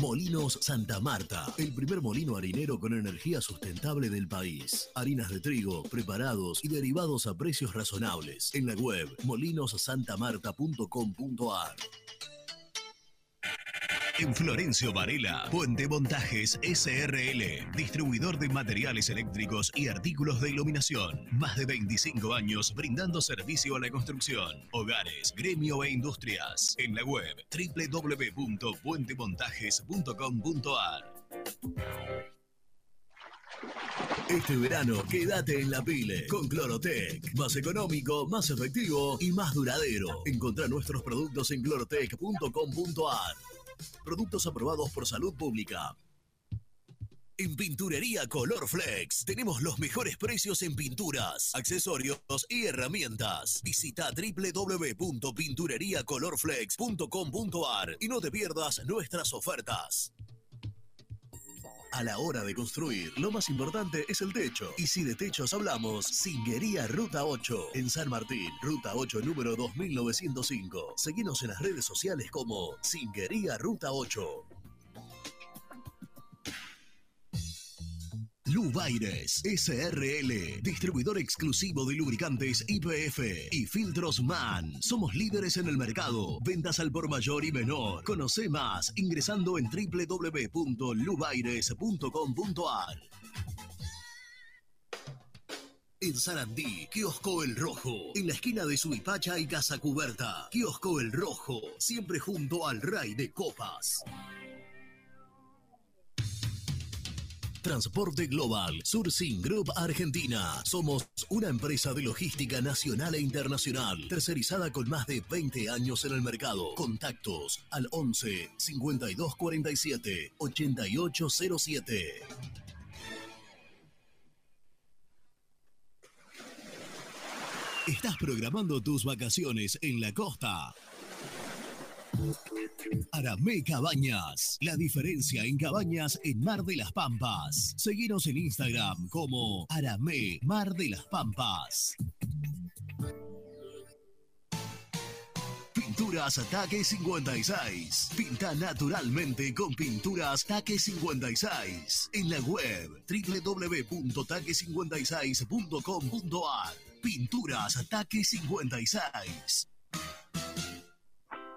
Molinos Santa Marta, el primer molino harinero con energía sustentable del país. Harinas de trigo, preparados y derivados a precios razonables. En la web molinosantamarta.com.ar. En Florencio Varela, Puente Montajes SRL, distribuidor de materiales eléctricos y artículos de iluminación. Más de 25 años brindando servicio a la construcción, hogares, gremio e industrias. En la web www.puentemontajes.com.ar. Este verano, quédate en la pile con Clorotec. Más económico, más efectivo y más duradero. Encontrá nuestros productos en clorotec.com.ar. Productos aprobados por salud pública. En Pinturería Color Flex tenemos los mejores precios en pinturas, accesorios y herramientas. Visita www.pintureriacolorflex.com.ar y no te pierdas nuestras ofertas. A la hora de construir, lo más importante es el techo. Y si de techos hablamos, Singuería Ruta 8, en San Martín, Ruta 8 número 2905. Seguinos en las redes sociales como Singuería Ruta 8. Lubaires SRL, distribuidor exclusivo de lubricantes IPF y filtros MAN. Somos líderes en el mercado. Ventas al por mayor y menor. Conoce más ingresando en www.lubaires.com.ar. En Sarandí, Kiosco El Rojo, en la esquina de Suipacha y Casa Cuberta. Kiosco El Rojo, siempre junto al Rey de Copas. Transporte Global, Surcing Group Argentina. Somos una empresa de logística nacional e internacional, tercerizada con más de 20 años en el mercado. Contactos al 11 5247 8807. Estás programando tus vacaciones en la costa. Aramé Cabañas. La diferencia en cabañas en Mar de las Pampas. Seguinos en Instagram como Aramé Mar de las Pampas. Pinturas Ataque 56. Pinta naturalmente con Pinturas Taque 56. En la web www.taque56.com.ar. Pinturas Ataque 56.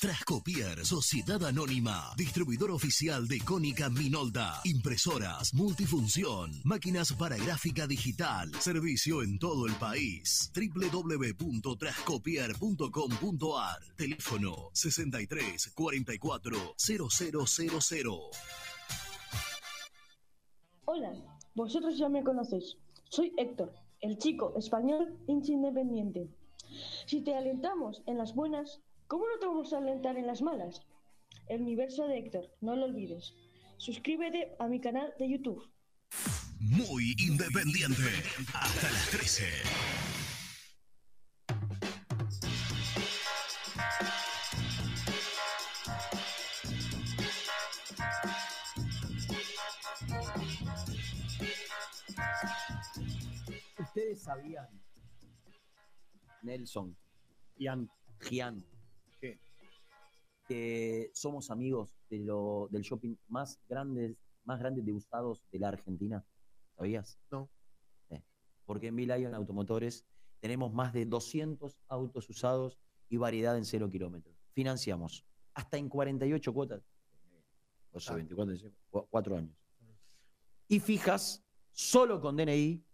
Trascopier, Sociedad Anónima, distribuidor oficial de Cónica Minolta, impresoras, multifunción, máquinas para gráfica digital, servicio en todo el país. www.trascopier.com.ar, teléfono 63 44 0000. Hola, vosotros ya me conocéis. Soy Héctor, el chico español independiente. Si te alentamos en las buenas, ¿cómo no te vamos a alentar en las malas? El universo de Héctor, no lo olvides. Suscríbete a mi canal de YouTube. Muy independiente. Hasta las 13. Ustedes sabían, Nelson, Gian, Gian, que somos amigos de lo, del shopping más grande, más grande de usados de la Argentina. ¿Sabías? No. Porque en Lion Automotores tenemos más de 200 autos usados y variedad en cero kilómetros. Financiamos hasta en 48 cuotas. O sea, Ah. 24, 4 años. Y fijas, solo con DNI,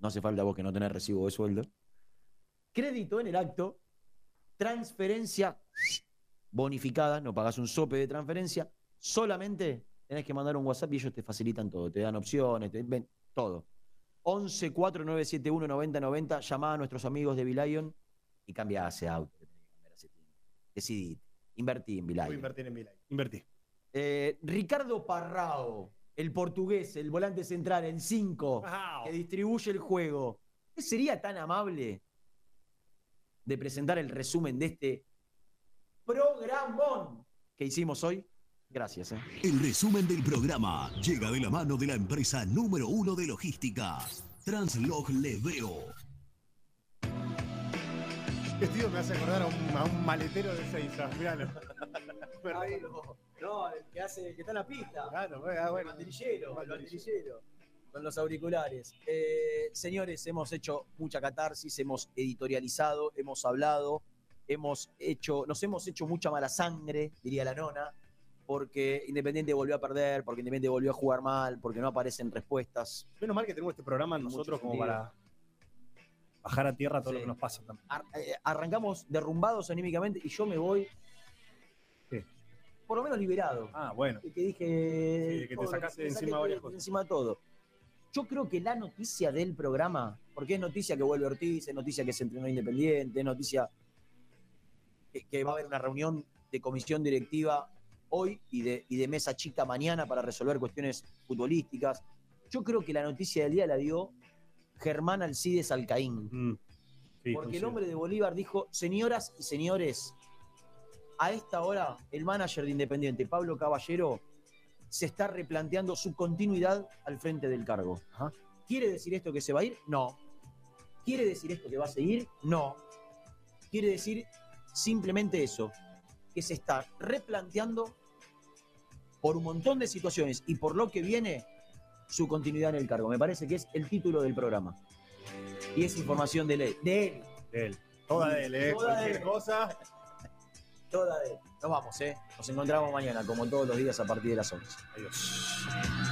no hace falta vos que no tenés recibo de sueldo, crédito en el acto, transferencia bonificada, no pagas un sope de transferencia, solamente tenés que mandar un WhatsApp y ellos te facilitan todo, te dan opciones, te ven todo. 11 4971 9090, llamá a nuestros amigos de Bilion y cambia ese auto que tenés que cambiar hace tiempo. Decidí, invertí en Voy a Bilion. invertir en. Invertí. Eh, Ricardo Parrao, el portugués, el volante central, el 5, Wow. que distribuye el juego. ¿Qué sería tan amable de presentar el resumen de este programón que hicimos hoy? Gracias. ¿eh? El resumen del programa llega de la mano de la empresa número uno de logística, Translog Leveo. Este tío me hace acordar a un, a un maletero de Seiza. Miralo. No, el que hace, que está en la pista. Claro, ah, bueno. El banderillero, el banderillero, con los auriculares. Eh, señores, hemos hecho mucha catarsis, hemos editorializado, hemos hablado, hemos hecho, nos hemos hecho mucha mala sangre, diría la nona, porque Independiente volvió a perder, porque Independiente volvió a jugar mal, porque no aparecen respuestas. Menos mal que tenemos este programa En nosotros como para bajar a tierra todo Sí. lo que nos pasa también. Ar- eh, arrancamos derrumbados anímicamente y yo me voy, ¿Qué? por lo menos liberado. Ah, bueno. que dije. Sí, que te sacaste de encima varias cosas. encima todo. Yo creo que la noticia del programa, porque es noticia que vuelve Ortiz, es noticia que se entrenó Independiente, es noticia que, que va a haber una reunión de comisión directiva hoy y de, y de mesa chica mañana para resolver cuestiones futbolísticas. Yo creo que la noticia del día la dio Germán Alcides Alcaín. Mm, sí, porque el hombre de Bolívar dijo, señoras y señores, a esta hora el manager de Independiente, Pablo Caballero, se está replanteando su continuidad al frente del cargo. ¿Quiere decir esto que se va a ir? No. ¿Quiere decir esto que va a seguir? No. Quiere decir simplemente eso, que se está replanteando por un montón de situaciones y por lo que viene su continuidad en el cargo. Me parece que es el título del programa. Y es información de él. De él. De él. Toda de él, ¿eh? Toda de Cualquier él. cosa. Toda de él. Nos vamos, ¿eh? Nos encontramos mañana, como todos los días, a partir de las 11. Adiós.